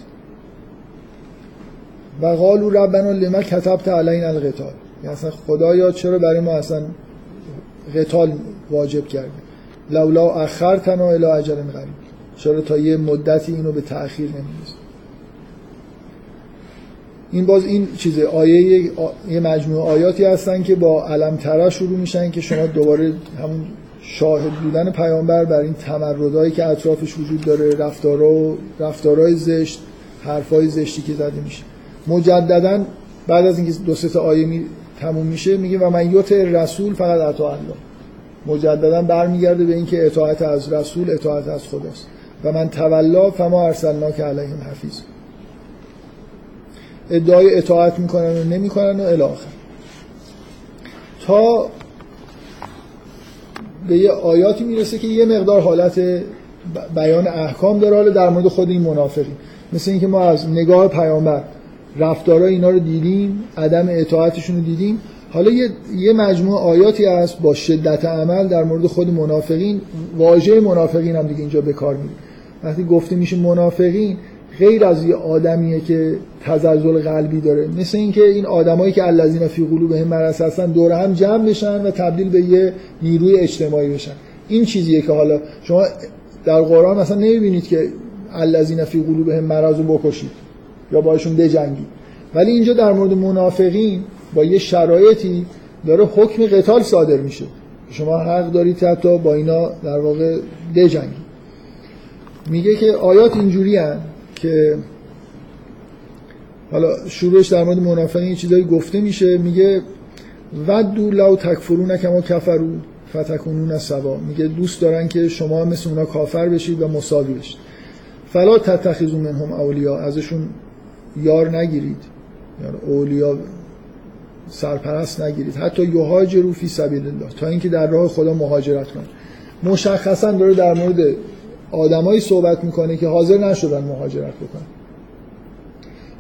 و قالو ربنا لما کتبت علینا القتال. یعنی اصلا خدایا چرا برای ما اصلا قتال واجب کردی لولا اخرتنا الی اجل قریب چرا تا یه مدتی اینو به تأخیر نمی‌دید این باز این چیز آیه یه مجموعه آیاتی هستن که با علم ترا شروع میشن که شما دوباره همون شاهد بودن پیامبر بر این تمردهایی که اطرافش وجود داره رفتارها و رفتارهای زشت حرفای زشتی که زده میشه. مجددا بعد از اینکه دو سه آیه می تموم میشه میگه و من یوت رسول فقط اطاع الله. مجددا برمیگرده به اینکه اطاعت از رسول اطاعت از خداست. و من تولا فما ارسلنا که علیهم حفیظ. ادعای اطاعت می‌کنن و نمی‌کنن و الاخر تا به یه آیاتی می‌رسه که یه مقدار حالت بیان احکام داره حالا در مورد خود این منافقین. مثل اینکه ما از نگاه پیامبر رفتارای اینا رو دیدیم عدم اطاعتشون رو دیدیم. حالا یه, یه مجموعه آیاتی هست با شدت عمل در مورد خود منافقین. واژه منافقین هم دیگه اینجا به کار میره وقتی گفته میشه منافقین غیر از یه آدمیه که تزلزل قلبی داره. مثل اینکه این آدمایی که الذین فی قلوبهم مرض هستن دور هم جمع بشن و تبدیل به یه نیروی اجتماعی بشن. این چیزیه که حالا شما در قرآن مثلا نمی‌بینید که الذین فی قلوبهم مرض رو بکشید یا باشون بجنگید. ولی اینجا در مورد منافقین با یه شرایطی داره حکم قتال صادر میشه. شما حق دارید حتی با اینا در واقع بجنگید. میگه که آیات اینجوری که حالا شروعش در مورد منافقین چیزایی گفته میشه میگه ودو لو تکفرون کما کفرو فتکونون سوا. میگه دوست دارن که شما مثل اونا کافر بشید و مساوی بشید. فلا تتخذوا منهم اولیا ازشون یار نگیرید. یعنی اولیا سرپرست نگیرید. حتی یهاجرو فی سبیل الله تا اینکه در راه خدا مهاجرت کنید مشخصا داره در مورد آدمایی صحبت می‌کنه که حاضر نشدن مهاجرت بکنن.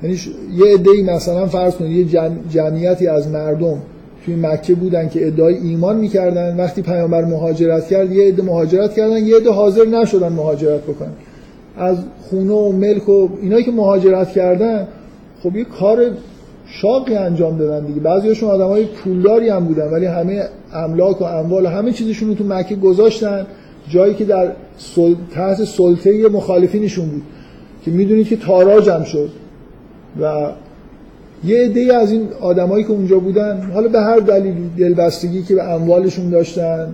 یعنی یه عده‌ای مثلا فرض کنید یه جمعیتی از مردم توی مکه بودن که ادعای ایمان می‌کردن. وقتی پیامبر مهاجرت کرد یه عده مهاجرت کردن یه عده حاضر نشدن مهاجرت بکنن. از خونه و ملک و اینایی که مهاجرت کردن خب یه کار شاقی انجام دادن دیگه. بعضیاشون آدمای پولداری هم بودن ولی همه املاک و اموال و همه چیزشون رو تو مکه گذاشتن. جایی که در سل... تحت سلطه مخالفینشون بود که می‌دونید که تاراج هم شد و یه عده از این آدمایی که اونجا بودن حالا به هر دلیلی دلبستگی که به اموالشون داشتن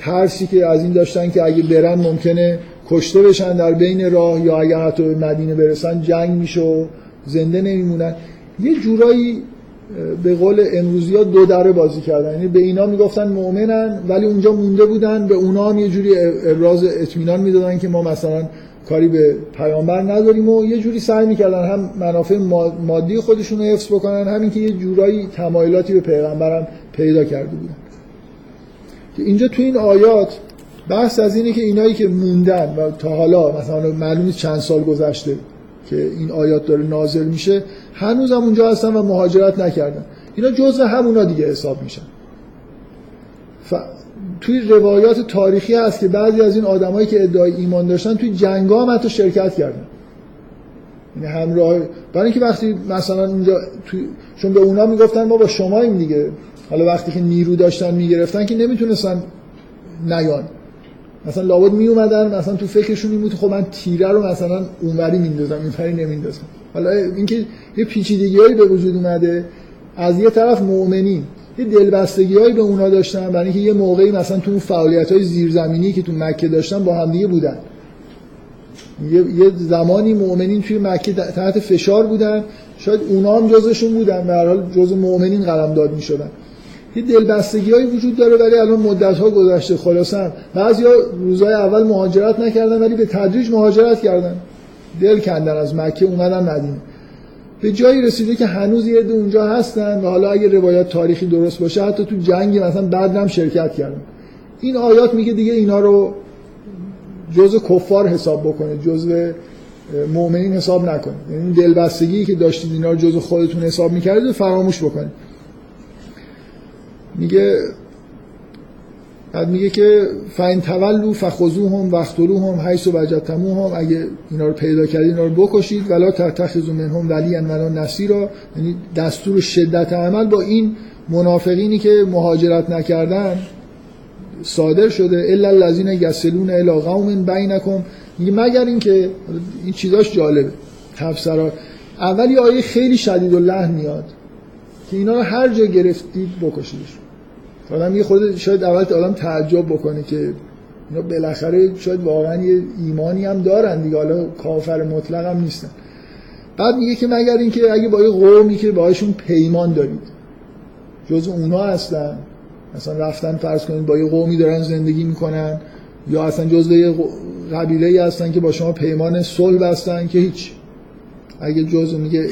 ترسی که از این داشتن که اگه برن ممکنه کشته بشن در بین راه یا اگه حتی به مدینه برسن جنگ میشه و زنده نمیمونن. یه جورایی به قول امروزی ها دو دره بازی کردن. یعنی به اینا می‌گفتن مؤمنن ولی اونجا مونده بودن. به اونا هم یه جوری ابراز اطمینان می‌دادن که ما مثلا کاری به پیامبر نداریم و یه جوری سعی می‌کردن هم منافع مادی خودشون رو حفظ بکنن همین که یه جورایی تمایلاتی به پیغمبرم پیدا کرده بودن. اینجا تو این آیات بحث از اینه که اینایی که موندن و تا حالا مثلا معلومه چند سال گذشته که این آیات داره نازل میشه هنوز هم اونجا هستن و مهاجرت نکردن. اینا جزء همونا دیگه حساب میشن. ف... توی روایات تاریخی هست که بعضی از این آدمایی که ادعای ایمان داشتن توی جنگا حتی شرکت کردن. یعنی همراه برای اینکه وقتی مثلا اونجا توی... چون به اونا می‌گفتن ما با شما این دیگه. حالا وقتی که نیرو داشتن می‌گرفتن که نمی‌تونستن نیان. مثلا لابد می اومدن مثلا تو فکرشون این بود خب من تیره رو مثلا اونوری میندازم اینوری نمیندازم. حالا اینکه یه پیچیدگیایی به وجود اومده از یه طرف مؤمنین یه دلبستگی هایی به اونا داشتن برای اینکه یه موقعی مثلا تو فعالیت های زیرزمینی که تو مکه داشتن با هم دیگه بودن. یه زمانی مؤمنین توی مکه تحت فشار بودن شاید اونا هم جزشون بودن به حال جز مؤمنین قلم داد می‌شدن. یه دلبستگی هایی وجود داره ولی الان مدت ها گذشته خلاصا. بعضیا روزهای اول مهاجرت نکردن ولی به تدریج مهاجرت کردن. دل کندن از مکه اومدن مدینه. به جایی رسیده که هنوز یه اونجا هستن و حالا اگه روایات تاریخی درست باشه حتی تو جنگی مثلا بعد شرکت کردن. این آیات میگه دیگه اینا رو جزء کفار حساب بکنه جزء مؤمنین حساب نکنه. یعنی دلبستگی که داشتید اینا رو جزء خودتون حساب می‌کردید فراموش بکنید. میگه بعد میگه که فین تولوا فخذوهم واقتلوهم حيث وجدتموهم. اگه اینا رو پیدا کردید اینا رو بکشید. ولا تتخذوا منهم ولیا ولا نصیرا. یعنی دستور شدت عمل با این منافقینی که مهاجرت نکردن صادر شده. الا الذين يسلون الى قوم بينكم میگه مگر اینکه این چیزاش جالبه. تفسیرات. اول یه آیه خیلی شدید و لحن میاد که اینا رو هر جا گرفتید بکشیدش. آدم یه خود شاید اول آدم تعجب بکنه که اینا بالاخره شاید واقعا یه ایمانی هم دارن دیگه. حالا کافر مطلق هم نیستن. بعد میگه که مگر اینکه اگه با یه قومی که باهاشون پیمان دارید جز اونا هستن مثلا رفتن فرض کنید با یه قومی دارن زندگی می‌کنن یا اصلا جزء یه قبیله ای هستن که با شما پیمان صلح بستن که هیچ. اگه جزء میگه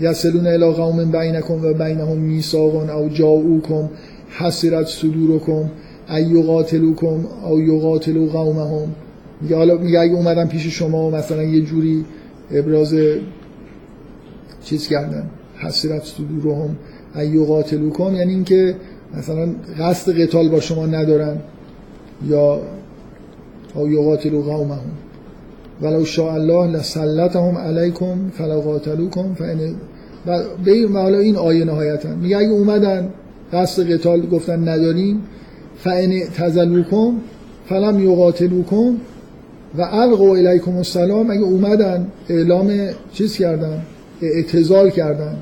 یسلون الی قوم بینکم و بینهم میثاق او جاؤوکم حسرت صدورکم ای یقاتلوکم او یقاتلو قومهم. میگه حالا میگه اگه اومدن پیش شما مثلا یه جوری ابراز چیز کردن حسرت صدورهم ای یقاتلوکم یعنی اینکه مثلا قصد قتال با شما ندارن یا او یقاتلو قومهم. ولو شاء الله لسلطهم علیکم فلا قاتلوکم. فان به حالا این آیه نهایتا. میگه اگه اومدن قصد قتال گفتن نداریم. فان تزلوکم فلم یقاتلوکم و القوا الیکم السلام اگه اومدن اعلام چیز کردن؟ اعتزال کردن.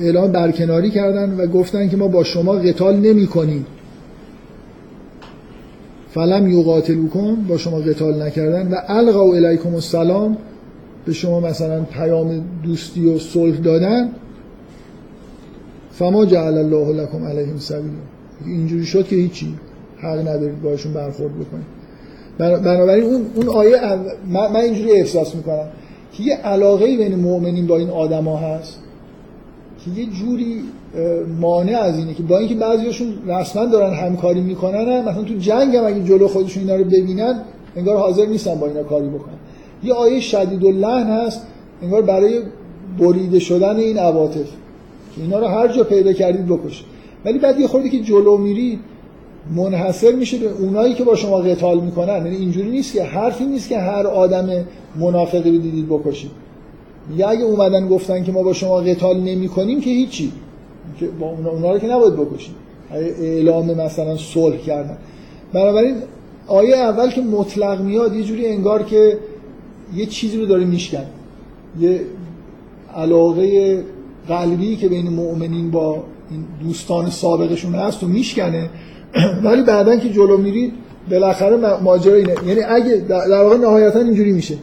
اعلام برکناری کردن و گفتن که ما با شما قتال نمی کنیم فلم یقاتلوکم با شما قتال نکردن. و القوا الیکم السلام به شما مثلا پیام دوستی و صلح دادن. فما جعل الله لكم علیهم سبیلا اینجوری شد که هیچی حق ندارید باشون برخورد بکنید. بنابراین اون اون آیه من اینجوری احساس می‌کنم که یه علاقه بین مؤمنین با این آدما هست که یه جوری مانع از اینه که با اینکه بعضیاشون رسما دارن همکاری می‌کنن هم مثلا تو جنگ هم اگه جلو خودشون اینا رو ببینن انگار حاضر نیستن با اینا کاری بکنن. یه آیه شدید لحن هست انگار برای بریده شدن این عواطف. اینا رو هر جا پیدا کردید بکشید ولی بعد یه خوردی که جلو میرید منحصر میشه به اونایی که با شما قتال می‌کنن. یعنی اینجوری نیست که حرفی نیست که هر آدم منافقی رو دیدید بکشید. یا اگه اومدن گفتن که ما با شما قتال نمی‌کنیم که هیچی. که با اونا, رو که نباید بکشید. اعلام مثلا صلح کردن. بنابراین آیه اول که مطلق میاد یه جوری انگار که یه چیزی رو داره میشکن. یه علاقه قلبی که بین مؤمنین با این دوستان سابقشون هست و میشکنه. (clears throat) ولی بعدا که جلو میرید بالاخره ماجرا اینه. یعنی اگه در واقع نهایتا اینجوری میشه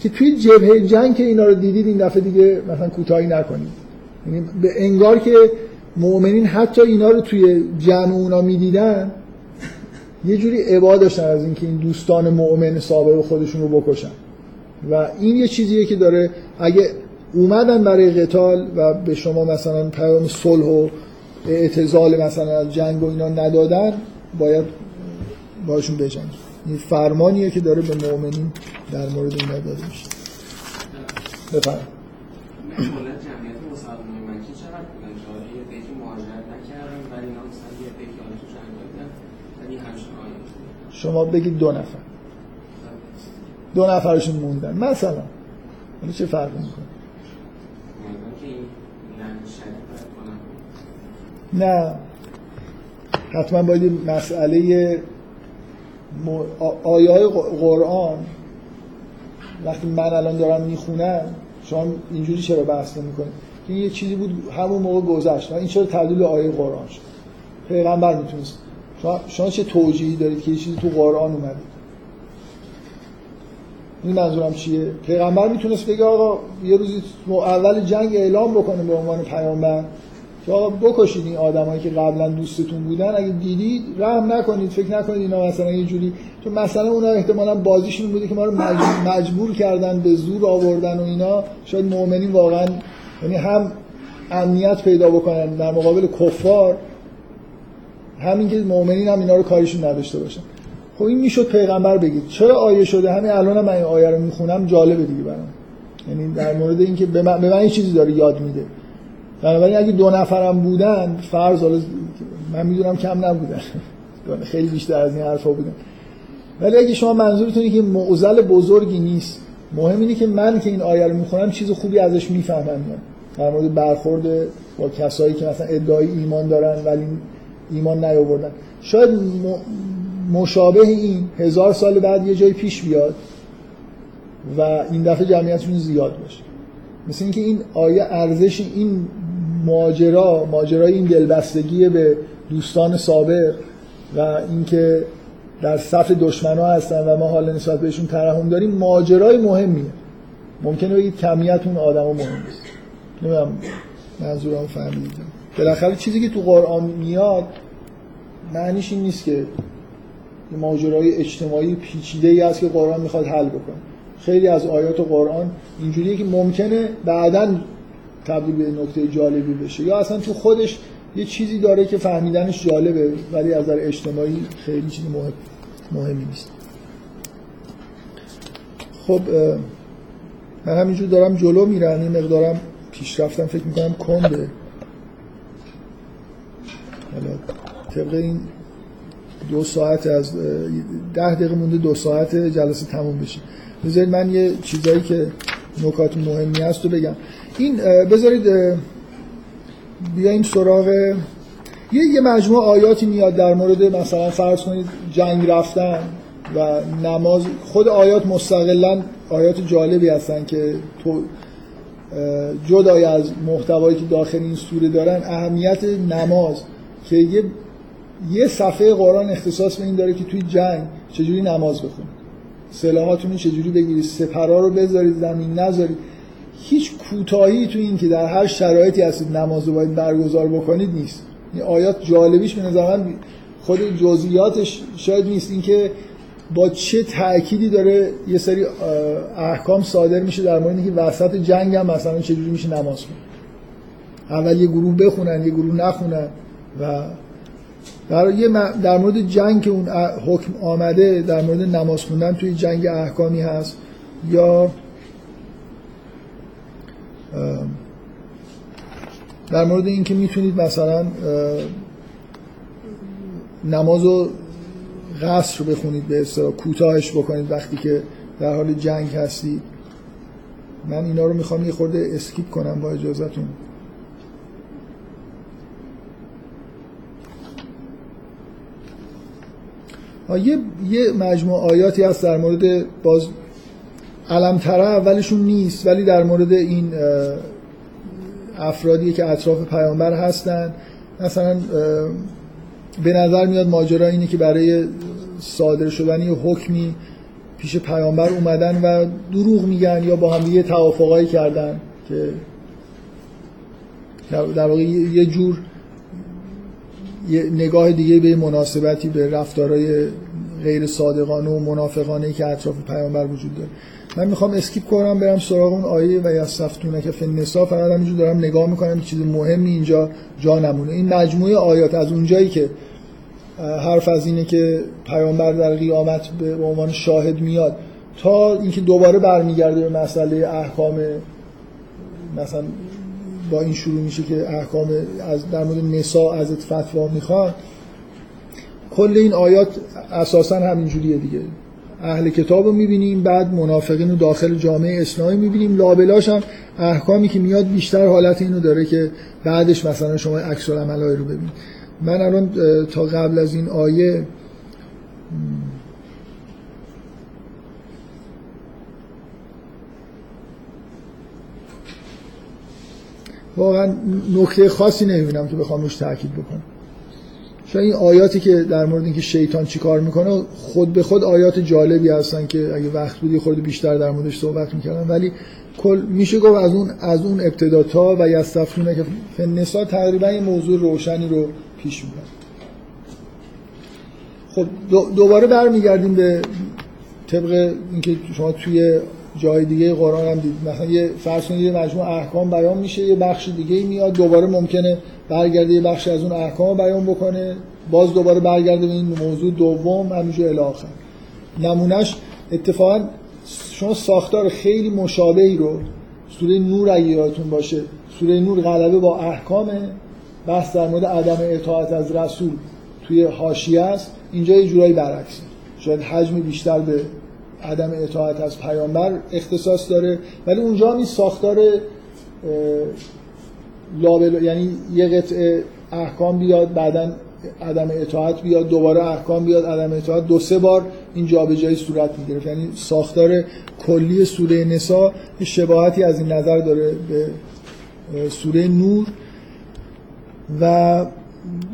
که توی جبهه جنگ که اینا رو دیدید این دفعه دیگه مثلا کوتاهی نکنید. یعنی به انگار که مؤمنین حتی اینا رو توی جمع اونا می‌دیدن یه جوری عبا داشتن از اینکه این دوستان مؤمن سابق خودشون رو بکشن. و این یه چیزیه که داره اگه اومدن برای قتال و به شما مثلا پیام صلح و اعتزال مثلا از جنگ و اینا ندادن باید باشون بجنگ این فرمانیه که داره به مؤمنین در مورد اینا داده میشه بفرم شما بگید دو نفر. دو نفرشون موندن. مثلا چه فرقی می‌کنه؟ نه. حتما باید مسئله آیه های قرآن وقتی من الان دارم می‌خونم شما اینجوری چرا بحث نمی‌کنید؟ که یه چیزی بود همون موقع گذشت این چرا تبدیل آیه قرآن شد؟ پیغمبر می‌تونست. شما, شما چه توجیهی دارید که یه چیزی تو قرآن اومده؟ این منظورم چیه؟ پیغمبر می‌تونست بگه آقا یه روزی اول جنگ اعلام بکنه به عنوان پیامبر. که آقا بکشید این آدمایی که قبلا دوستتون بودن. اگه دیدید رحم نکنید فکر نکنید اینا مثلا یه جوری چون مثلا اونا احتمالا بازیشون بوده که ما رو مجبور, کردن به زور آوردن و اینا. شاید مؤمنین واقعا یعنی هم امنیت پیدا بکنن در مقابل کفار همین که مؤمنین هم اینا رو کارشون نداشته باشن. خب این می‌شد پیغمبر بگید. چرا آیه شده؟ همین الان من این آیه رو می‌خونم جالبه دیگه برام. یعنی در مورد اینکه به من, به من چیزی داره یاد میده. بنابراین اگه دو نفرم بودن فرض من می‌دونم کم نبودن. خیلی بیشتر از این حرفا بودم ولی اگه شما منظورتون که معضل بزرگی نیست مهم اینه که من که این آیه رو می‌خونم چیز خوبی ازش می‌فهمم. در مورد برخورد با کسایی که مثلا ادعای ایمان دارن ولی ایمان نیاوردن. شاید مشابه این هزار سال بعد یه جای پیش بیاد و این دفعه جمعیتشون زیاد باشه. مثل اینکه این آیه ارزش این ماجرا ماجرای این دلبستگی به دوستان سابق و اینکه در صف دشمن ها هستن و ما حال نسبت بهشون ترحم داریم ماجرای مهمیه. ممکنه بگید کمیت اون آدم ها مهم نیست. نمی‌دونم منظورم فهمیدم بالاخره چیزی که تو قرآن میاد معنیش این نیست که ماجرای اجتماعی پیچیده ای است که قرآن می‌خواد حل بکنه. خیلی از آیات قرآن اینجوریه که ممکنه بعدا تبدیل به نکته جالبی بشه. یا اصلا تو خودش یه چیزی داره که فهمیدنش جالبه ولی از نظر اجتماعی خیلی چیزی مهم مهمی نیست. خب من همینجور دارم جلو میرم این مقدارم پیشرفتم فکر می‌کنم کنده. حالا طبق این دو ساعت از ده دقیقه مونده دو ساعت جلسه تموم بشه. بذارید من یه چیزایی که نکات مهمی هست رو بگم. این بذارید بیایم سراغ یه یه مجموعه آیاتی میاد در مورد مثلا فرض کنید جنگ رفتن و نماز. خود آیات مستقلا آیات جالبی هستن که تو جدای از محتوایی که داخل این سوره دارن اهمیت نماز که یه یه صفحه قرآن اختصاص به این داره که توی جنگ چجوری نماز بخونید. سلاحاتون چجوری بگیرید. سپرا رو بذارید زمین نذارید. هیچ کوتاهی تو این که در هر شرایطی هستید نماز رو باید برگزار بکنید نیست. این آیات جالبیش به نظر خود جزئیاتش شاید نیست. اینکه با چه تأکیدی داره یه سری احکام صادر میشه در مورد اینکه وسط جنگ هم مثلا چجوری میشه نماز خون اول یه گروه بخونن یه گروه نخونن و در, در مورد جنگ که اون حکم آمده در مورد نماز خوندن توی جنگ احکامی هست یا در مورد اینکه می‌تونید مثلا نماز رو قصر بخونید به اصطلاح کوتاهش بکنید وقتی که در حال جنگ هستید. من اینا رو می‌خوام یه خورده اسکیپ کنم با اجازهتون. یه یه مجموعه آیاتی هست در مورد باز علمتره اولشون نیست ولی در مورد این افرادی که اطراف پیامبر هستن مثلا به نظر میاد ماجرا اینه که برای صادر شدن یه حکمی پیش پیامبر اومدن و دروغ میگن یا با هم دیگه توافقایی کردن که در واقع یه جور یه نگاه دیگه به مناسبتی به رفتارهای غیر صادقانه و منافقانه که اطراف پیامبر وجود داره. من می‌خوام اسکیپ کنم برم سراغ اون آیه و یستفتونه که فنسا فقط همینجور دارم نگاه می‌کنم چیز مهمی اینجا جا نمونه. این مجموعه آیات از اونجایی که حرف از اینه که پیامبر در قیامت به عنوان شاهد میاد تا اینکه دوباره برمیگرده به مسئله احکام مثلا با این شروع میشه که احکام از در مورد نسا ازت فتوا می‌خواد کل این آیات اساسا همینجوریه دیگه. اهل کتاب رو می‌بینیم بعد منافقین رو داخل جامعه اسلامی می‌بینیم. لابلاش هم احکامی که میاد بیشتر حالت اینو داره که بعدش مثلا شما عکس العملای رو ببینید. من الان تا قبل از این آیه واقعا نکته خاصی نمی‌بینم که بخوام روش تاکید بکنم. شاید این آیاتی که در مورد اینکه شیطان چیکار می‌کنه خود به خود آیات جالبی هستن که اگه وقت بودی خود بیشتر در موردش صحبت می‌کردم ولی کل میشه گفت از اون از اون ابتدا تا و یستفونه که فنسا تقریبا یه موضوع روشنی رو پیش می‌برن خب دوباره برمیگردیم به طبق اینکه شما توی جای دیگه قرآن هم دید. مثلا یه فرض یه مجموع احکام بیان میشه یه بخش دیگه میاد دوباره ممکنه برگرده یه بخش از اون احکام بیان بکنه. باز دوباره برگرده به این موضوع دوم همینجور الاخر نمونهش اتفاقا شما ساختار خیلی مشابهی رو سوره نور اگه یادتون باشه سوره نور غلبه با احکام بحث در مورد عدم اطاعت از رسول توی حاشیه است. اینجا یه جورایی برعکسه شاید حجم بیشتر به عدم اطاعت از پیامبر اختصاص داره. ولی اونجا هم این ساختار لابل یعنی یه قطعه احکام بیاد بعدا عدم اطاعت بیاد دوباره احکام بیاد عدم اطاعت. دو سه بار این جابجایی صورت می‌گرفت. یعنی ساختار کلی سوره نسا شباهتی از این نظر داره به سوره نور. و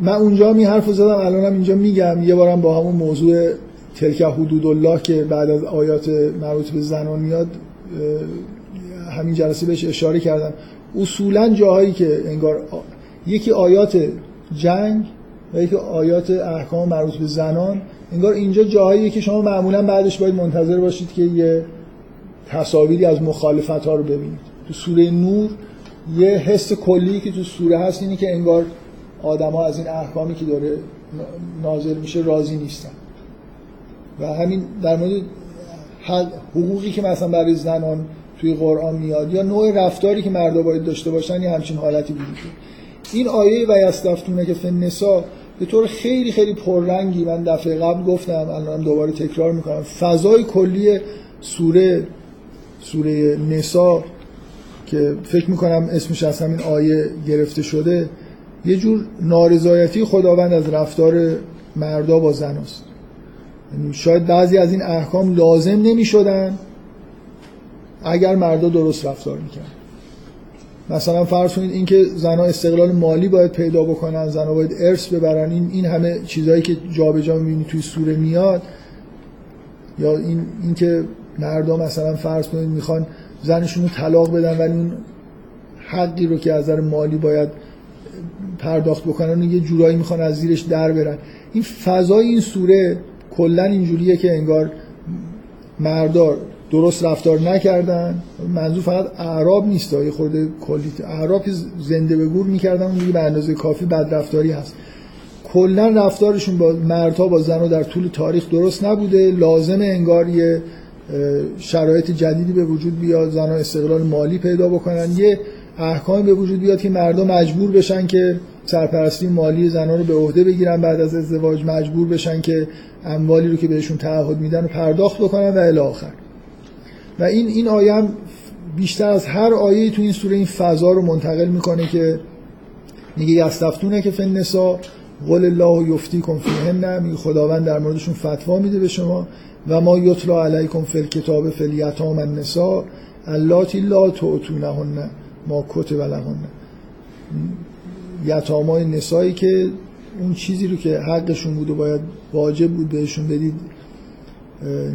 من اونجا می حرف زدم الانم اینجا میگم. یه بارم با همون موضوع تلک حدود الله که بعد از آیات مربوط به زنان میاد همین جلسه بهش اشاره کردم. اصولا جاهایی که انگار یکی آیات جنگ و یکی آیات احکام مربوط به زنان انگار اینجا جاهایی که شما معمولا بعدش باید منتظر باشید که یه تصاویری از مخالفت ها رو ببینید. تو سوره نور یه حس کلی که تو سوره هست اینی که انگار آدما از این احکامی که داره نازل میشه راضی نیستن. و همین در مورد حقوقی که مثلا برای زنان توی قرآن میاد یا نوع رفتاری که مردا باید داشته باشن یا همچین حالتی وجود این آیه و یستفتونه که فن نسا به طور خیلی خیلی پررنگی من دفعه قبل گفتم الانم دوباره تکرار می‌کنم. فضای کلی سوره سوره نسا که فکر می‌کنم اسمش از همین آیه گرفته شده یه جور نارضایتی خداوند از رفتار مردا با زناست یعنی شاید بعضی از این احکام لازم نمی شدن اگر مردا درست رفتار می‌کرد مثلا فرض کنید اینکه زنها استقلال مالی باید پیدا بکنن زنها باید ارث ببرن این این همه چیزهایی که جابجا می‌بینی توی سوره میاد یا این اینکه مردا مثلا فرض کنید می‌خوان زنشون رو طلاق بدن ولی اون حقی رو که از نظر مالی باید پرداخت بکنن یه جورایی می‌خوان از زیرش در برن. این فضای این سوره کلا اینجوریه که انگار مردار درست رفتار نکردن. منظور فقط اعراب نیست. یه خورده کلیت اعراب زنده به گور می‌کردن اون دیگه به اندازه کافی بد رفتاری هست. کلا رفتارشون با مردها با زنها در طول تاریخ درست نبوده. لازم انگار یه شرایط جدیدی به وجود بیاد. زنها استقلال مالی پیدا بکنن. یه احکامی به وجود بیاد که مردم مجبور بشن که سرپرستی مالی زنان رو به عهده بگیرن بعد از ازدواج مجبور بشن که اموالی رو که بهشون تعهد میدن رو پرداخت بکنن و الی آخر. و این این آیه بیشتر از هر آیه تو این سوره این فضا رو منتقل می‌کنه که میگه یستفتونه که فن نسا قول الله یفتی کن فیهن میگه خداوند در موردشون فتوا میده به شما و ما یطلا علیکم فل کتاب فل یتام النساء اللاتی لا تعتونهن ما کتب لهن. یتامای نسایی که اون چیزی رو که حقشون بود و باید واجب بود بهشون بدید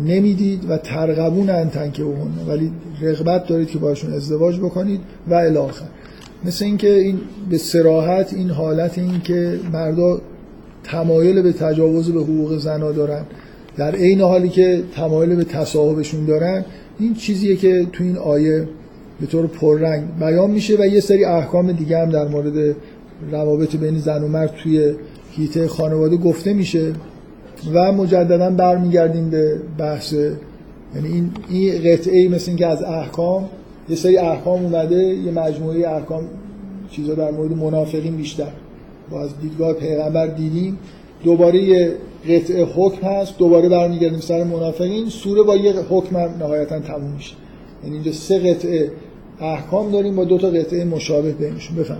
نمی‌دید و ترغبون انتن که اون ولی رغبت دارید که باشون ازدواج بکنید و الاخر مثل اینکه این به سراحت این حالت این که مردا تمایل به تجاوز به حقوق زنا دارن در عین حالی که تمایل به تصاحبشون دارن این چیزیه که تو این آیه به طور پررنگ بیان میشه و یه سری احکام دیگه هم در مورد روابط بین زن و مرد توی هیته خانواده گفته میشه. و مجددا برمیگردیم به بحث یعنی این این قطعه مثل اینکه از احکام یه سری احکام اومده یه مجموعه احکام چیزا در مورد منافقین بیشتر. با از دیدگاه پیغمبر دیدیم. دوباره یه قطعه حکم هست دوباره برمیگردیم سر منافقین. سوره با یه حکم نهایتا تموم میشه. یعنی اینجا سه قطعه احکام داریم با دو تا قطعه مشابه بینشون. بفهم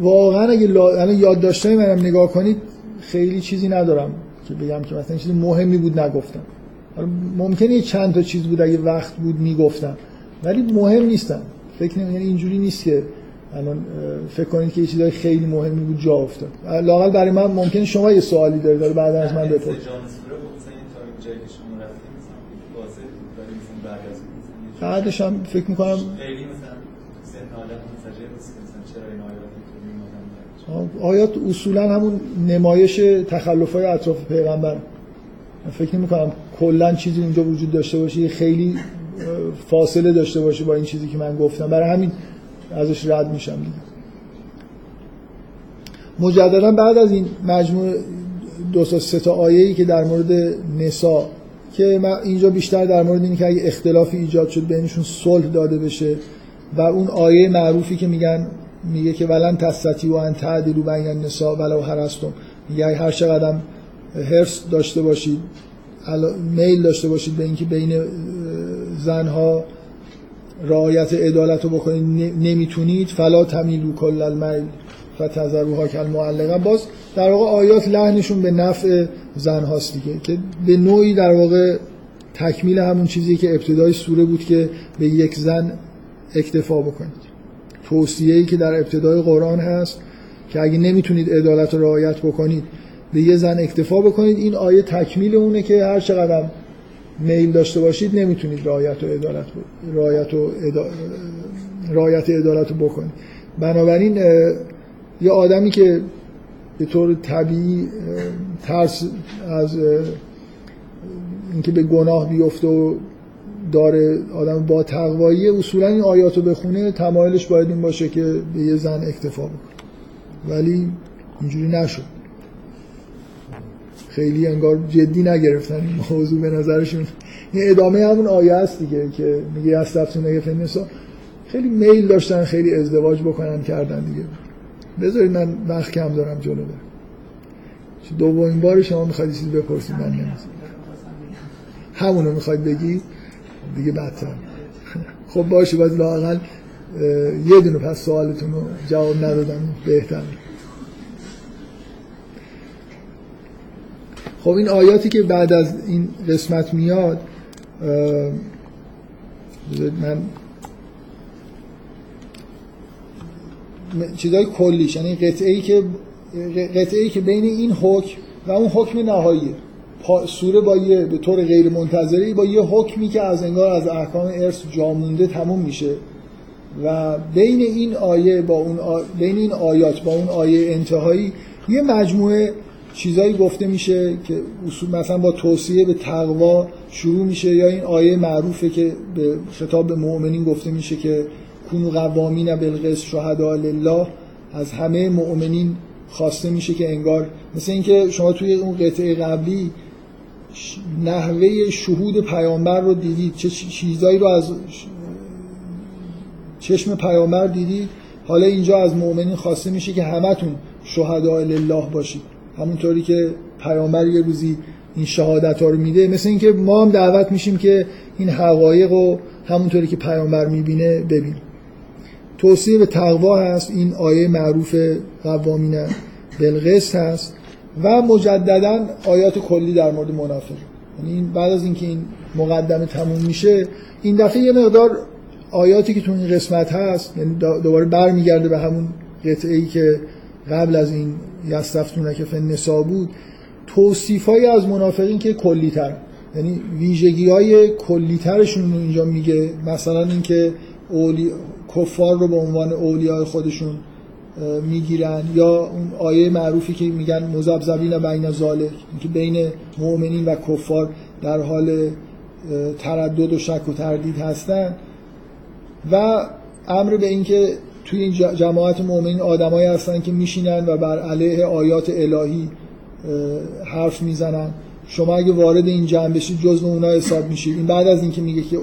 واقعا اگه لا... یاد داشته منم نگاه کنید خیلی چیزی ندارم که بگم که مثلا چیزی مهمی بود نگفتم. ممکنه چند تا چیز بود اگه وقت بود می‌گفتم. ولی مهم نیستم. فکر نمی یعنی اینجوری نیست که الان فکر کنید که یه چیزای خیلی مهمی بود جا افتاد. لاقل برای من ممکن شما یه سوالی دارید داره بعد از من بپرسید. بعدش هم فکر می‌کنم آیات اصولا همون نمایش تخلف های اطراف پیغمبر. فکر نمی کنم کلا چیزی اونجا وجود داشته باشه خیلی فاصله داشته باشه با این چیزی که من گفتم. برای همین ازش رد میشم. دیگه مجددا بعد از این مجموع دو تا سه تا آیه‌ای که در مورد نسا که من اینجا بیشتر در مورد اینکه اگه اختلافی ایجاد شد بینشون صلح داده بشه و اون آیه معروفی که میگن میگه که ولن تستتی و ان تعدلوا بین النساء ولو هرستم میگه هر چقدر هرس داشته باشید میل داشته باشید به اینکه بین زنها رعایت عدالت رو بکنید نمی‌تونید فلا تمیلو کل المیل فتذروها کل معلقه باز در واقع آیات لحنشون به نفع زن هاست دیگه که به نوعی در واقع تکمیل همون چیزی که ابتدای سوره بود که به یک زن اکتفا بکنید. توصیه ای که در ابتدای قرآن هست که اگه نمی‌تونید عدالت رو رعایت بکنید به یه زن اکتفا بکنید این آیه تکمیل اونه که هر چقدر میل داشته باشید نمی‌تونید رعایت و عدالت رعایت و رعایت عدالت بکنید. بنابراین یه آدمی که به طور طبیعی ترس از اینکه به گناه بیفته و داره آدم با تقوایی اصولا این آیات رو بخونه تمایلش باید این باشه که به یه زن اکتفا بکنه. ولی اینجوری نشد. خیلی انگار جدی نگرفتن این موضوع به نظرشون. این ادامه همون آیه است دیگه که میگه از تفتون فنسا خیلی میل داشتن خیلی ازدواج بکنن کردن دیگه. بذارید من وقت کم دارم جلو برم. دومین بار شما می‌خواید چیزی بپرسید من نمیزم همونو می‌خواید بگی دیگه بدتر. خب باشه باز لاقل یه دونه پس سوالتون رو جواب ندادم بهتر. خب این آیاتی که بعد از این قسمت میاد من چیزای کلیش یعنی قطعه ای که قطعه ای که بین این حکم و اون حکم نهاییه سوره با یه به طور غیر منتظری با یه حکمی که از انگار از احکام ارث جامونده تموم میشه. و بین این آیه با اون بین این آیات با اون آیه انتهایی یه مجموعه چیزایی گفته میشه که مثلا با توصیه به تقوا شروع میشه یا این آیه معروفه که به خطاب به مؤمنین گفته میشه که کونو قوامین بالقسط شهدا لله از همه مؤمنین خواسته میشه که انگار مثل اینکه شما توی اون قطعه قبلی نحوه شهود پیامبر رو دیدید؟ چه چیزایی رو از چشم پیامبر دیدید؟ حالا اینجا از مؤمنین خواسته میشه که همتون شهدا لله باشید. همونطوری که پیامبر یه روزی این شهادت ها رو میده. مثل اینکه ما هم دعوت میشیم که این حقایق رو همونطوری که پیامبر می‌بینه ببینیم. توصیه به تقوا هست. این آیه معروف قوامین بلغست هست. و مجددا آیات کلی در مورد منافق. یعنی بعد از اینکه این مقدمه تموم میشه این دفعه یه مقدار آیاتی که تو این قسمت هست یعنی دوباره برمیگرده به همون قطعه ای که قبل از این یستفتونه که فن نسا بود توصیفایی از منافقین که کلی تر یعنی ویژگی های کلی ترشون رو اینجا میگه. مثلا اینکه اولی... کفار رو به عنوان اولیای خودشون می‌گیرن یا اون آیه معروفی که میگن مزبزبین بین ذالک که بین مؤمنین و کفار در حال تردد و شک و تردید هستن. و امر به اینکه توی این جماعت مؤمنین آدمایی هستن که میشینن و بر علیه آیات الهی حرف می‌زنن. شما اگه وارد این جمع بشید جزء اونا حساب میشید این بعد از اینکه میگه که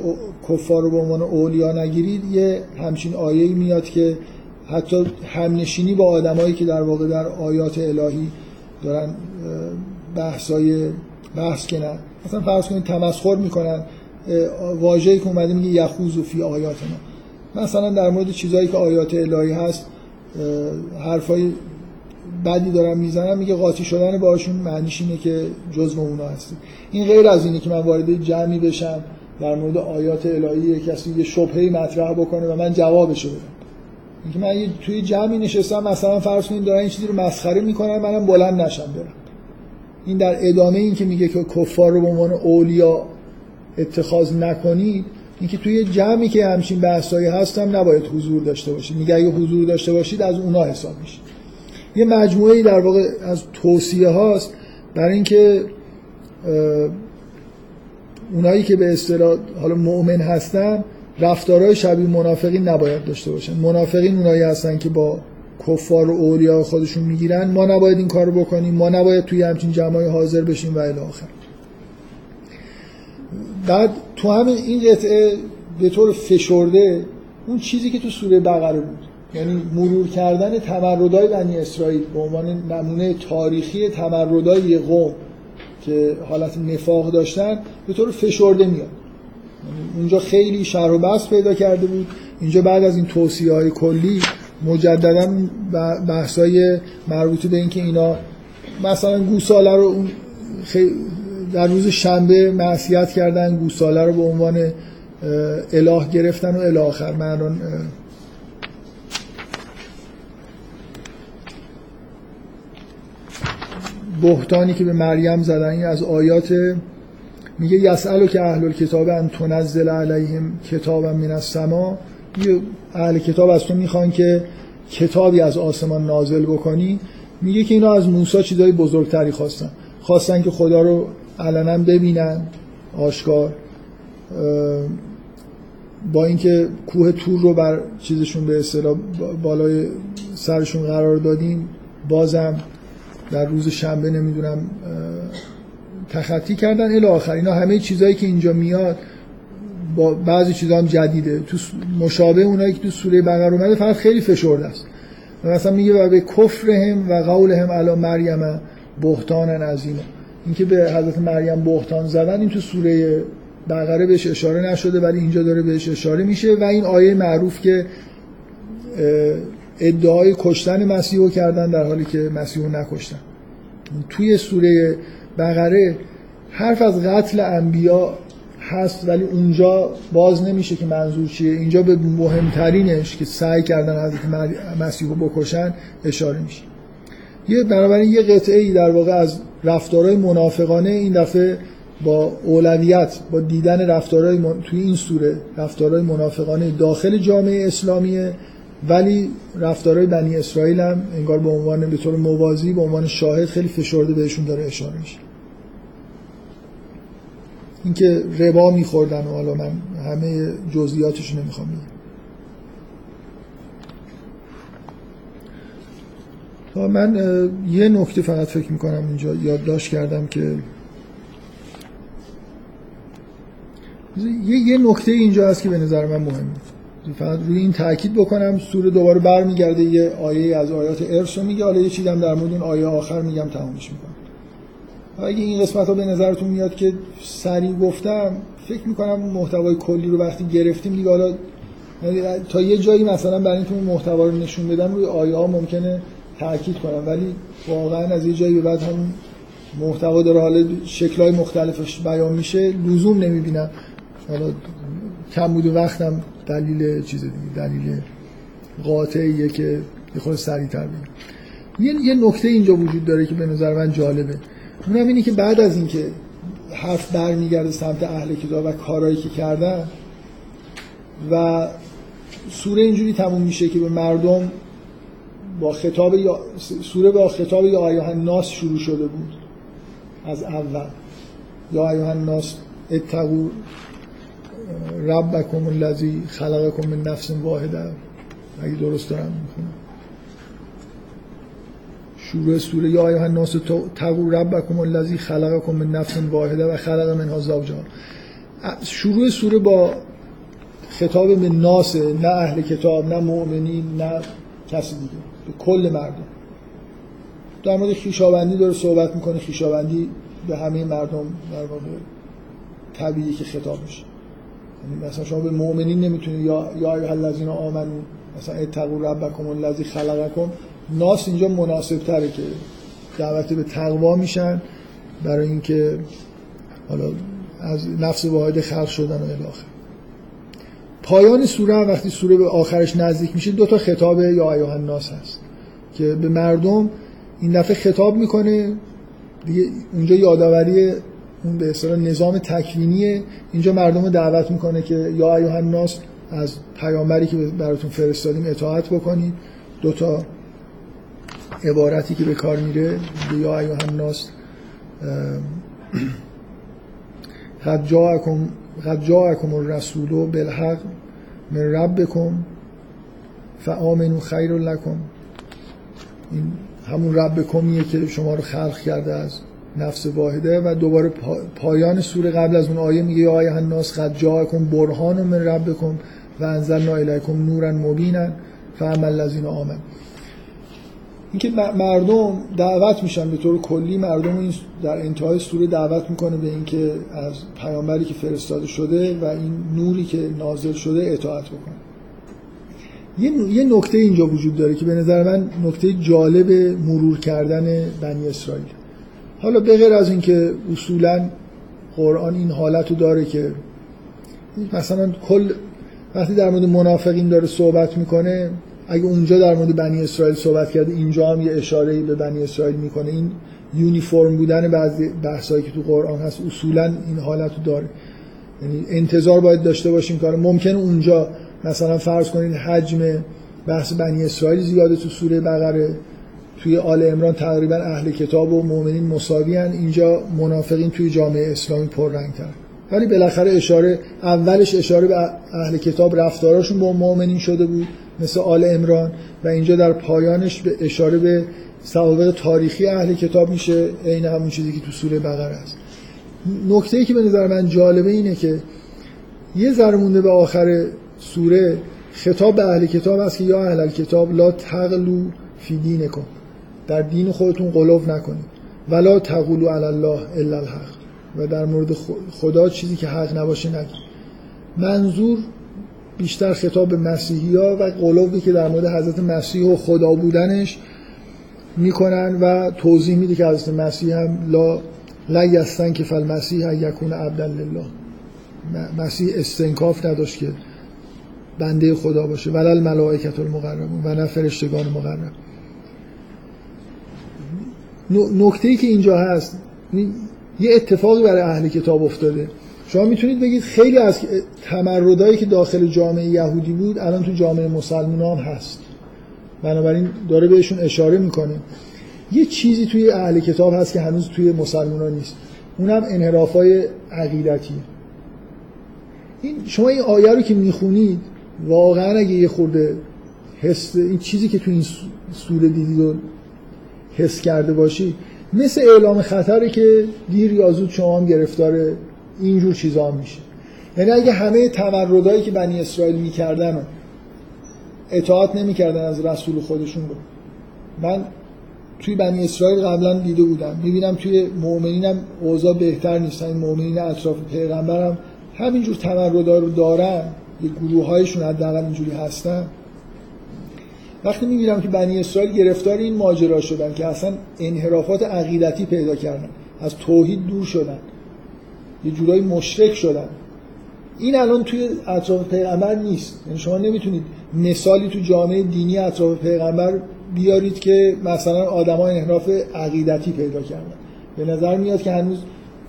کفار رو به عنوان اولیا نگیرید یه همچین آیه میاد که حتی همنشینی با آدمایی که در واقع در آیات الهی دارن بحثای بحث کنن مثلا فرض کنید تمسخر می‌کنن واژه‌ای که اومده میگه یخوز فی آیاتنا. مثلا در مورد چیزایی که آیات الهی هست حرفای بدی دارم می‌زنم میگه قاطی شدن باشون معنیش اینه که جزء اونا هستی این غیر از اینه که من وارد جمعی بشم در مورد آیات الهی کسی یه شبهه مطرح بکنه و من جوابشو بدم. اینکه من توی جمعی نشستم مثلا فرض کنید دارن این چیزی رو مسخره می‌کنن منم بلند نشم برم. این در ادامه این که میگه که کفار رو به عنوان اولیا اتخاذ نکنید اینکه توی جمعی که همچین بحثایی هستم نباید حضور داشته باشید. میگه اگه حضور داشته باشید از اونا حساب میشه. یه مجموعه در واقع از توصیه هاست برای اینکه اونایی که به اصطلاح حالا مؤمن هستن رفتارهای شبیه منافقین نباید داشته باشن. منافقین اونایی هستن که با کفار و اولیا خودشون می‌گیرن. ما نباید این کارو بکنیم. ما نباید توی همچین جمعای حاضر بشیم و الی آخر. بعد تو همین این قطعه به طور فشرده اون چیزی که تو سوره بقره بود. یعنی مرور کردن تمردای بنی اسرائیل به عنوان نمونه تاریخی تمردای یه قوم که حالت نفاق داشتن به طور فشرده میاد. اونجا خیلی شر و بس پیدا کرده بود. اینجا بعد از این توصیه های کلی مجددا بحثای مربوط به اینکه اینا مثلا گوساله رو در روز شنبه معصیت کردن گوساله رو به عنوان اله گرفتن و اله آخر. من بهتانی که به مریم زدن از آیات میگه یسالو که اهل کتاب ان تنزل علیهم کتابا من السما. اهل کتاب از تو می‌خوان که کتابی از آسمان نازل بکنی. میگه که اینا از موسی چیزای بزرگتری خواستن. خواستن که خدا رو علنا ببینن آشکار با اینکه کوه تور رو بر چیزشون به اصطلاح بالای سرشون قرار دادیم. بازم در روز شنبه نمی‌دونم تخطی کردن الی آخر. اینا همه چیزهایی که اینجا میاد با بعضی چیزا هم جدیده. تو مشابه اونایی که تو سوره بقره اومده فقط خیلی فشرده است. مثلا میگه و به کفرهم و قولهم علی مریم بهتان عظیمه اینکه به حضرت مریم بهتان زدن این تو سوره بقره بهش اشاره نشده ولی اینجا داره بهش اشاره میشه. و این آیه معروف که ادعای کشتن مسیح کردن در حالی که مسیح نکشتن. توی سوره بقره حرف از قتل انبیا هست ولی اونجا باز نمیشه که منظور چیه. اینجا به مهمترینش که سعی کردن حضرت مسیح رو بکشن اشاره میشه. یه بنابراین یه قطعه ای در واقع از رفتارهای منافقانه این دفعه با اولویت با دیدن رفتارهای من... توی این سوره رفتارهای منافقانه داخل جامعه اسلامیه ولی رفتارهای بنی اسرائیل هم انگار به عنوان به طور موازی به عنوان شاهد خیلی فشرده بهشون داره اشاره میشه. اینکه ربا میخوردن و حالا من همه جزئیاتش نمی‌خوام بگم. من یه نکته فقط فکر می‌کنم اینجا یادداشت کردم که یه, یه نکته اینجا هست که به نظر من مهمه فقط روی این تاکید بکنم سوره دوباره برمیگرده یه آیه از آیات ارث میگه. حالا یه چیزی هم در مورد اون آیه آخر میگم تمامش می‌کنم. اگه این قسمت ها به نظرتون میاد که سریع گفتم فکر می‌کنم محتوای کلی رو وقتی گرفتیم دیگه حالا تا یه جایی مثلا برای اینکه محتوا رو نشون بدم روی آیه ها ممکنه تاکید کنم. ولی واقعا از یه جایی به بعد همون محتوا داره حالا شکلهای مختلفش بیان میشه لزوم نمی‌بینم. حالا کم بود وقتم دلیل چیز دیگه دلیل قاطعیه که یه خود سریعتر بگیم یه, یه نکته اینجا وجود داره که به نظر من جالبه. اونم اینه که بعد از اینکه حرف برمیگرده سمت اهل کتاب و کارهایی که کردن و سوره اینجوری تموم میشه که به مردم با خطاب یا سوره با خطاب یا ایها الناس شروع شده بود. از اول. یا ایها الناس اتقو ربکم الذی خلقکم من نفس واحده. اگه درست دارم می‌خونم. شروع سوره یا ایها الناس تقو ربکم الذی خلقکم من نفس واحده و خلق منها زوجها شروع سوره با خطاب به ناس نه اهل کتاب نه مؤمنین نه کسی دیگه به کل مردم. در مورد خیشاوندی داره صحبت می‌کنه. خیشاوندی به همه مردم در واقع طبیعی که خطاب میشه. یعنی مثلا شما به مؤمنین نمی‌تونید یا یا الذین آمنو مثلا اتقوا ربکم الذی خلقکم ناس اینجا مناسب تره که دعوت به تقوا میشن برای اینکه حالا از نفس واحد خلق شدن و الاخر پایان سوره وقتی سوره به آخرش نزدیک میشه دو تا خطاب یا ایها الناس هست که به مردم این دفعه خطاب می‌کنه. دیگه اونجا یادآوری اون به اصطلاح نظام تکوینیه. اینجا مردم رو دعوت می‌کنه که یا ایها الناس از پیامبری که براتون فرستادیم اطاعت بکنید. دو تا عبارتی که به کار میره یا ایها الناس قد جاءکم قد جاءکم الرسول بالحق من ربکم فآمنوا خیر لکم. این همون ربکمیه که شما رو خلق کرده از نفس واحده و دوباره پایان سوره قبل از اون آیه میگه یا آیه الناس قد جاءکم برهان من ربکم و انزلنا الیکم نورا مبینا فاما الذین آمنوا. اینکه مردم دعوت میشن به طور کلی مردم این در انتهای سوره دعوت می‌کنه به اینکه از پیامبری که فرستاده شده و این نوری که نازل شده اطاعت بکنه. یه نکته اینجا وجود داره که به نظر من نکته جالب مرور کردن بنی اسرائیل. حالا به غیر از اینکه اصولا قرآن این حالت رو داره که مثلا کل وقتی در مورد منافقین داره صحبت می‌کنه اگه اونجا در مورد بنی اسرائیل صحبت کرده اینجا هم یه اشاره به بنی اسرائیل می‌کنه. این یونیفرم بودن بعضی بحثایی که تو قرآن هست اصولا این حالت رو داره. یعنی انتظار باید داشته باشیم کار. ممکن اونجا مثلا فرض کنید حجم بحث بنی اسرائیل زیاده تو سوره بقره. توی آل امران تقریبا اهل کتاب و مؤمنین مساوی اینجا منافقین توی جامعه اسلامی پررنگتر. ولی بالاخره اشاره اولش اشاره به اهل کتاب رفتاراشون با مؤمنین شده بود. مثل آل امران و اینجا در پایانش به اشاره به سوابق تاریخی اهل کتاب میشه عین همون چیزی که تو سوره بقره است نکته ای که به نظر من جالبه اینه که یه ذره مونده به آخر سوره خطاب به اهل کتاب است که یا اهل کتاب لا تغلو فی دینکم در دین خودتون قلوب نکنید. ولا تقولوا علی الله الا الحق. و در مورد خدا چیزی که حق نباشه نگید. منظور بیشتر خطاب به مسیحی ها و قلوبی که در مورد حضرت مسیح و خدا بودنش می‌کنن و توضیح میده که حضرت مسیح هم لا لا یستن که فل مسیح یکون عبدالله مسیح استنکاف نداشت که بنده خدا باشه. ولل ملائکت المقربون و نه فرشتگان مقرب. نکته ای که اینجا هست یه اتفاقی برای اهل کتاب افتاده. شما می‌تونید بگید خیلی از تمردایی که داخل جامعه یهودی بود الان تو جامعه مسلمان هم هست. بنابراین داره بهشون اشاره می‌کنه. یه چیزی توی اهل کتاب هست که هنوز توی مسلمان نیست. اونم انحراف های عقیدتی. این شما این آیه رو که می‌خونید واقعا اگه یه خورده حس این چیزی که تو این سوره دیدید و حس کرده باشی مثل اعلام خطره که دیر یا زود شما هم گرفتار اینجور چیزا هم میشه. یعنی اگه همه تمردایی که بنی اسرائیل می‌کردن اطاعت نمی‌کردن از رسول خودشون رو من توی بنی اسرائیل قبلا دیده بودم. می‌بینم توی مؤمنینم اوضاع بهتر نیستن مؤمنین اطراف پیغمبرم همینجور تمردا رو دارن. یه گروه هایشون حداقل اینجوری هستن. وقتی می‌بینم که بنی اسرائیل گرفتار این ماجرا شدن که اصلا انحرافات عقیدتی پیدا کردن از توحید دور شدن یه جورایی مشرک شدن. این الان توی اطراف پیغمبر نیست. یعنی شما نمی‌تونید مثالی تو جامعه دینی اطراف پیغمبر بیارید که مثلا آدمای انحراف عقیدتی پیدا کردن. به نظر میاد که هنوز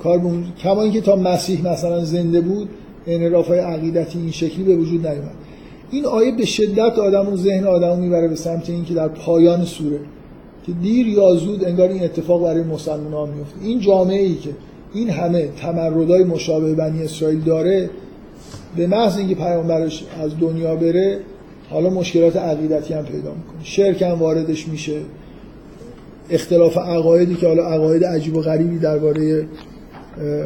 کار به کما اینکه تا مسیح مثلا زنده بود انحراف های عقیدتی این شکلی به وجود نیومد. این آیه به شدت آدم و ذهن آدم می‌بره به سمت اینکه در پایان سوره. که دیر یا زود انگار این اتفاق برای مسلمان ها میفته این جامعه ای که این همه تمردای مشابه بنی اسرائیل داره به محض اینکه پیامبرش از دنیا بره حالا مشکلات عقیدتی هم پیدا می‌کنه. شرک هم واردش میشه. اختلاف عقایدی که حالا عقاید عجیب و غریبی درباره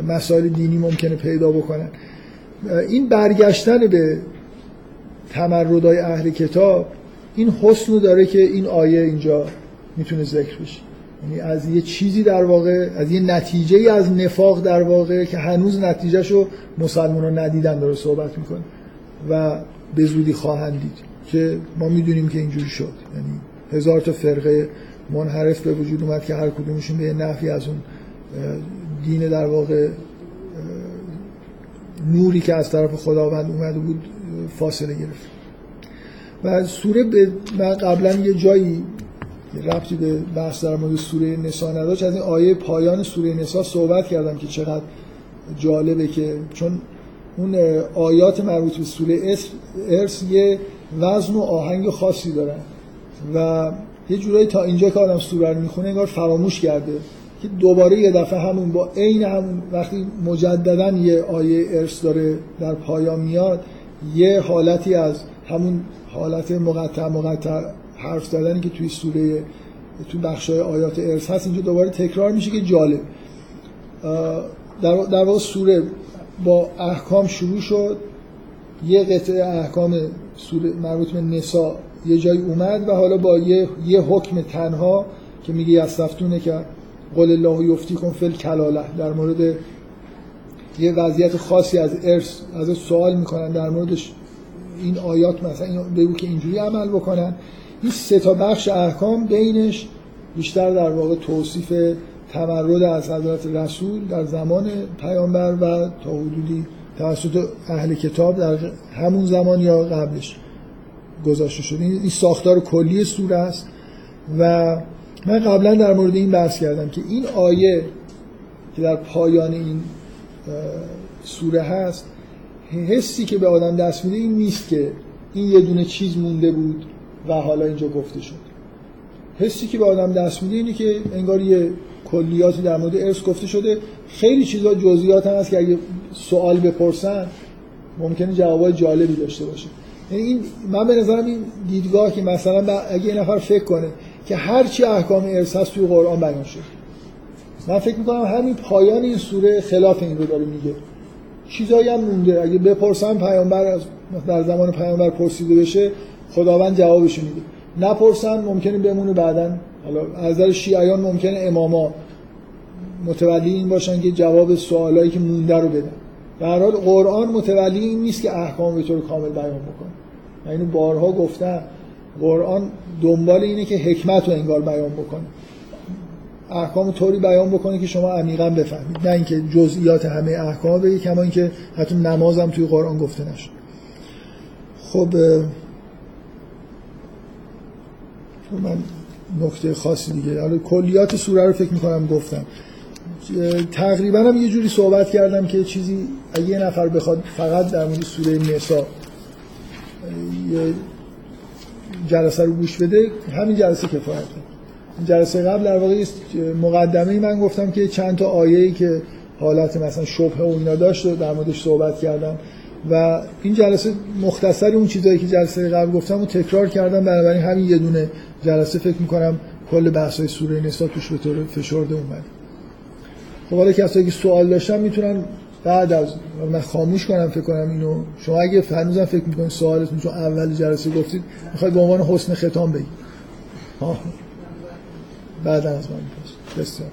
مسائل دینی ممکنه پیدا بکنن این برگشتن به تمردای اهل کتاب این حسن داره که این آیه اینجا می‌تونه ذکر بشه. یعنی از یه چیزی در واقع از یه نتیجه ای از نفاق در واقع که هنوز نتیجهشو مسلمان ها ندیدن داره صحبت می‌کنه و به زودی خواهند دید که ما می‌دونیم که اینجوری شد. یعنی هزار تا فرقه منحرف به وجود اومد که هر کدومشون به نحوی از اون دین در واقع نوری که از طرف خداوند اومده بود فاصله گرفت. و سوره به من قبلا یه جایی ربطی به بحث در مورد سوره نسا نداشت. از این آیه پایان سوره نسا صحبت کردم که چقدر جالبه که چون اون آیات مربوط به سوره ارس یه وزن و آهنگ خاصی دارن و یه جورایی تا اینجا که آدم سوره رو می‌خونه انگار فراموش کرده که دوباره یه دفعه همون با عین همون وقتی مجددا یه آیه ارث داره در پایان میاد یه حالتی از همون حالت مقطع مقطع حرف زدنی که توی سوره تو بخشای آیات ارث هست اینجا دوباره تکرار میشه که جالب. در, در واقع سوره با احکام شروع شد. یه قطعه احکام سوره مربوط به نسا یه جای اومد و حالا با یه, یه حکم تنها که میگه یستفتونه که قول الله یفتی کن فل کلاله در مورد یه وضعیت خاصی از ارث از سوال می‌کنن. در موردش این آیات مثلا بگو که اینجوری عمل بکنن. این سه تا بخش احکام بینش بیشتر در واقع توصیف تمرد از حضرت رسول در زمان پیامبر و تا حدودی توسط اهل کتاب در همون زمان یا قبلش گذاشته شده. این ساختار کلی سوره است و من قبلا در مورد این بحث کردم که این آیه که در پایان این سوره هست حسی که به آدم دست میده این نیست که این یه دونه چیز مونده بود. و حالا اینجا گفته شد. حسی که به آدم دست میده اینه که انگار یه کلیاتی در مورد ارث گفته شده. خیلی چیزا جزئیات هم هست که اگه سوال بپرسن ممکنه جوابای جالبی داشته باشه. یعنی این من به نظرم این دیدگاه که مثلا اگه یه نفر فکر کنه که هر چی احکام ارث هست توی قرآن بیان شد من فکر می‌کنم همین پایان این سوره خلاف این رو داره میگه. چیزایی هم مونده. اگه بپرسن پیامبر از در زمان پیامبر پرسیده بشه خداوند جوابش میده. نپرسن ممکنه بمونه بعدا. حالا از نظر شیعیان ممکنه اماما. متولی این باشن که جواب سوالایی که مونده رو بدن. در حال قرآن متولی این نیست که احکام به طور کامل بیان بکنه. من اینو بارها گفتم. قرآن دنبال اینه که حکمت رو انگار بیان بکنه. احکام طوری بیان بکنه که شما عمیقا بفهمید. نه اینکه جزئیات همه احکام بگی کما اینکه حتی نمازم توی قرآن گفته نشد خب من نکته خاصی دیگه. حالا کلیات سوره رو فکر می‌کنم گفتم. تقریبا هم یه جوری صحبت کردم که چیزی اگه یه نفر بخواد فقط در مورد سوره نسا یه جلسه رو گوش بده همین جلسه کفایت جلسه قبل در واقع مقدمه من گفتم که چند تا آیه‌ای که حالت مثلا شبه و اینا داشت و در موردش صحبت کردم. و این جلسه مختصر اون چیزایی که جلسه قبل گفتم و تکرار کردم بنابراین همین یه دونه جلسه فکر می‌کنم کل بحث‌های سوره نسا توش به طور فشرده اومد. خب حالا کسایی که سوال داشتن می‌تونن بعد از من خاموش کنم فکر کنم اینو. شما اگه هنوزم فکر می‌کنید سوالتون چون اول جلسه گفتید می‌خواید به عنوان حسن ختام بگید بعد از من بسیار.